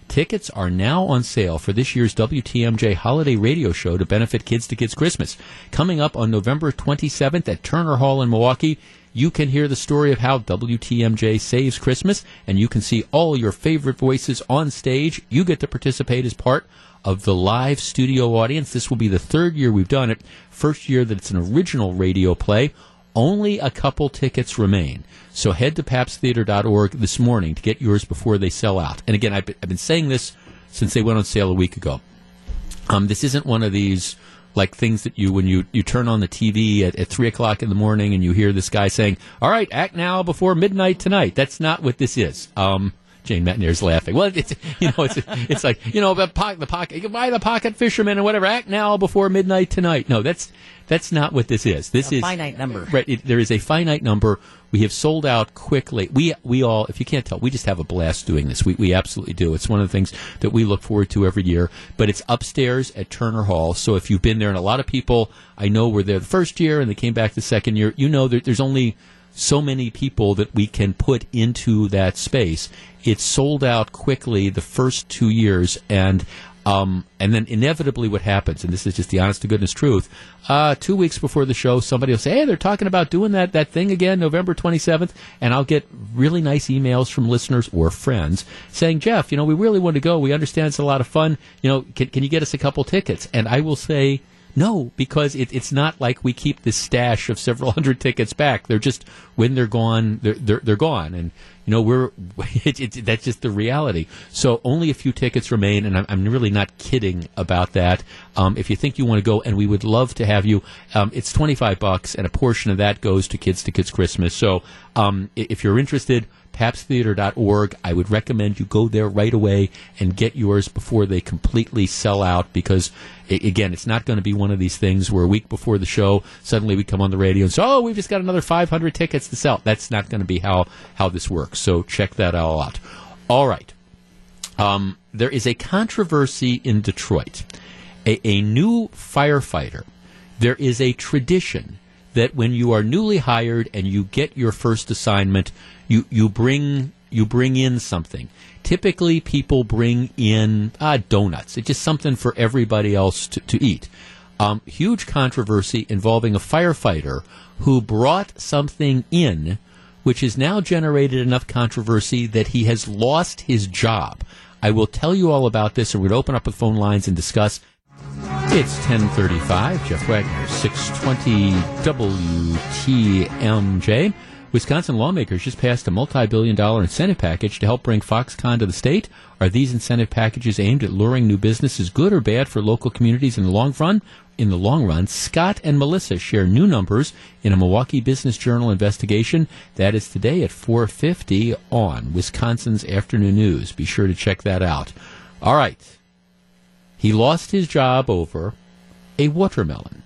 Tickets are now on sale for this year's WTMJ holiday radio show to benefit Kids to Kids Christmas. Coming up on November 27th at Turner Hall in Milwaukee, you can hear the story of how WTMJ saves Christmas, and you can see all your favorite voices on stage. You get to participate as part of the live studio audience. This will be the third year we've done it. First year that it's an original radio play. Only a couple tickets remain. So head to pabsttheater.org this morning to get yours before they sell out. And again, I've been, saying this since they went on sale a week ago. Um, this isn't one of these like things that you when you you turn on the TV at, at three o'clock in the morning and you hear this guy saying, "All right, act now before midnight tonight." That's not what this is. Um, Jane Matenaer's laughing. Well, it's you know it's it's like you know the pocket the pocket you can buy the pocket fisherman and whatever. Act now before midnight tonight. No, that's that's not what this is. This a is finite number. Right. It, there is a finite number. We have sold out quickly. We we all, if you can't tell, we just have a blast doing this. We we absolutely do. It's one of the things that we look forward to every year. But it's upstairs at Turner Hall. So if you've been there, and a lot of people I know were there the first year and they came back the second year, you know that there's only so many people that we can put into that space. It sold out quickly the first two years, and um, and then inevitably what happens, and this is just the honest to goodness truth, uh, two weeks before the show, somebody will say, hey, they're talking about doing that, that thing again, November 27th, and I'll get really nice emails from listeners or friends saying, Jeff, you know, we really want to go. We understand it's a lot of fun. You know, can, can you get us a couple tickets? And I will say, no, because it, it's not like we keep this stash of several <laughs> hundred tickets back. They're just when they're gone, they're they're, they're gone, and you know we're <laughs> it, it, that's just the reality. So only a few tickets remain, and I'm, I'm really not kidding about that. Um, if you think you want to go, and we would love to have you, um, it's twenty five bucks, and a portion of that goes to Kids to Kids Christmas. So um, if you're interested pabsttheater.org. I would recommend you go there right away and get yours before they completely sell out because, again, it's not going to be one of these things where a week before the show, suddenly we come on the radio and say, oh, we've just got another 500 tickets to sell. That's not going to be how, how this works. So check that out. All right. Um, there is a controversy in Detroit. A, a new firefighter, there is a tradition that when you are newly hired and you get your first assignment, you you bring you bring in something. Typically, people bring in uh, donuts. It's just something for everybody else to, to eat. Um, huge controversy involving a firefighter who brought something in, which has now generated enough controversy that he has lost his job. I will tell you all about this, and going to open up the phone lines and discuss. It's 1035, Jeff Wagner, 620 WTMJ. Wisconsin lawmakers just passed a multi-billion dollar incentive package to help bring Foxconn to the state. Are these incentive packages aimed at luring new businesses good or bad for local communities in the long run? In the long run, Scott and Melissa share new numbers in a Milwaukee Business Journal investigation that is today at 4:50 on Wisconsin's Afternoon News. Be sure to check that out. All right. He lost his job over a watermelon.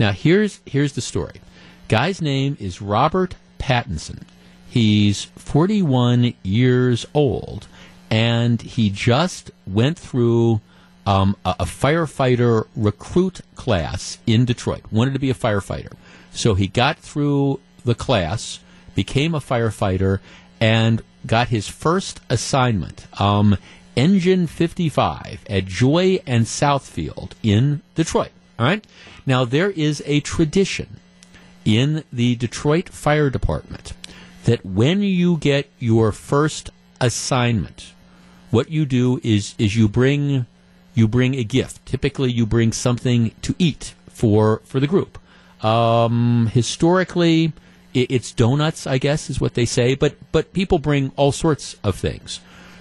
Now here's here's the story. Guy's name is Robert Pattison. He's 41 years old, and he just went through um, a, a, firefighter recruit class in Detroit. Wanted to be a firefighter, so he got through the class, became a firefighter, and got his first assignment. Um, Engine 55 at Joy and Southfield in Detroit. All right. Now there is a tradition in the Detroit Fire Department that when you get your first assignment, what you do is is you bring you bring a gift. Typically, you bring something to eat for for the group. Um, historically, it, it's donuts, I guess, is what they say. But but people bring all sorts of things.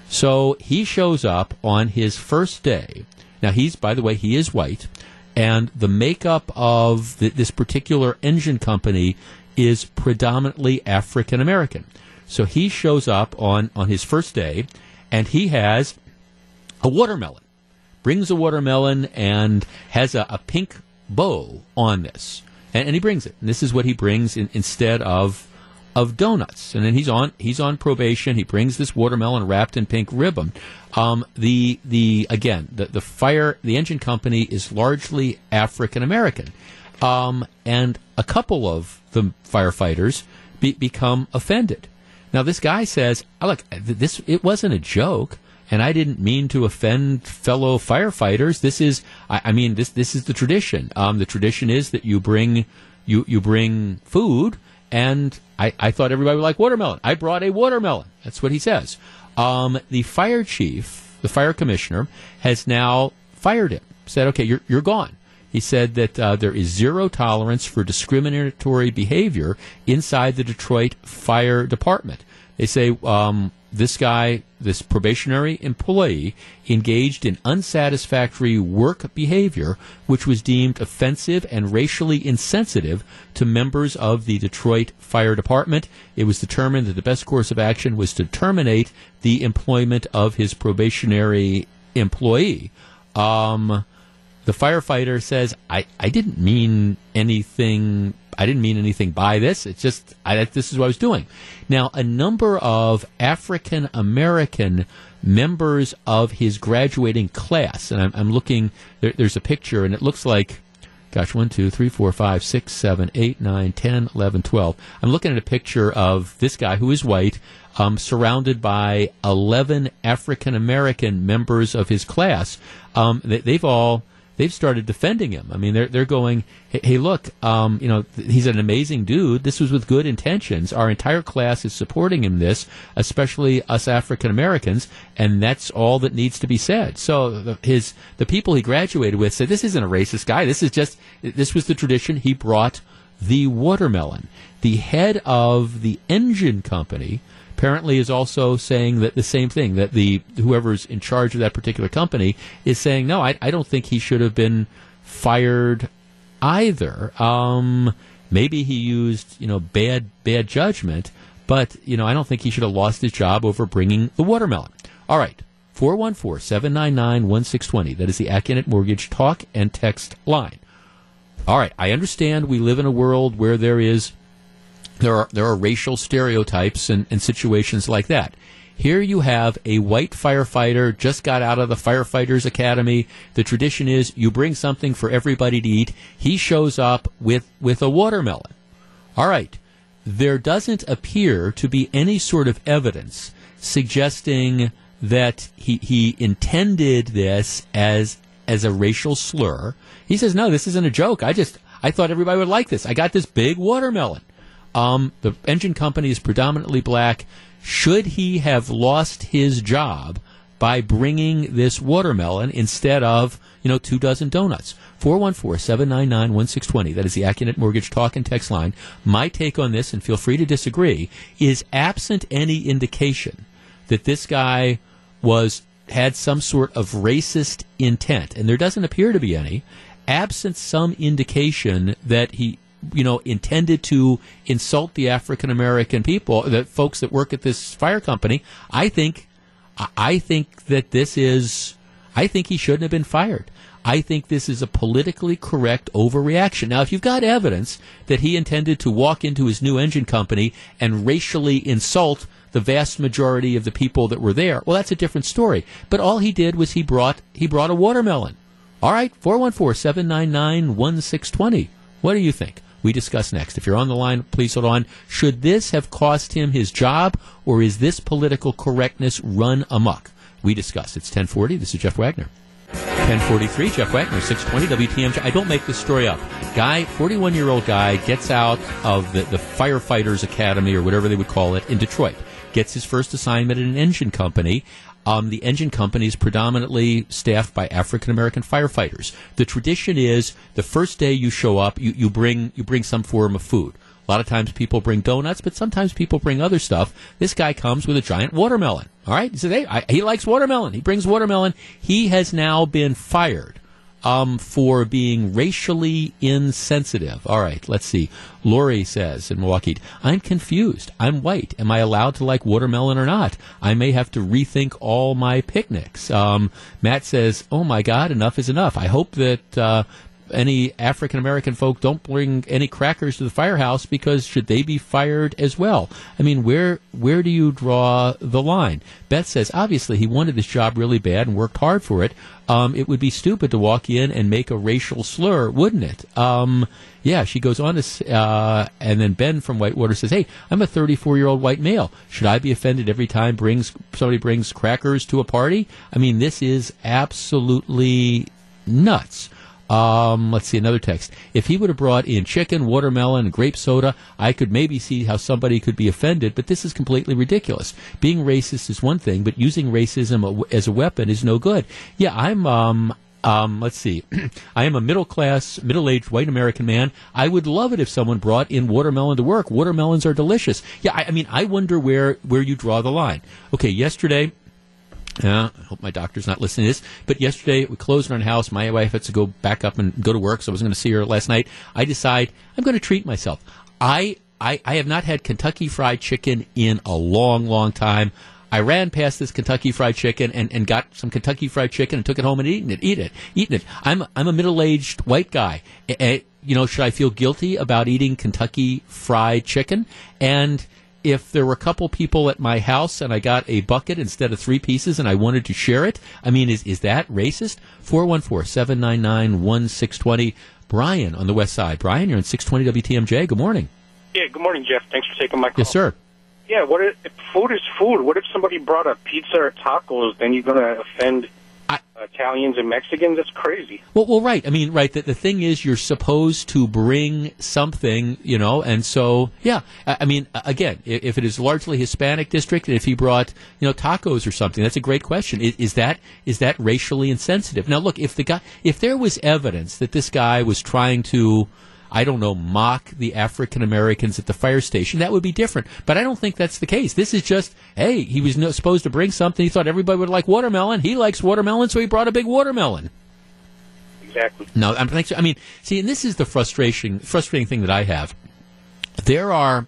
So he shows up on his first day. Now he's, by the way, he is white, and the makeup of this particular engine company is predominantly African American. So he shows up on on his first day, and he has a watermelon. Brings a watermelon and has a, a pink bow on this and, and he brings it. And this is what he brings in, instead of of donuts. And then he's on he's on probation. He brings this watermelon wrapped in pink ribbon. Um, the the again the the fire the engine company is largely African American, um, and a couple of the firefighters be, become offended. Now this guy says, oh, "Look, this it wasn't a joke." and I didn't mean to offend fellow firefighters. This is, I, I mean, this this is the tradition. Um, the tradition is that you bring you you bring food, and I, I thought everybody would like watermelon. I brought a watermelon. That's what he says. Um, the fire chief, the fire commissioner, has now fired him. Said, okay, you're you're gone. He said that uh, there is zero tolerance for discriminatory behavior inside the Detroit Fire Department. They say um, this guy, this probationary employee, engaged in unsatisfactory work behavior, which was deemed offensive and racially insensitive to members of the Detroit Fire Department. It was determined that the best course of action was to terminate the employment of his probationary employee. Um, the firefighter says, I, I didn't mean anything I didn't mean anything by this. It's just I, this is what I was doing. Now, a number of African American members of his graduating class, and I'm, I'm looking. There, there's a picture, and it looks like, gosh, one, two, three, four, five, six, seven, eight, nine, ten, eleven, twelve. I'm looking at a picture of this guy who is white, um, surrounded by eleven African American members of his class. Um, they, they've all they've started defending him. I mean, they're they're going, hey, hey look, um, you know, th- he's an amazing dude. This was with good intentions. Our entire class is supporting him. This, especially us African Americans, and that's all that needs to be said. So the, his the people he graduated with said, this isn't a racist guy. This is just this was the tradition. He brought the watermelon. The head of the engine company apparently is also saying that the same thing that the whoever's in charge of that particular company is saying no I, I don't think he should have been fired either. Um, maybe he used you know bad bad judgment but you know I don't think he should have lost his job over bringing the watermelon. All right. 414-799-1620 that is the Accunet Mortgage talk and text line. All right. I understand we live in a world where there is there are there are racial stereotypes and, and situations like that. Here you have a white firefighter just got out of the firefighters academy. The tradition is you bring something for everybody to eat. He shows up with with a watermelon. All right. There doesn't appear to be any sort of evidence suggesting that he he intended this as as a racial slur. He says, "No, this isn't a joke. I just I thought everybody would like this. I got this big watermelon." Um, the engine company is predominantly black. Should he have lost his job by bringing this watermelon instead of, you know, two dozen donuts? 414-799-1620. That is the Accunet Mortgage talk and text line. My take on this, and feel free to disagree, is absent any indication that this guy was had some sort of racist intent, and there doesn't appear to be any, absent some indication that he you know, intended to insult the African American people, the folks that work at this fire company, I think, I think that this is, I think he shouldn't have been fired. I think this is a politically correct overreaction. Now, if you've got evidence that he intended to walk into his new engine company and racially insult the vast majority of the people that were there, well, that's a different story. But all he did was he brought he brought a watermelon. All right, 414 799 1620. What do you think? We discuss next. If you're on the line, please hold on. Should this have cost him his job, or is this political correctness run amok? We discuss. It's 1040. This is Jeff Wagner. 1043, Jeff Wagner, 620 WTMJ. I don't make this story up. Guy, 41 year old guy, gets out of the, the Firefighters Academy or whatever they would call it in Detroit. Gets his first assignment at an engine company. Um, the engine company is predominantly staffed by African American firefighters. The tradition is the first day you show up, you, you bring you bring some form of food. A lot of times people bring donuts, but sometimes people bring other stuff. This guy comes with a giant watermelon. All right, he says, "Hey, I, he likes watermelon. He brings watermelon." He has now been fired um, for being racially insensitive. All right, let's see. Lori says in Milwaukee, I'm confused. I'm white. Am I allowed to like watermelon or not? I may have to rethink all my picnics. Um, Matt says, Oh my God, enough is enough. I hope that uh, any African American folk don't bring any crackers to the firehouse because should they be fired as well? I mean, where where do you draw the line? Beth says obviously he wanted this job really bad and worked hard for it. Um, it would be stupid to walk in and make a racial slur, wouldn't it? Um, yeah, she goes on to, uh, and then Ben from Whitewater says, "Hey, I'm a 34 year old white male. Should I be offended every time brings somebody brings crackers to a party? I mean, this is absolutely nuts." Um, let's see another text. If he would have brought in chicken, watermelon, grape soda, I could maybe see how somebody could be offended. But this is completely ridiculous. Being racist is one thing, but using racism as a weapon is no good. Yeah, I'm. Um, um, let's see. <clears throat> I am a middle class, middle aged white American man. I would love it if someone brought in watermelon to work. Watermelons are delicious. Yeah, I, I mean, I wonder where where you draw the line. Okay, yesterday yeah, I hope my doctor's not listening to this. But yesterday we closed on our house. My wife had to go back up and go to work, so I wasn't going to see her last night. I decide I'm going to treat myself. I, I I have not had Kentucky Fried Chicken in a long, long time. I ran past this Kentucky Fried Chicken and, and got some Kentucky Fried Chicken and took it home and eaten it, eat it, eaten it. I'm I'm a middle aged white guy. you know, should I feel guilty about eating Kentucky Fried Chicken? And if there were a couple people at my house and I got a bucket instead of three pieces and I wanted to share it, I mean, is, is that racist? 414 799 1620. Brian on the west side. Brian, you're on 620 WTMJ. Good morning. Yeah, good morning, Jeff. Thanks for taking my call. Yes, sir. Yeah, what if, if food is food? What if somebody brought a pizza or tacos? Then you're going to offend Italians and Mexicans. That's crazy. Well, well, right. I mean, right. The, the thing is, you're supposed to bring something, you know, and so yeah. I, I mean, again, if, if, it is largely Hispanic district, and if he brought, you know, tacos or something, that's a great question. Is, is that is that racially insensitive? Now, look, if the guy, if there was evidence that this guy was trying to I don't know, mock the African Americans at the fire station, that would be different. But I don't think that's the case. This is just, hey, he was no, supposed to bring something. He thought everybody would like watermelon. He likes watermelon, so he brought a big watermelon. Exactly. No, I'm. I mean, see, and this is the frustration, frustrating thing that I have. There are,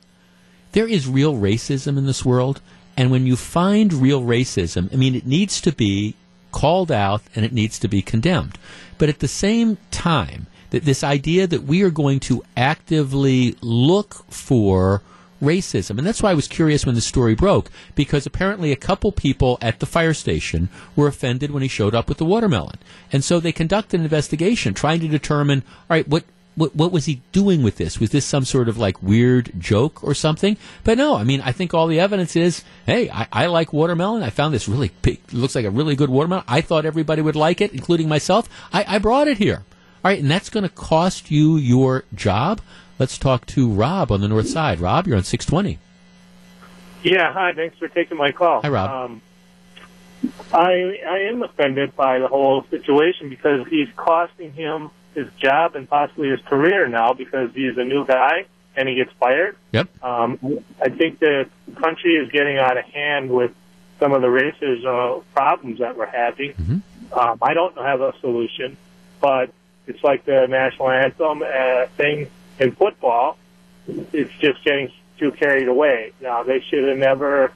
there is real racism in this world, and when you find real racism, I mean, it needs to be called out and it needs to be condemned. But at the same time, that this idea that we are going to actively look for racism. And that's why I was curious when the story broke, because apparently a couple people at the fire station were offended when he showed up with the watermelon. And so they conducted an investigation trying to determine, all right, what what, what was he doing with this? Was this some sort of like weird joke or something? But no, I mean, I think all the evidence is, hey, I, I like watermelon. I found this really big, looks like a really good watermelon. I thought everybody would like it, including myself. I, I brought it here. All right, and that's going to cost you your job. Let's talk to Rob on the north side. Rob, you're on 620. Yeah, hi. Thanks for taking my call. Hi, Rob. Um, I I am offended by the whole situation because he's costing him his job and possibly his career now because he's a new guy and he gets fired. Yep. Um, I think the country is getting out of hand with some of the racist uh, problems that we're having. Mm-hmm. Um, I don't have a solution, but it's like the national anthem uh, thing in football. It's just getting too carried away. Now they should have never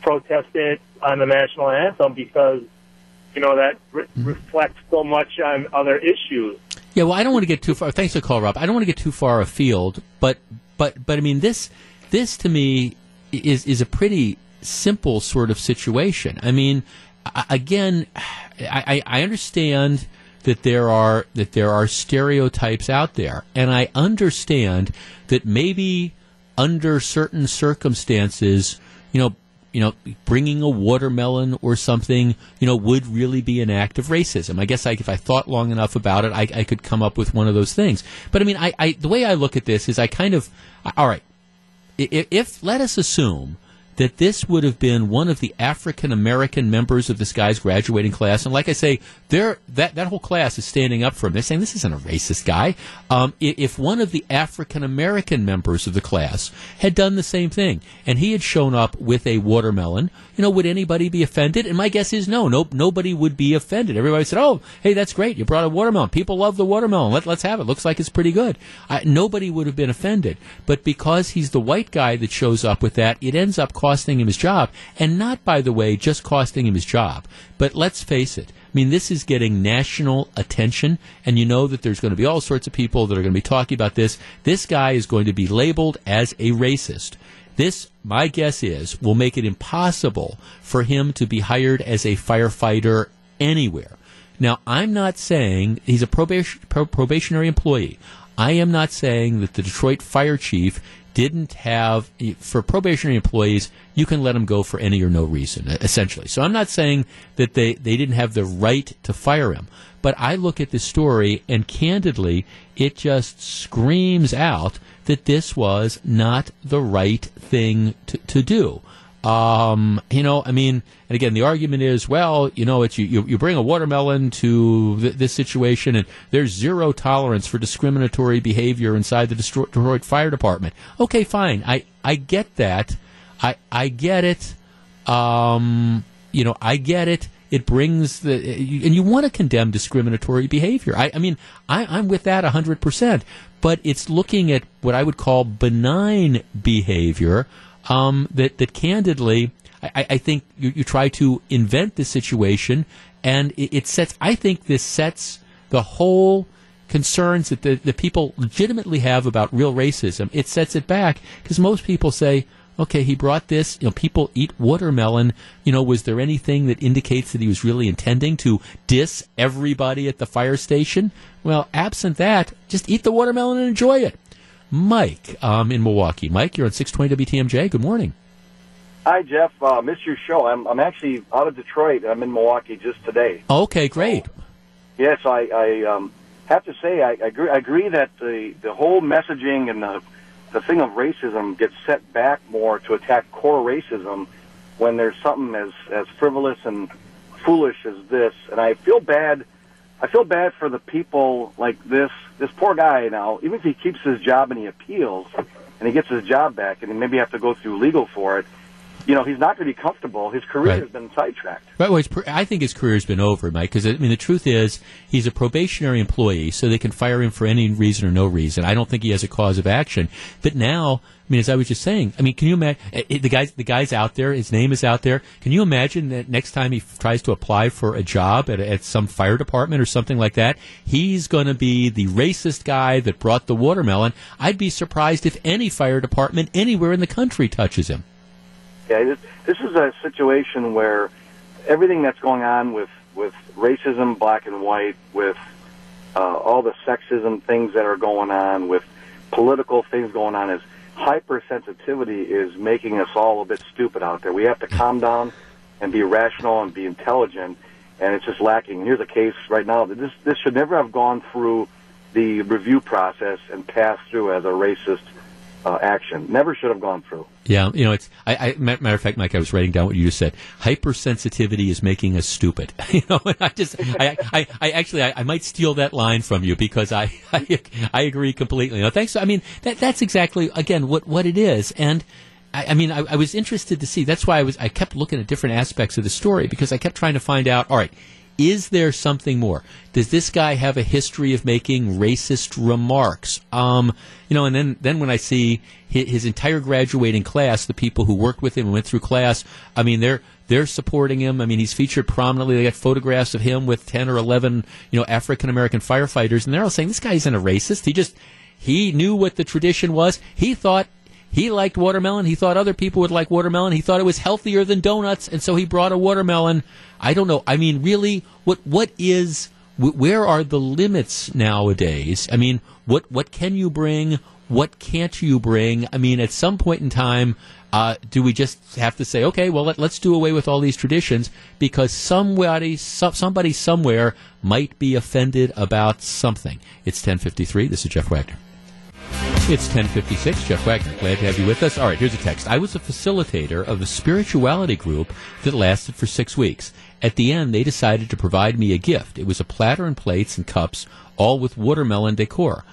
protested on the national anthem because you know that re- mm-hmm. reflects so much on other issues. Yeah, well, I don't want to get too far. Thanks for the call, Rob. I don't want to get too far afield, but but but I mean this this to me is is a pretty simple sort of situation. I mean, again, I, I understand that there are that there are stereotypes out there, and I understand that maybe under certain circumstances, you know, you know, bringing a watermelon or something, you know, would really be an act of racism. I guess I, if I thought long enough about it, I, I could come up with one of those things. But I mean, I, I the way I look at this is I kind of, all right, if, if let us assume that this would have been one of the African American members of this guy's graduating class. And like I say, that that whole class is standing up for him. They're saying this isn't a racist guy. Um, if one of the African American members of the class had done the same thing and he had shown up with a watermelon, you know, would anybody be offended? And my guess is no, no, nobody would be offended. Everybody said, "Oh, hey, that's great. You brought a watermelon. People love the watermelon. Let, us have it. Looks like it's pretty good." I, nobody would have been offended. But because he's the white guy that shows up with that, it ends up costing him his job. And not, by the way, just costing him his job. But let's face it. I mean, this is getting national attention, and you know that there's going to be all sorts of people that are going to be talking about this. This guy is going to be labeled as a racist. This, my guess is, will make it impossible for him to be hired as a firefighter anywhere. Now, I'm not saying he's a probation, probationary employee. I am not saying that the Detroit fire chief didn't have for probationary employees you can let them go for any or no reason essentially. So i'm not saying that they, they didn't have the right to fire him. But i look at this story and candidly it just screams out that this was not the right thing to, to do um, you know, I mean, and again, the argument is, well, you know, it's you, you, you bring a watermelon to th- this situation, and there's zero tolerance for discriminatory behavior inside the Detroit Fire Department. Okay, fine, I I get that, I I get it. Um, you know, I get it. It brings the and you want to condemn discriminatory behavior. I, I mean, I, I'm with that hundred percent. But it's looking at what I would call benign behavior um, that that candidly, I, I think you, you, try to invent the situation, and it, it, sets. I think this sets the whole concerns that the, the people legitimately have about real racism. It sets it back because most people say. Okay, he brought this. You know, people eat watermelon. You know, was there anything that indicates that he was really intending to diss everybody at the fire station? Well, absent that, just eat the watermelon and enjoy it. Mike um, in Milwaukee. Mike, you're on 620 WTMJ. Good morning. Hi, Jeff. Uh, missed your show. I'm, I'm actually out of Detroit. I'm in Milwaukee just today. Okay, great. So, yes, I, I um, have to say I, I, agree, I agree that the, the whole messaging and the, the thing of racism gets set back more to attack core racism when there's something as, as frivolous and foolish as this. And I feel bad I feel bad for the people like this. This poor guy now, even if he keeps his job and he appeals and he gets his job back and he maybe have to go through legal for it, you know, he's not going to be comfortable. His career right. has been sidetracked. Right. Well, I think his career has been over, Mike. Because I mean, the truth is, he's a probationary employee, so they can fire him for any reason or no reason. I don't think he has a cause of action. But now, I mean, as I was just saying, I mean, can you imagine eh, eh, the guys? The guy's out there. His name is out there. Can you imagine that next time he f- tries to apply for a job at, at some fire department or something like that, he's going to be the racist guy that brought the watermelon? I'd be surprised if any fire department anywhere in the country touches him. Yeah, this, is a situation where everything that's going on with with racism, black and white, with uh, all the sexism things that are going on, with political things going on, is hypersensitivity is making us all a bit stupid out there. We have to calm down and be rational and be intelligent, and it's just lacking. Here's a case right now that this this should never have gone through the review process and passed through as a racist uh, action. Never should have gone through. Yeah, you know, it's. I, I, matter of fact, Mike, I was writing down what you just said. Hypersensitivity is making us stupid. <laughs> you know, and I just, I, I, I actually, I, I, might steal that line from you because I, <laughs> I, I agree completely. You know, thanks. I mean, that, that's exactly again what what it is, and. I, mean, I, I was interested to see. That's why I was. I kept looking at different aspects of the story because I kept trying to find out. All right, is there something more? Does this guy have a history of making racist remarks? Um, you know, and then, then when I see his, his, entire graduating class, the people who worked with him and went through class, I mean, they're they're supporting him. I mean, he's featured prominently. They got photographs of him with ten or eleven, you know, African American firefighters, and they're all saying this guy isn't a racist. He just he knew what the tradition was. He thought he liked watermelon. He thought other people would like watermelon. He thought it was healthier than donuts, and so he brought a watermelon. I don't know. I mean, really, what what is where are the limits nowadays? I mean, what what can you bring? What can't you bring? I mean, at some point in time, uh, do we just have to say, okay, well, let, us do away with all these traditions because somebody, so, somebody somewhere might be offended about something? It's 1053. This is Jeff Wagner. It's 1056. Jeff Wagner. Glad to have you with us. All right, here's a text. I was a facilitator of a spirituality group that lasted for six weeks. At the end, they decided to provide me a gift. It was a platter and plates and cups, all with watermelon decor.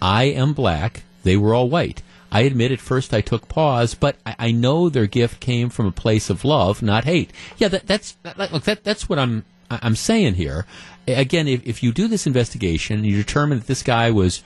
I am black. They were all white. I admit at first I took pause, but I, I know their gift came from a place of love, not hate. Yeah, that, that's that, look, that, that's what I'm I'm saying here. Again, if, if you do this investigation and you determine that this guy was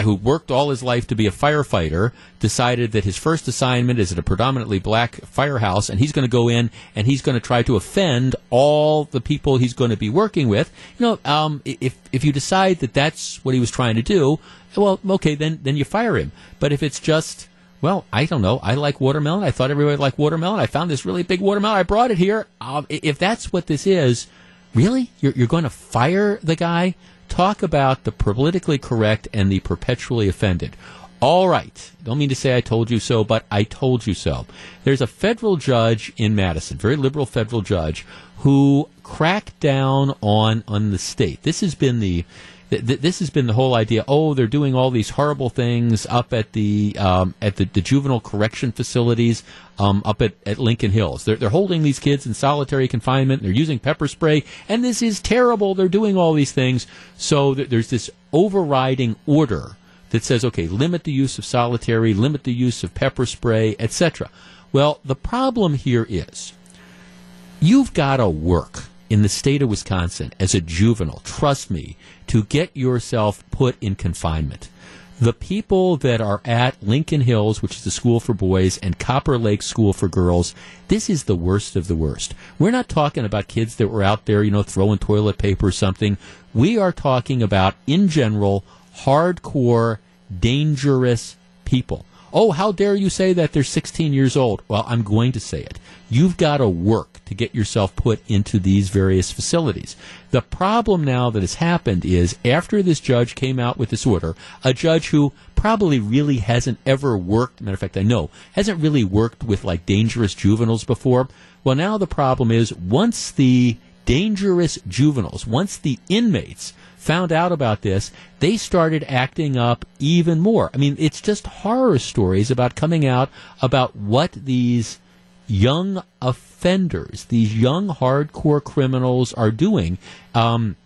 who worked all his life to be a firefighter, decided that his first assignment is at a predominantly black firehouse, and he's going to go in and he's going to try to offend all the people he's going to be working with. You know, um, if if you decide that that's what he was trying to do, well, okay, then then you fire him. But if it's just well, I don't know. I like watermelon. I thought everybody liked watermelon. I found this really big watermelon. I brought it here. Um, if that's what this is, really, you're, you're going to fire the guy? Talk about the politically correct and the perpetually offended. All right. Don't mean to say I told you so, but I told you so. There's a federal judge in Madison, very liberal federal judge, who cracked down on on the state. This has been the th- this has been the whole idea. Oh, they're doing all these horrible things up at the um, at the, the, juvenile correction facilities um, up at, at Lincoln Hills. They're, they're holding these kids in solitary confinement. They're using pepper spray, and this is terrible. They're doing all these things. So th- there's this overriding order that says, okay, limit the use of solitary, limit the use of pepper spray, etc. Well, the problem here is you've got to work in the state of Wisconsin as a juvenile, trust me, to get yourself put in confinement. The people that are at Lincoln Hills, which is the school for boys, and Copper Lake School for girls, this is the worst of the worst. We're not talking about kids that were out there, you know, throwing toilet paper or something. We are talking about, in general, hardcore, dangerous people. Oh, how dare you say that they're 16 years old? Well, I'm going to say it. You've got to work to get yourself put into these various facilities. The problem now that has happened is after this judge came out with this order, a judge who probably really hasn't ever worked, matter of fact, I know, hasn't really worked with like dangerous juveniles before. Well, now the problem is once the dangerous juveniles, once the inmates found out about this, they started acting up even more. I mean, it's just horror stories about coming out about what these young offenders, these young hardcore criminals are doing. Um,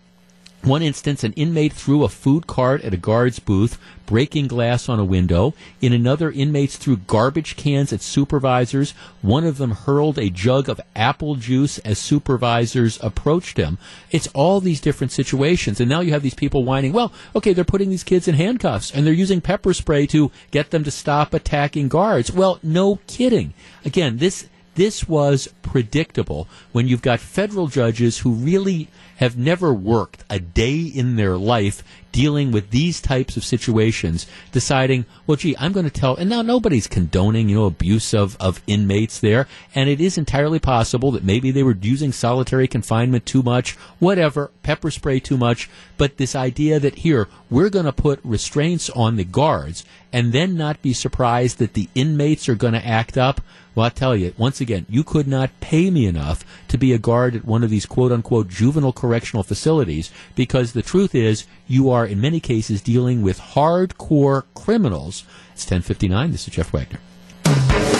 one instance, an inmate threw a food cart at a guard's booth, breaking glass on a window. In another, inmates threw garbage cans at supervisors. One of them hurled a jug of apple juice as supervisors approached him. It's all these different situations. And now you have these people whining, well, okay, they're putting these kids in handcuffs and they're using pepper spray to get them to stop attacking guards. Well, no kidding. Again, this this was predictable when you've got federal judges who really have never worked a day in their life dealing with these types of situations, deciding, well, gee, I'm going to tell, and now nobody's condoning, you know, abuse of, of inmates there, and it is entirely possible that maybe they were using solitary confinement too much, whatever, pepper spray too much, but this idea that here, we're going to put restraints on the guards and then not be surprised that the inmates are going to act up, well, I tell you, once again, you could not pay me enough to be a guard at one of these quote unquote juvenile correctional facilities because the truth is you are in many cases dealing with hardcore criminals. It's 1059. This is Jeff Wagner.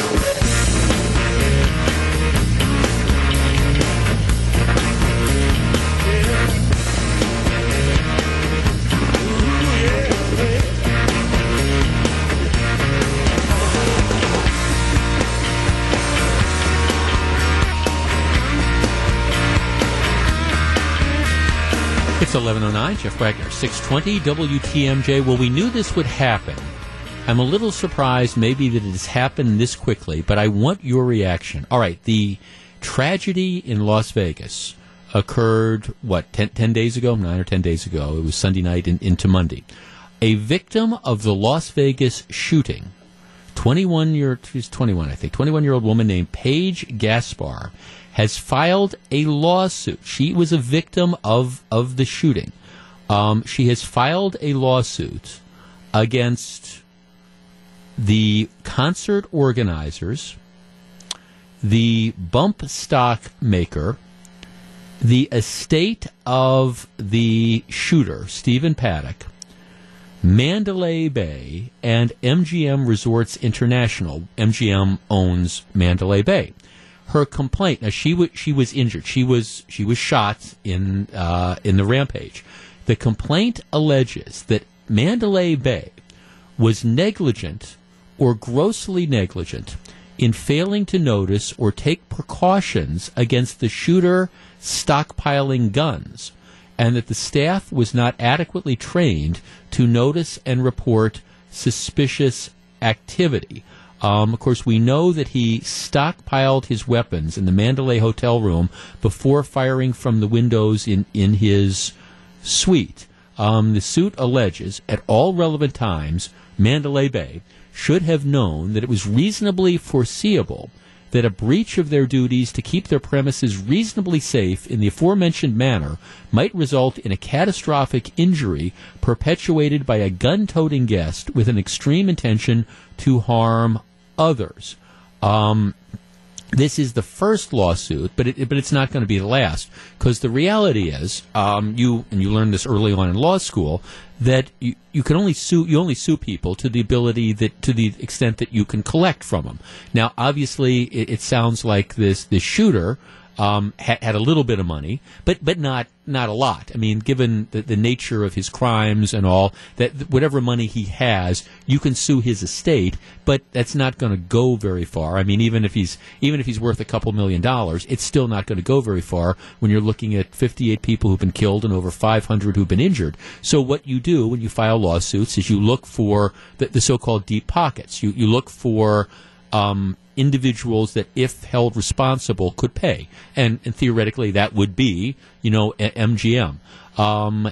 It's 1109, Jeff Wagner, 620 WTMJ. Well, we knew this would happen. I'm a little surprised maybe that it has happened this quickly, but I want your reaction. All right, the tragedy in Las Vegas occurred, what, 10, 10 days ago? Nine or 10 days ago. It was Sunday night in, into Monday. A victim of the Las Vegas shooting, 21 year, she's 21, I think, 21 year old woman named Paige Gasper has filed a lawsuit. She was a victim of, of the shooting. Um, she has filed a lawsuit against the concert organizers, the bump stock maker, the estate of the shooter, Stephen Paddock, Mandalay Bay and MGM Resorts International. MGM owns Mandalay Bay. Her complaint. Now she was she was injured. She was she was shot in uh, in the rampage. The complaint alleges that Mandalay Bay was negligent or grossly negligent in failing to notice or take precautions against the shooter stockpiling guns and that the staff was not adequately trained to notice and report suspicious activity. Um, of course, we know that he stockpiled his weapons in the Mandalay hotel room before firing from the windows in, in his suite. Um, the suit alleges at all relevant times Mandalay Bay should have known that it was reasonably foreseeable that a breach of their duties to keep their premises reasonably safe in the aforementioned manner might result in a catastrophic injury perpetuated by a gun toting guest with an extreme intention to harm others. Um, this is the first lawsuit, but it, but it's not going to be the last because the reality is, um, you and you learned this early on in law school that you, you can only sue you only sue people to the ability that to the extent that you can collect from them. Now, obviously, it, it sounds like this this shooter um, had, had, a little bit of money, but but not not a lot. I mean, given the, the nature of his crimes and all, that whatever money he has, you can sue his estate, but that's not going to go very far. I mean, even if he's even if he's worth a couple million dollars, it's still not going to go very far when you're looking at 58 people who've been killed and over 500 who've been injured. So what you do when you file lawsuits is you look for the, the so-called deep pockets. You you look for um, individuals that, if held responsible, could pay, and, and theoretically that would be, you know, MGM. Um,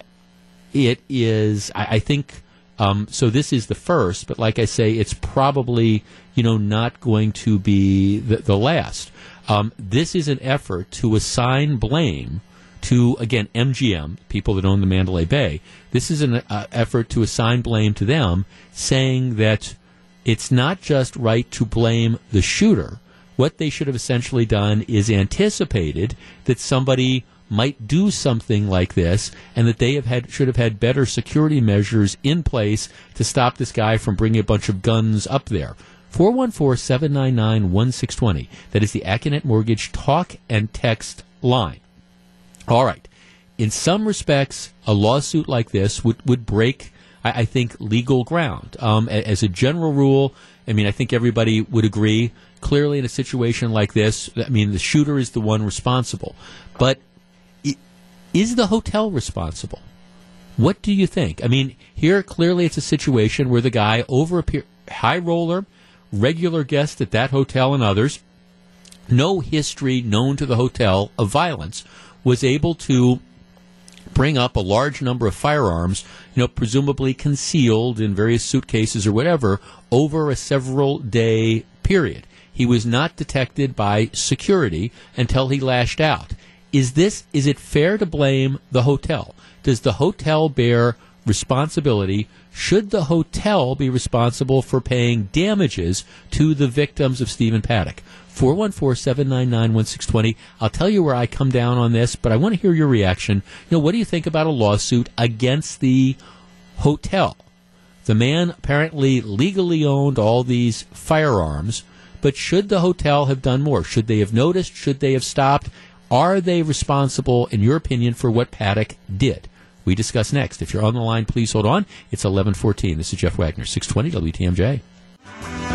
it is, I, I think. Um, so this is the first, but like I say, it's probably you know not going to be the, the last. Um, this is an effort to assign blame to again MGM, people that own the Mandalay Bay. This is an uh, effort to assign blame to them, saying that it's not just right to blame the shooter. What they should have essentially done is anticipated that somebody might do something like this and that they have had should have had better security measures in place to stop this guy from bringing a bunch of guns up there. 414-799-1620. That is the Accunet Mortgage talk and text line. All right. In some respects, a lawsuit like this would, would break I, I think, legal ground. Um, as a general rule, I mean, I think everybody would agree. Clearly, in a situation like this, I mean, the shooter is the one responsible. But is the hotel responsible? What do you think? I mean, here clearly it's a situation where the guy over a high roller, regular guest at that hotel and others, no history known to the hotel of violence, was able to bring up a large number of firearms, you know, presumably concealed in various suitcases or whatever, over a several day period. He was not detected by security until he lashed out. Is this is it fair to blame the hotel? Does the hotel bear responsibility? Should the hotel be responsible for paying damages to the victims of Stephen Paddock? 414 799 1620. I'll tell you where I come down on this, but I want to hear your reaction. You know, what do you think about a lawsuit against the hotel? The man apparently legally owned all these firearms, but should the hotel have done more? Should they have noticed? Should they have stopped? Are they responsible, in your opinion, for what Paddock did? We discuss next. If you're on the line, please hold on. It's 1114. This is Jeff Wagner, 620 WTMJ.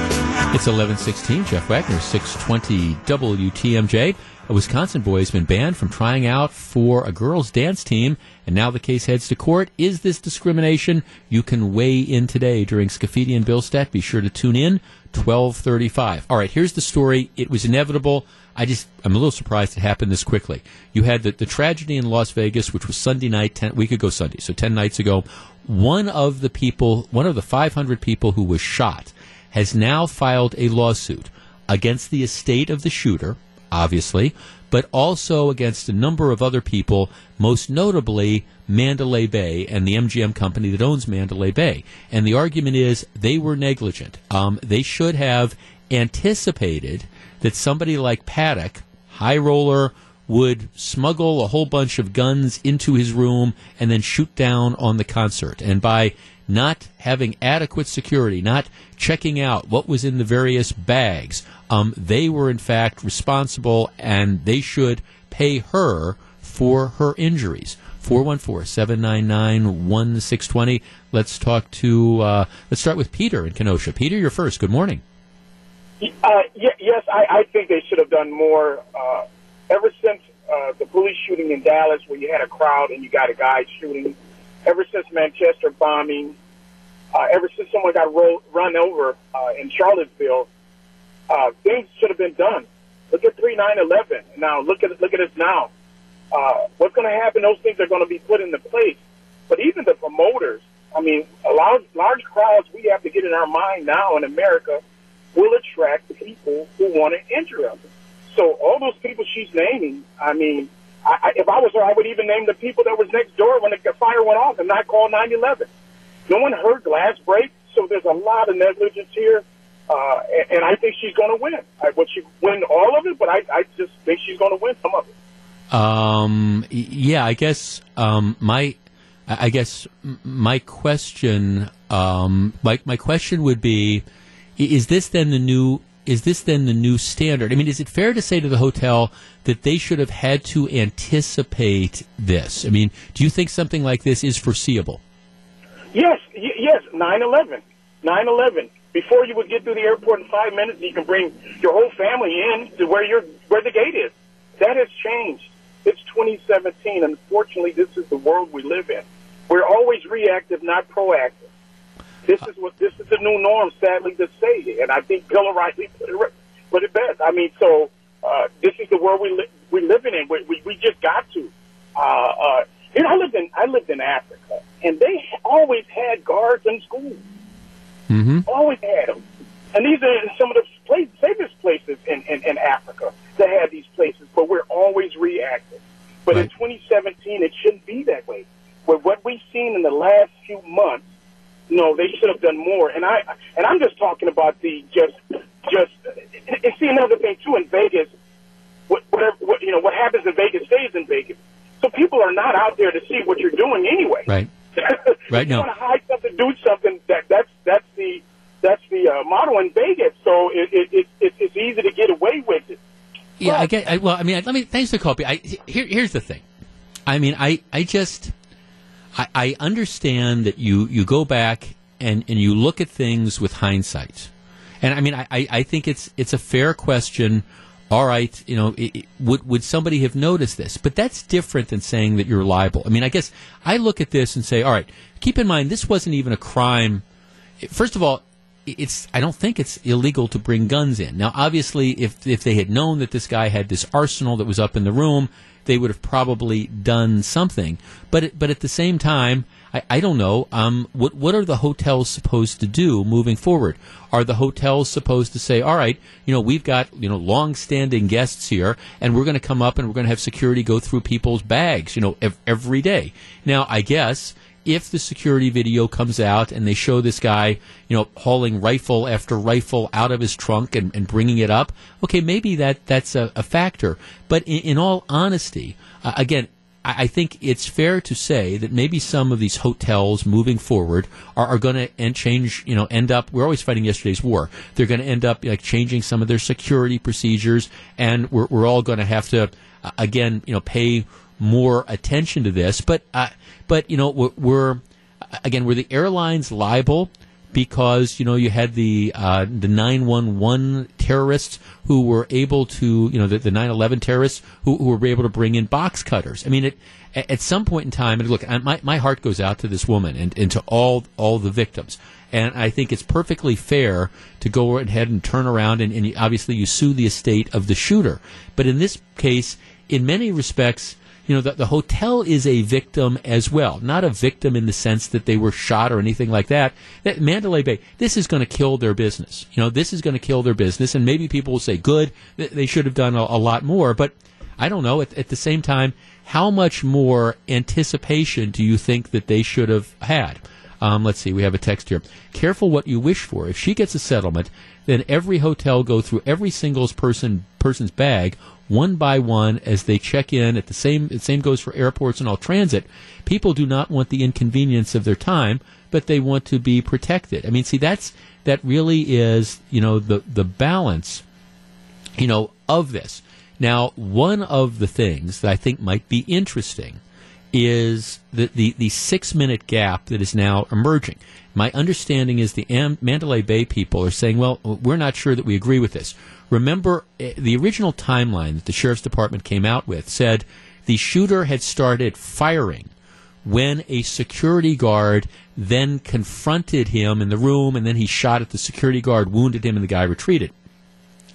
It's 1116. Jeff Wagner, 620 WTMJ. A Wisconsin boy has been banned from trying out for a girls' dance team, and now the case heads to court. Is this discrimination? You can weigh in today during Scaffidi and Billstedt. Be sure to tune in, 1235. All right, here's the story. It was inevitable. I just, I'm a little surprised it happened this quickly. You had the, the tragedy in Las Vegas, which was Sunday night, 10, week ago Sunday, so 10 nights ago. One of the people, one of the 500 people who was shot, has now filed a lawsuit against the estate of the shooter, obviously, but also against a number of other people, most notably Mandalay Bay and the MGM company that owns Mandalay Bay. And the argument is they were negligent. Um, they should have anticipated that somebody like Paddock, high roller, would smuggle a whole bunch of guns into his room and then shoot down on the concert. And by not having adequate security, not checking out what was in the various bags. Um, they were in fact responsible, and they should pay her for her injuries. 414-799-1620. Let's talk to, uh, let's start with Peter in Kenosha. Peter, you're first. Good morning. Uh, yes, I, I think they should have done more. Uh, ever since uh, the police shooting in Dallas, where you had a crowd and you got a guy shooting, ever since Manchester bombing, uh, ever since someone got rolled, run over uh, in Charlottesville, uh, things should have been done. Look at three nine eleven. Now look at look at us now. Uh, what's going to happen? Those things are going to be put into place. But even the promoters, I mean, a large large crowds we have to get in our mind now in America will attract the people who want to injure us. So all those people she's naming, I mean, I, if I was her, I would even name the people that was next door when the fire went off and not call 911. No one heard glass break, so there's a lot of negligence here. Uh, and, and I think she's going to win. I, would she win all of it? But I, I just think she's going to win some of it. Um, yeah, I guess um, my, I guess my question, um, my my question would be, is this then the new is this then the new standard? I mean, is it fair to say to the hotel that they should have had to anticipate this? I mean, do you think something like this is foreseeable? Yes, y- yes, 9/11. 9/11. Before you would get through the airport in 5 minutes, you can bring your whole family in to where your where the gate is. That has changed. It's 2017. Unfortunately, this is the world we live in. We're always reactive, not proactive. This is what this is the new norm, sadly to say, and I think Bill O'Reilly put it put it best. I mean, so uh, this is the world we li- we living in. We, we we just got to. Uh, uh, you know, I lived in I lived in Africa, and they always had guards in schools. Mm-hmm. Always had them, and these are some of the place, safest places in, in in Africa that have these places. But we're always reactive. But in 2017, it shouldn't be that way. With what we've seen in the last few months, no, they should have done more. And I and I'm just talking about the just just and see another thing too in Vegas. What, whatever what, you know, what happens in Vegas stays in Vegas. So people are not out there to see what you're doing anyway. Right. <laughs> right. you No. want to hide something, do something. That that's that's the that's the uh, model in Vegas. So it, it, it, it it's easy to get away with it. Yeah, I get. I, well, I mean, let me. Thanks for copy. I, here, here's the thing. I mean, I, I just, I, I understand that you, you go back and, and you look at things with hindsight, and I mean, I, I think it's it's a fair question. All right, you know, it, it- would would somebody have noticed this? But that's different than saying that you're liable. I mean, I guess I look at this and say, all right, keep in mind this wasn't even a crime. First of all, it's I don't think it's illegal to bring guns in. Now, obviously, if if they had known that this guy had this arsenal that was up in the room, they would have probably done something. But but at the same time, I, I don't know. Um, what what are the hotels supposed to do moving forward? Are the hotels supposed to say, all right, you know, we've got you know long-standing guests here, and we're going to come up and we're going to have security go through people's bags, you know, ev- every day. Now, I guess if the security video comes out and they show this guy, you know, hauling rifle after rifle out of his trunk and, and bringing it up, okay, maybe that that's a, a factor. But in, in all honesty, uh, again, I, I think it's fair to say that maybe some of these hotels moving forward are, are going to end change. You know, end up. We're always fighting yesterday's war. They're going to end up like changing some of their security procedures, and we're we're all going to have to uh, again, you know, pay more attention to this. But uh, but you know, we're, we're again, were the airlines liable? Because you know you had the uh, the nine one one terrorists who were able to you know the, the 9-11 terrorists who, who were able to bring in box cutters. I mean, it, at some point in time, and look, my my heart goes out to this woman and, and to all all the victims. And I think it's perfectly fair to go ahead and turn around and, and obviously you sue the estate of the shooter. But in this case, in many respects, you know, the, the hotel is a victim as well. Not a victim in the sense that they were shot or anything like that. That Mandalay Bay, this is going to kill their business. You know, this is going to kill their business. And maybe people will say, good, they should have done a, a lot more. But I don't know. At, at the same time, how much more anticipation do you think that they should have had? Um, let's see, we have a text here. Careful what you wish for. If she gets a settlement, then every hotel go through every single person person's bag one by one as they check in. At the same, the same goes for airports and all transit. People do not want the inconvenience of their time, but they want to be protected. I mean, see, that's that really is you know the the balance, you know, of this. Now, one of the things that I think might be interesting is the, the, the six minute gap that is now emerging. My understanding is the Am- Mandalay Bay people are saying, well, we're not sure that we agree with this. Remember, eh, the original timeline that the Sheriff's Department came out with said the shooter had started firing when a security guard then confronted him in the room and then he shot at the security guard, wounded him, and the guy retreated.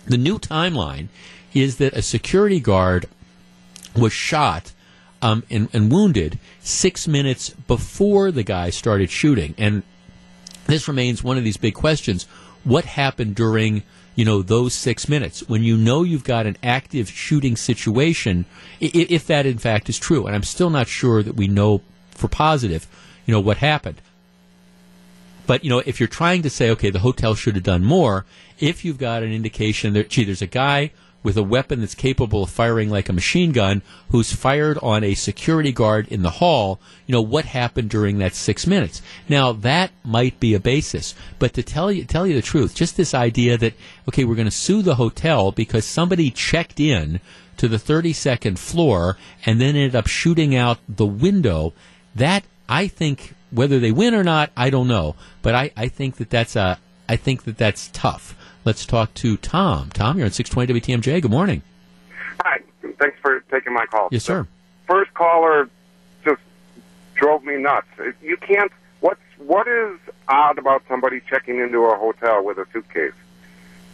The new timeline is that a security guard was shot um, and, and wounded six minutes before the guy started shooting. And this remains one of these big questions. What happened during you know those six minutes when you know you've got an active shooting situation if that in fact is true and i'm still not sure that we know for positive you know what happened but you know if you're trying to say okay the hotel should have done more if you've got an indication that gee there's a guy with a weapon that's capable of firing like a machine gun who's fired on a security guard in the hall, you know, what happened during that six minutes. Now, that might be a basis. But to tell you, tell you the truth, just this idea that, okay, we're going to sue the hotel because somebody checked in to the 32nd floor and then ended up shooting out the window, that, I think, whether they win or not, I don't know. But I, I think that that's a, I think that that's tough. Let's talk to Tom. Tom, you're on 620 WTMJ. Good morning. Hi. Thanks for taking my call. Yes, sir. First caller just drove me nuts. You can't. What's what is odd about somebody checking into a hotel with a suitcase?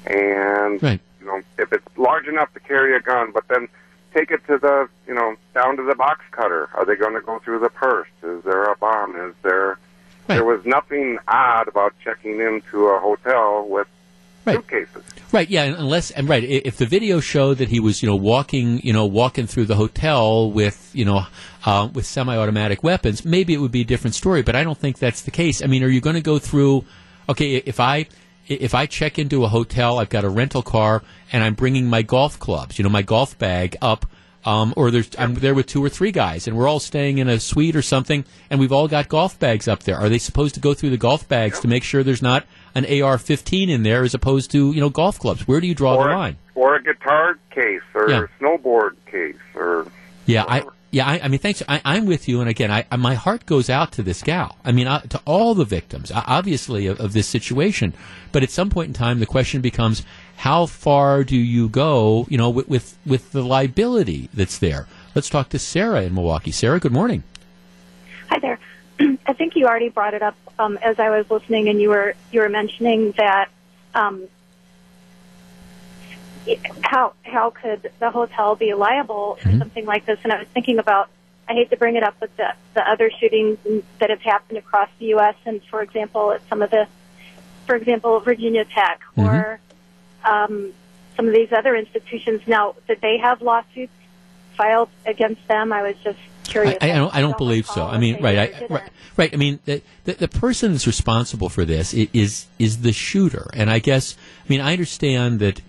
And right. you know, if it's large enough to carry a gun, but then take it to the you know down to the box cutter. Are they going to go through the purse? Is there a bomb? Is there? Right. There was nothing odd about checking into a hotel with right. suitcases. Right. Yeah. Unless and right, if the video showed that he was, you know, walking, you know, walking through the hotel with, you know, uh, with semi-automatic weapons, maybe it would be a different story. But I don't think that's the case. I mean, are you going to go through? Okay, if I if I check into a hotel, I've got a rental car, and I'm bringing my golf clubs, you know, my golf bag up. Um, or there's I'm there with two or three guys, and we're all staying in a suite or something, and we've all got golf bags up there. Are they supposed to go through the golf bags to make sure there's not an AR-15 in there as opposed to you know golf clubs? Where do you draw or the line? or a guitar case, or Yeah. a snowboard case, or Yeah, I yeah, I, I mean, thanks. I, I'm with you, and again, I, I- my heart goes out to this gal. I mean, uh, to all the victims, uh, obviously, of, of this situation. But at some point in time, the question becomes, how far do you go? You know, with with, with the liability that's there. Let's talk to Sarah in Milwaukee. Sarah, good morning. Hi there. I think you already brought it up um, as I was listening, and you were you were mentioning that um, how how could the hotel be liable for something like this? And I was thinking about I hate to bring it up, but the the other shootings that have happened across the U.S. and, for example, at some of the, for example, Virginia Tech or um, some of these other institutions. Now, did they have lawsuits filed against them? I was just curious. I, I don't. I don't believe so. I mean, right, I, right, right. I mean, the, the the person that's responsible for this is is the shooter, and I guess. I mean, I understand that.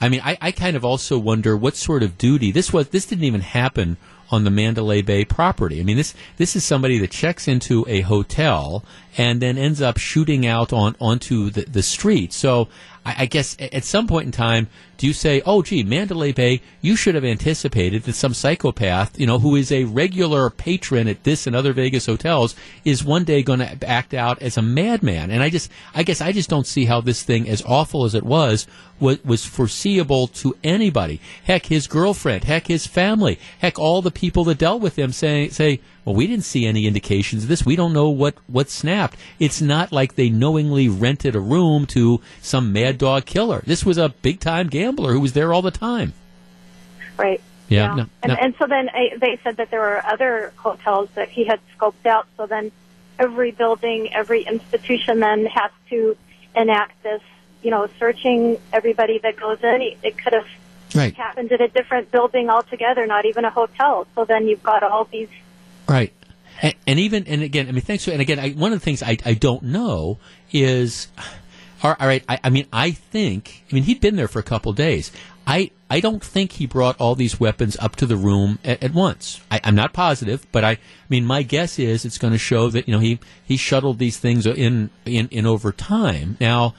I mean, I, I kind of also wonder what sort of duty this was. This didn't even happen on the Mandalay Bay property. I mean, this this is somebody that checks into a hotel and then ends up shooting out on onto the the street. So. I guess at some point in time, do you say, "Oh, gee, Mandalay Bay, you should have anticipated that some psychopath, you know, who is a regular patron at this and other Vegas hotels, is one day going to act out as a madman?" And I just, I guess, I just don't see how this thing, as awful as it was, was, was foreseeable to anybody. Heck, his girlfriend, heck, his family, heck, all the people that dealt with him say, say, well, we didn't see any indications of this. We don't know what, what snapped. It's not like they knowingly rented a room to some mad dog killer. This was a big time gambler who was there all the time. Right. Yeah. No, and, no. and so then I, they said that there were other hotels that he had scoped out. So then every building, every institution then has to enact this, you know, searching everybody that goes in. It could have Right. happened at a different building altogether, not even a hotel. So then you've got all these. Right. And, and even, and again, I mean, thanks. For, and again, I, one of the things I, I don't know is, All right. I, I mean, I think. I mean, he'd been there for a couple days. I I don't think he brought all these weapons up to the room at, at once. I, am not positive, but I, I mean, my guess is it's going to show that you know he he shuttled these things in in in over time. Now,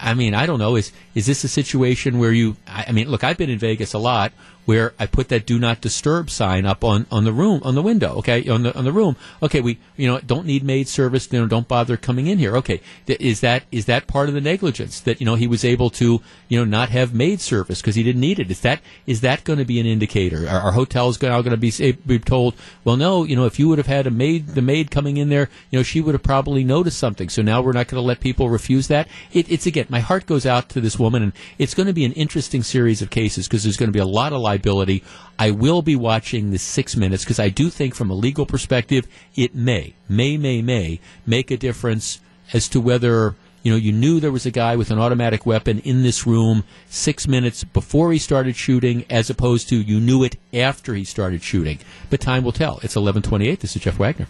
I, mean, I don't know. Is is this a situation where you? I mean, look, I've been in Vegas a lot where I put that do not disturb sign up on, on the room on the window. Okay, on the on the room. Okay, we you know don't need maid service. You know, don't bother coming in here. Okay, is that is that part of the negligence that you know he was able to you know not have maid service because he didn't need it? Is that is that going to be an indicator? Are, are hotels now going to be be told? Well, no. You know, if you would have had a maid the maid coming in there, you know, she would have probably noticed something. So now we're not going to let people refuse that. It, it's again, my heart goes out to this woman, and it's going to be an interesting series of cases because there's going to be a lot of liability. I will be watching the six minutes because I do think, from a legal perspective, it may, may, may, may make a difference as to whether you know you knew there was a guy with an automatic weapon in this room six minutes before he started shooting, as opposed to you knew it after he started shooting. But time will tell. It's eleven twenty-eight. This is Jeff Wagner.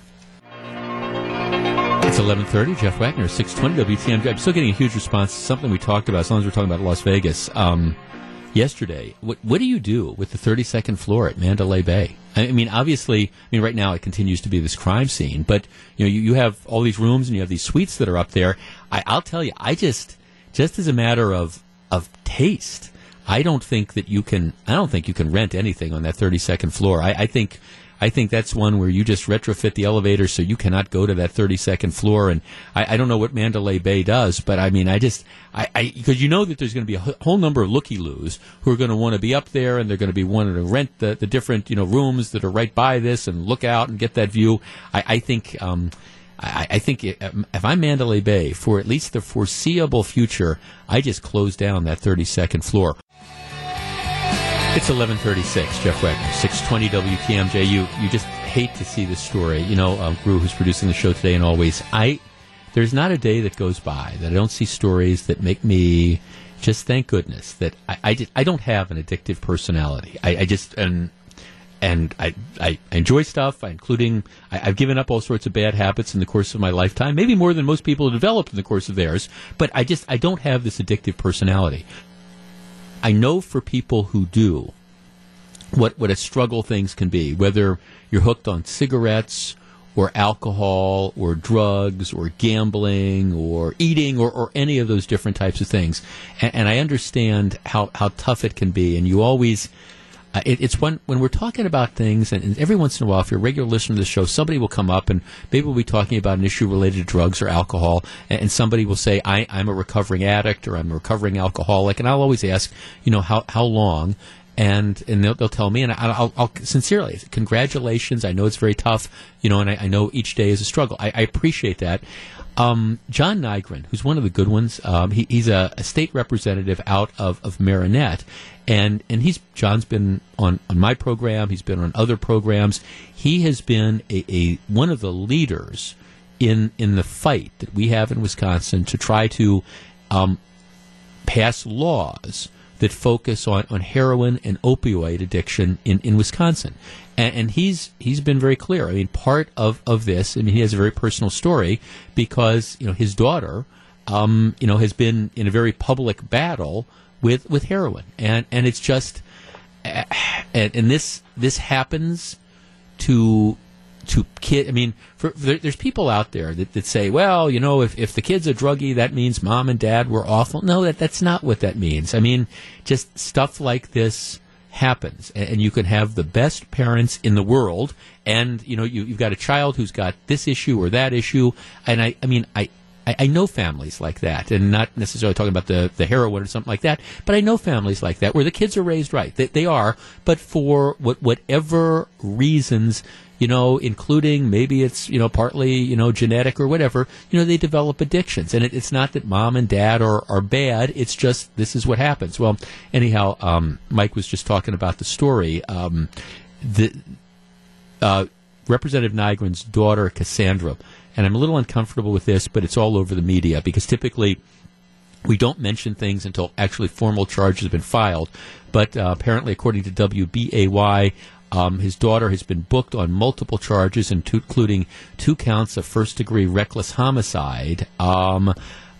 It's 11:30. Jeff Wagner, 620 WTMJ. I'm still getting a huge response. Something we talked about as long as we're talking about Las Vegas. Um, yesterday. What, what do you do with the 32nd floor at Mandalay Bay? I mean, obviously, I mean, right now it continues to be this crime scene, but you know, you, you have all these rooms and you have these suites that are up there. I, I'll tell you, I just, just as a matter of of taste, I don't think that you can. I don't think you can rent anything on that 32nd floor. I, I think I think that's one where you just retrofit the elevator so you cannot go to that 32nd floor. And I, I don't know what Mandalay Bay does, but I mean, I just, I, because you know that there's going to be a whole number of looky loos who are going to want to be up there and they're going to be wanting to rent the, the different, you know, rooms that are right by this and look out and get that view. I, I think, um, I, I, think if I'm Mandalay Bay for at least the foreseeable future, I just close down that 32nd floor. It's 1136, Jeff Wagner, 620 WTMJ. You, you just hate to see this story. You know, um, Gru, who's producing the show today and always, I, there's not a day that goes by that I don't see stories that make me just thank goodness that I, I, I don't have an addictive personality. I, I just, and, and I, I enjoy stuff, including I, have given up all sorts of bad habits in the course of my lifetime, maybe more than most people have developed in the course of theirs. But I just I don't have this addictive personality. I know for people who do, what, what a struggle things can be, whether you're hooked on cigarettes or alcohol or drugs or gambling or eating or, or any of those different types of things. And, and I understand how, how tough it can be. And you always, uh, it, it's when when we're talking about things, and, and, every once in a while, if you're a regular listener to the show, somebody will come up and maybe we'll be talking about an issue related to drugs or alcohol, and, and somebody will say, I, "I'm a recovering addict" or "I'm a recovering alcoholic," and I'll always ask, you know, how how long, and and they'll, they'll tell me, and I'll, I'll, sincerely, congratulations. I know it's very tough, you know, and I, I know each day is a struggle. I, I appreciate that. Um, John Nygren, who's one of the good ones, um, he, he's a, a, state representative out of, of Marinette, and and he's John's been on on my program. He's been on other programs. He has been a, a one of the leaders in in the fight that we have in Wisconsin to try to um, pass laws that focus on, on heroin and opioid addiction in, in Wisconsin. And, and, he's he's been very clear. I mean, part of, of this, I mean, he has a very personal story because, you know, his daughter, um, you know, has been in a very public battle with with heroin, and and it's just, and, and this this happens to to kid. I mean, for, there, there's people out there that, that say, well, you know, if, if the kid's a druggie, that means mom and dad were awful. No, that that's not what that means. I mean, just stuff like this happens, and, you can have the best parents in the world, and you know, you, you've got a child who's got this issue or that issue, and I, I mean, I, I, I, know families like that, and not necessarily talking about the, the heroin or something like that, but I know families like that where the kids are raised right. They, they are, but for what, whatever reasons, you know, including maybe it's, you know, partly, you know, genetic or whatever, you know, they develop addictions. And it, it's not that mom and dad are, are bad, it's just this is what happens. Well, anyhow, um, Mike was just talking about the story. Um, the, uh, Representative Nygren's daughter, Cassandra, and I'm a little uncomfortable with this, but it's all over the media because typically we don't mention things until actually formal charges have been filed. But uh, apparently, according to WBAY, um, his daughter has been booked on multiple charges, including two counts of first degree reckless homicide. Um,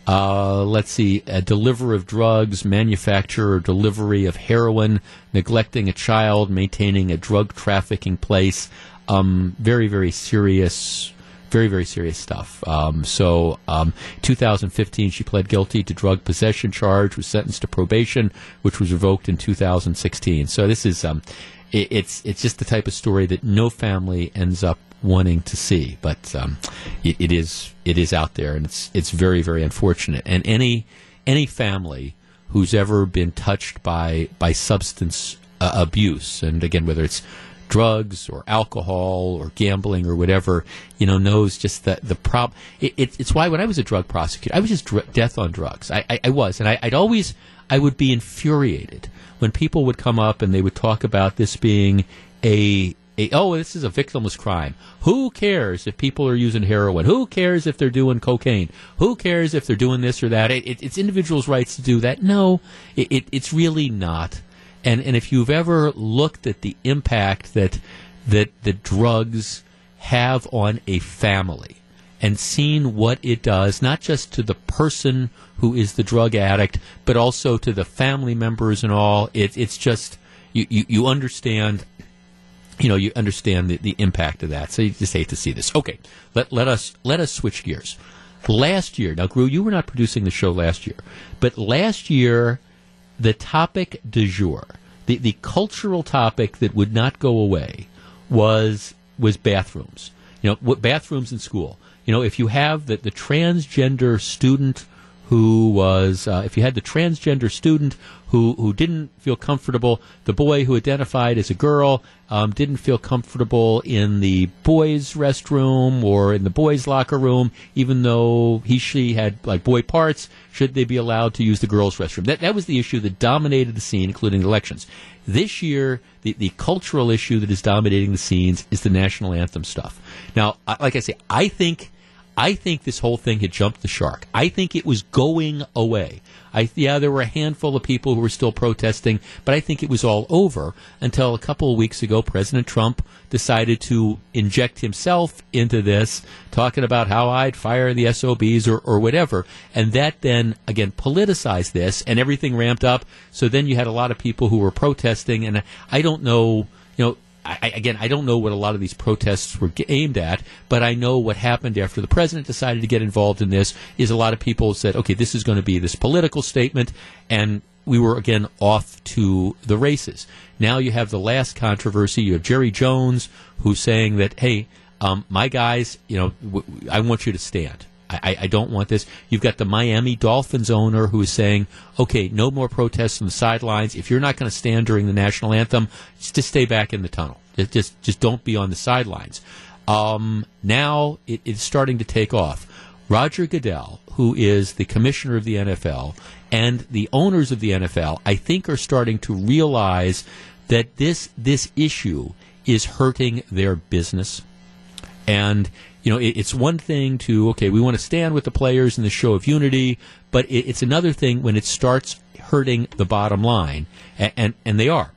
Uh, let's see, a deliverer of drugs, manufacturer or delivery of heroin, neglecting a child, maintaining a drug trafficking place. Um, very, very serious, very, very serious stuff. Um, so, um, 2015, she pled guilty to drug possession charge, was sentenced to probation, which was revoked in 2016. So this is, um, it's it's just the type of story that no family ends up wanting to see. But um, it, it is it is out there, and it's it's very very unfortunate. And any any family who's ever been touched by by substance uh, abuse, and again whether it's drugs or alcohol or gambling or whatever, you know, knows just that the problem. It, it, it's why when I was a drug prosecutor, I was just dr- death on drugs. I, I, I was, and I, I'd always I would be infuriated when people would come up and they would talk about this being a a, oh, this is a victimless crime. Who cares if people are using heroin? Who cares if they're doing cocaine? Who cares if they're doing this or that? It, it, it's individuals' rights to do that. No, it, it's really not. And and if you've ever looked at the impact that that the drugs have on a family and seen what it does, not just to the person who is the drug addict, but also to the family members and all, it, it's just you, you, you understand you know, you understand the, the impact of that. So you just hate to see this. Okay, let, let us let us switch gears. Last year, now, Gru, you were not producing the show last year, but last year, the topic du jour, the, the cultural topic that would not go away, was was bathrooms. You know, what bathrooms in school. You know, if you have the, the transgender student who was, uh, if you had the transgender student who, who didn't feel comfortable, the boy who identified as a girl um, didn't feel comfortable in the boys' restroom or in the boys' locker room, even though he, she had like boy parts, should they be allowed to use the girls' restroom? That, that was the issue that dominated the scene, including elections. This year, the, the cultural issue that is dominating the scenes is the national anthem stuff. Now, like I say, I think I think this whole thing had jumped the shark. I think it was going away. I, yeah, there were a handful of people who were still protesting, but I think it was all over until a couple of weeks ago, President Trump decided to inject himself into this, talking about how I'd fire the SOBs or, or whatever. And that then, again, politicized this and everything ramped up. So then you had a lot of people who were protesting, and I don't know, you know, I, again, I don't know what a lot of these protests were aimed at, but I know what happened after the president decided to get involved in this is a lot of people said, okay, this is going to be this political statement, and we were again off to the races. Now you have the last controversy. You have Jerry Jones who's saying that, hey, um, my guys, you know, I want you to stand. I, I, don't want this. You've got the Miami Dolphins owner who is saying, okay, no more protests on the sidelines. If you're not going to stand during the national anthem, just stay back in the tunnel. Just, just don't be on the sidelines. Um, now it, it's starting to take off. Roger Goodell, who is the commissioner of the NFL, and the owners of the NFL, I think, are starting to realize that this this issue is hurting their business. And you know, it, it's one thing to okay, we want to stand with the players in the show of unity, but it, it's another thing when it starts hurting the bottom line, and and, and they are.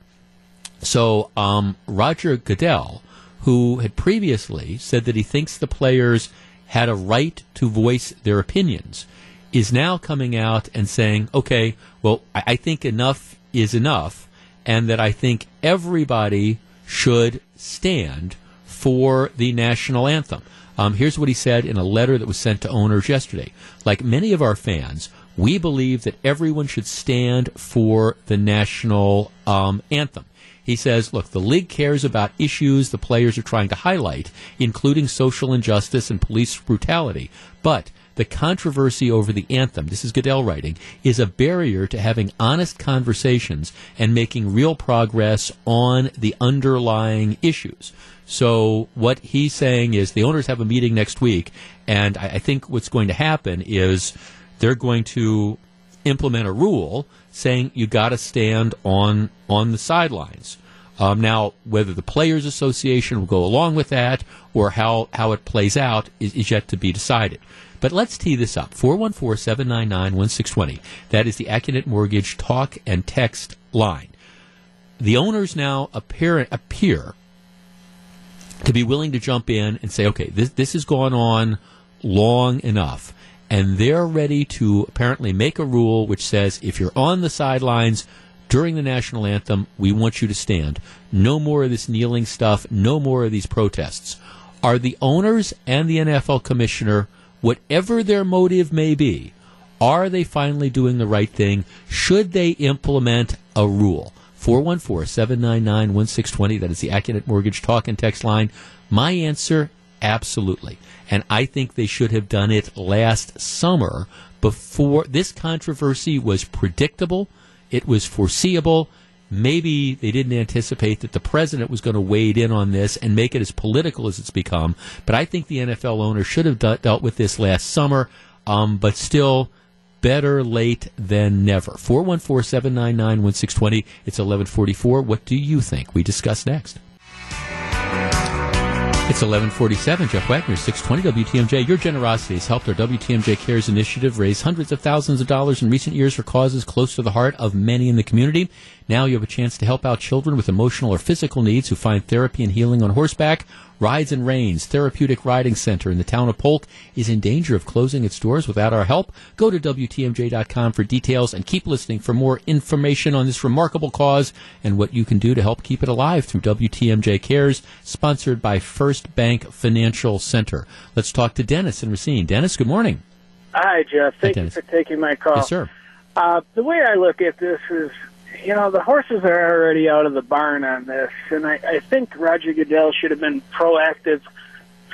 So um, Roger Goodell, who had previously said that he thinks the players had a right to voice their opinions, is now coming out and saying, okay, well, I, I think enough is enough, and that I think everybody should stand for the national anthem. Um, here's what he said in a letter that was sent to owners yesterday. Like many of our fans, we believe that everyone should stand for the national um, anthem. He says, look, the league cares about issues the players are trying to highlight, including social injustice and police brutality. But the controversy over the anthem, this is Goodell writing, is a barrier to having honest conversations and making real progress on the underlying issues. So what he's saying is the owners have a meeting next week, and I, I think what's going to happen is they're going to implement a rule saying you got to stand on on the sidelines. Um, now, whether the Players Association will go along with that or how, how it plays out is, is yet to be decided. But let's tee this up. 414 799 1620. That is the Accunet Mortgage talk and text line. The owners now appear, appear to be willing to jump in and say, okay, this, this has gone on long enough. and they're ready to apparently make a rule which says if you're on the sidelines during the national anthem, we want you to stand. No more of this kneeling stuff, no more of these protests. Are the owners and the NFL commissioner, whatever their motive may be, are they finally doing the right thing? Should they implement a rule? 414 799 1620. That is the Accunet Mortgage Talk and Text line. My answer absolutely. And I think they should have done it last summer before this controversy was predictable, it was foreseeable. Maybe they didn't anticipate that the president was going to wade in on this and make it as political as it's become. But I think the NFL owner should have de- dealt with this last summer. Um, but still, better late than never. 414 799 1620. It's 1144. What do you think? We discuss next. It's 1147. Jeff Wagner, 620 WTMJ. Your generosity has helped our WTMJ Cares initiative raise hundreds of thousands of dollars in recent years for causes close to the heart of many in the community. Now you have a chance to help out children with emotional or physical needs who find therapy and healing on horseback Rides and Reins Therapeutic Riding Center in the town of Polk is in danger of closing its doors without our help. Go to WTMJ.com for details and keep listening for more information on this remarkable cause and what you can do to help keep it alive through WTMJ Cares, sponsored by First Bank Financial Center. Let's talk to Dennis and Racine. Dennis, good morning. Hi, Jeff. Thank Hi, you for taking my call. Yes, sir. Uh, the way I look at this is you know, the horses are already out of the barn on this, and I, I think Roger Goodell should have been proactive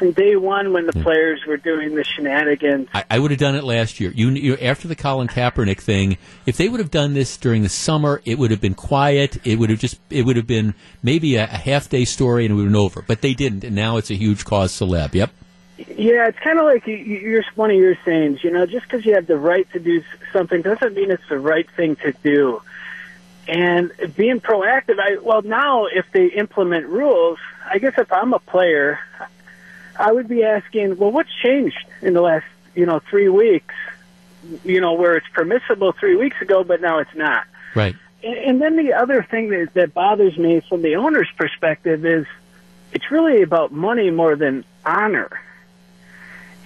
from day one when the hmm. players were doing the shenanigans. I, I would have done it last year. You, you after the Colin Kaepernick thing, if they would have done this during the summer, it would have been quiet. It would have just it would have been maybe a, a half day story and it would have been over. But they didn't, and now it's a huge cause celeb. Yep. Yeah, it's kind of like you, you're one of your sayings. You know, just because you have the right to do something doesn't mean it's the right thing to do and being proactive. I well now if they implement rules, I guess if I'm a player, I would be asking, well, what's changed in the last you know three weeks? You know where it's permissible three weeks ago, but now it's not. Right. And, and then the other thing that, that bothers me from the owner's perspective is it's really about money more than honor.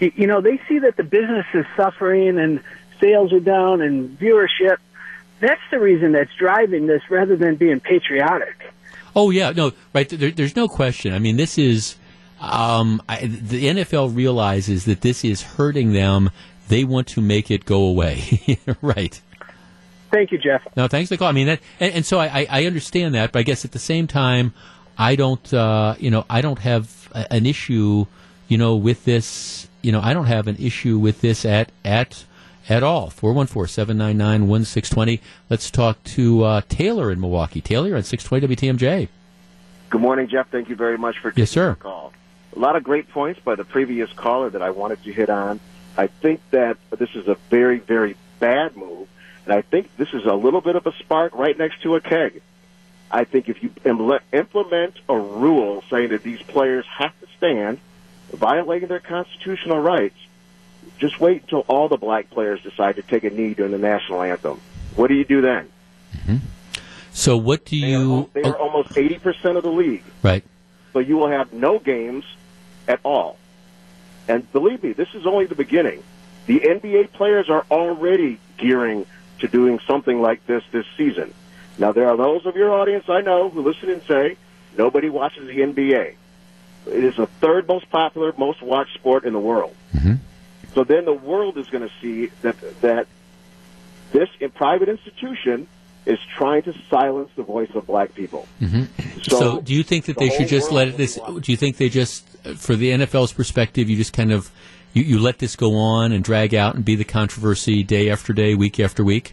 You, you know, they see that the business is suffering and sales are down and viewership that's the reason that's driving this rather than being patriotic. Oh yeah, no, right. There, there's no question. I mean, this is um, I, the NFL realizes that this is hurting them. They want to make it go away. <laughs> right. Thank you, Jeff. No, thanks for the call. I mean, that, and, and so I, I understand that, but I guess at the same time, I don't, uh, you know, I don't have an issue, you know, with this. You know, I don't have an issue with this at at at all. 414 799 1620. Let's talk to uh, Taylor in Milwaukee. Taylor on 620 WTMJ. Good morning, Jeff. Thank you very much for taking yes, sir. the call. A lot of great points by the previous caller that I wanted to hit on. I think that this is a very, very bad move, and I think this is a little bit of a spark right next to a keg. I think if you implement a rule saying that these players have to stand, violating their constitutional rights, just wait until all the black players decide to take a knee during the national anthem. What do you do then? Mm-hmm. So what do you? They are, they are almost eighty percent of the league. Right. So you will have no games at all. And believe me, this is only the beginning. The NBA players are already gearing to doing something like this this season. Now, there are those of your audience I know who listen and say, nobody watches the NBA. It is the third most popular, most watched sport in the world. Mm-hmm. So then the world is going to see that that this private institution is trying to silence the voice of black people. Mm-hmm. So, so, do you think that the they should just let this? Do you think they just, for the NFL's perspective, you just kind of you, you let this go on and drag out and be the controversy day after day, week after week?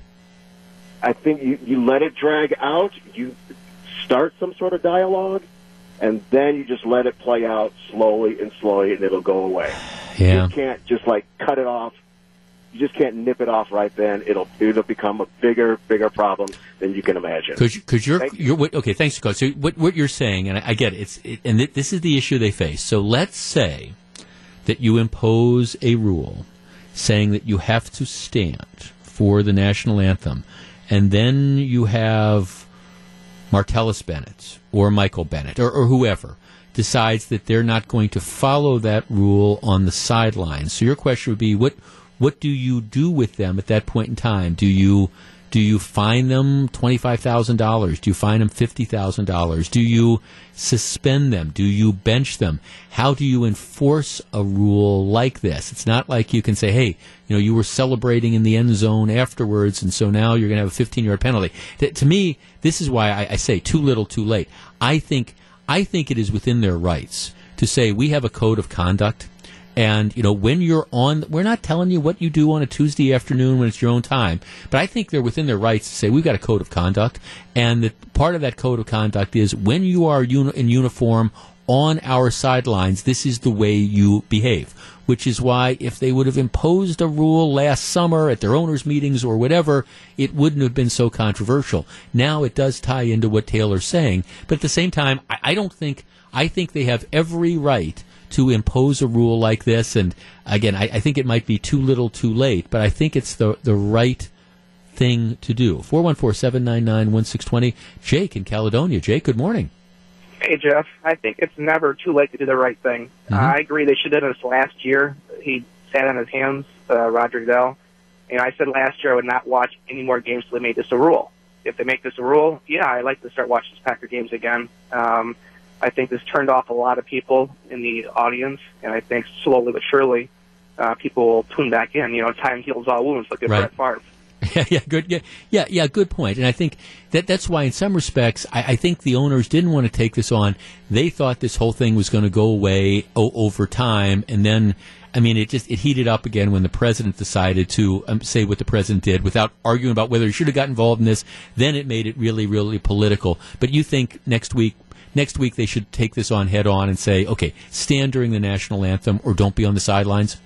I think you, you let it drag out. You start some sort of dialogue, and then you just let it play out slowly and slowly, and it'll go away. Yeah. You can't just like cut it off. You just can't nip it off right then. It'll it'll become a bigger bigger problem than you can imagine. Because because you're you're okay. Thanks, Scott. So what what you're saying, and I, I get it. It's it, and th- this is the issue they face. So let's say that you impose a rule saying that you have to stand for the national anthem, and then you have Martellus Bennett or Michael Bennett or, or whoever decides that they're not going to follow that rule on the sidelines. So your question would be, what what do you do with them at that point in time? Do you do you fine them $25,000? Do you fine them $50,000? Do you suspend them? Do you bench them? How do you enforce a rule like this? It's not like you can say, hey, you know, you were celebrating in the end zone afterwards, and so now you're going to have a 15 yard penalty. To, to me, this is why I, I say too little, too late. I think, I think it is within their rights to say we have a code of conduct and, you know, when you're on, we're not telling you what you do on a Tuesday afternoon when it's your own time, but I think they're within their rights to say we've got a code of conduct. And that part of that code of conduct is when you are uni- in uniform on our sidelines, this is the way you behave. Which is why if they would have imposed a rule last summer at their owners' meetings or whatever, it wouldn't have been so controversial. Now it does tie into what Taylor's saying, but at the same time, I, I don't think, I think they have every right to impose a rule like this. And again, I, I think it might be too little too late, but I think it's the, the right thing to do. 414 799 1620. Jake in Caledonia. Jake, good morning. Hey, Jeff. I think it's never too late to do the right thing. Mm-hmm. Uh, I agree they should have done this last year. He sat on his hands, uh, Roger Goodell. And I said last year I would not watch any more games till they made this a rule. If they make this a rule, yeah, I'd like to start watching Packer games again. Um, I think this turned off a lot of people in the audience, and I think slowly but surely, uh, people will tune back in. You know, time heals all wounds, like at Right. Brett Favre. <laughs> Yeah, yeah, good. Yeah, yeah, yeah, good point. And I think that that's why, in some respects, I, I think the owners didn't want to take this on. They thought this whole thing was going to go away o- over time, and then, I mean, it just it heated up again when the president decided to um, say what the president did without arguing about whether he should have got involved in this. Then it made it really, really political. But you think next week? Next week they should take this on head on and say, okay, stand during the national anthem or don't be on the sidelines.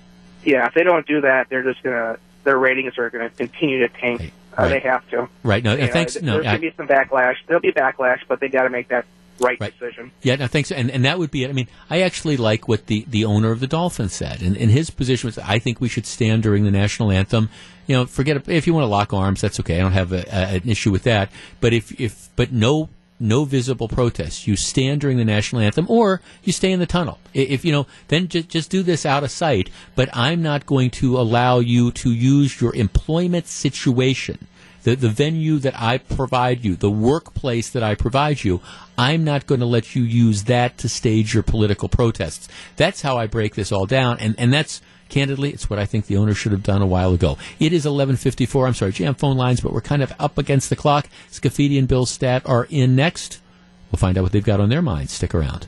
Yeah, if they don't do that, they're just gonna their ratings are gonna continue to tank. Uh, Right. They have to. Right. No, You know. No, there's gonna be some backlash. There'll be backlash, but they got to make that right, decision. Yeah, no, thanks. And, and that would be it. I mean, I actually like what the, the owner of the Dolphins said. And, and his position was, I think we should stand during the national anthem. You know, forget if you want to lock arms, that's okay. I don't have a, a, an issue with that. But if, if, but no, no visible protests. You stand during the national anthem or you stay in the tunnel. If, you know, then just, just do this out of sight. But I'm not going to allow you to use your employment situation the, the venue that I provide you, the workplace that I provide you, I'm not going to let you use that to stage your political protests. That's how I break this all down, and, and that's candidly, it's what I think the owner should have done a while ago. It is 11:54. I'm sorry, jam phone lines, but we're kind of up against the clock. Scaffidi and Bill Stat are in next. We'll find out what they've got on their minds. Stick around.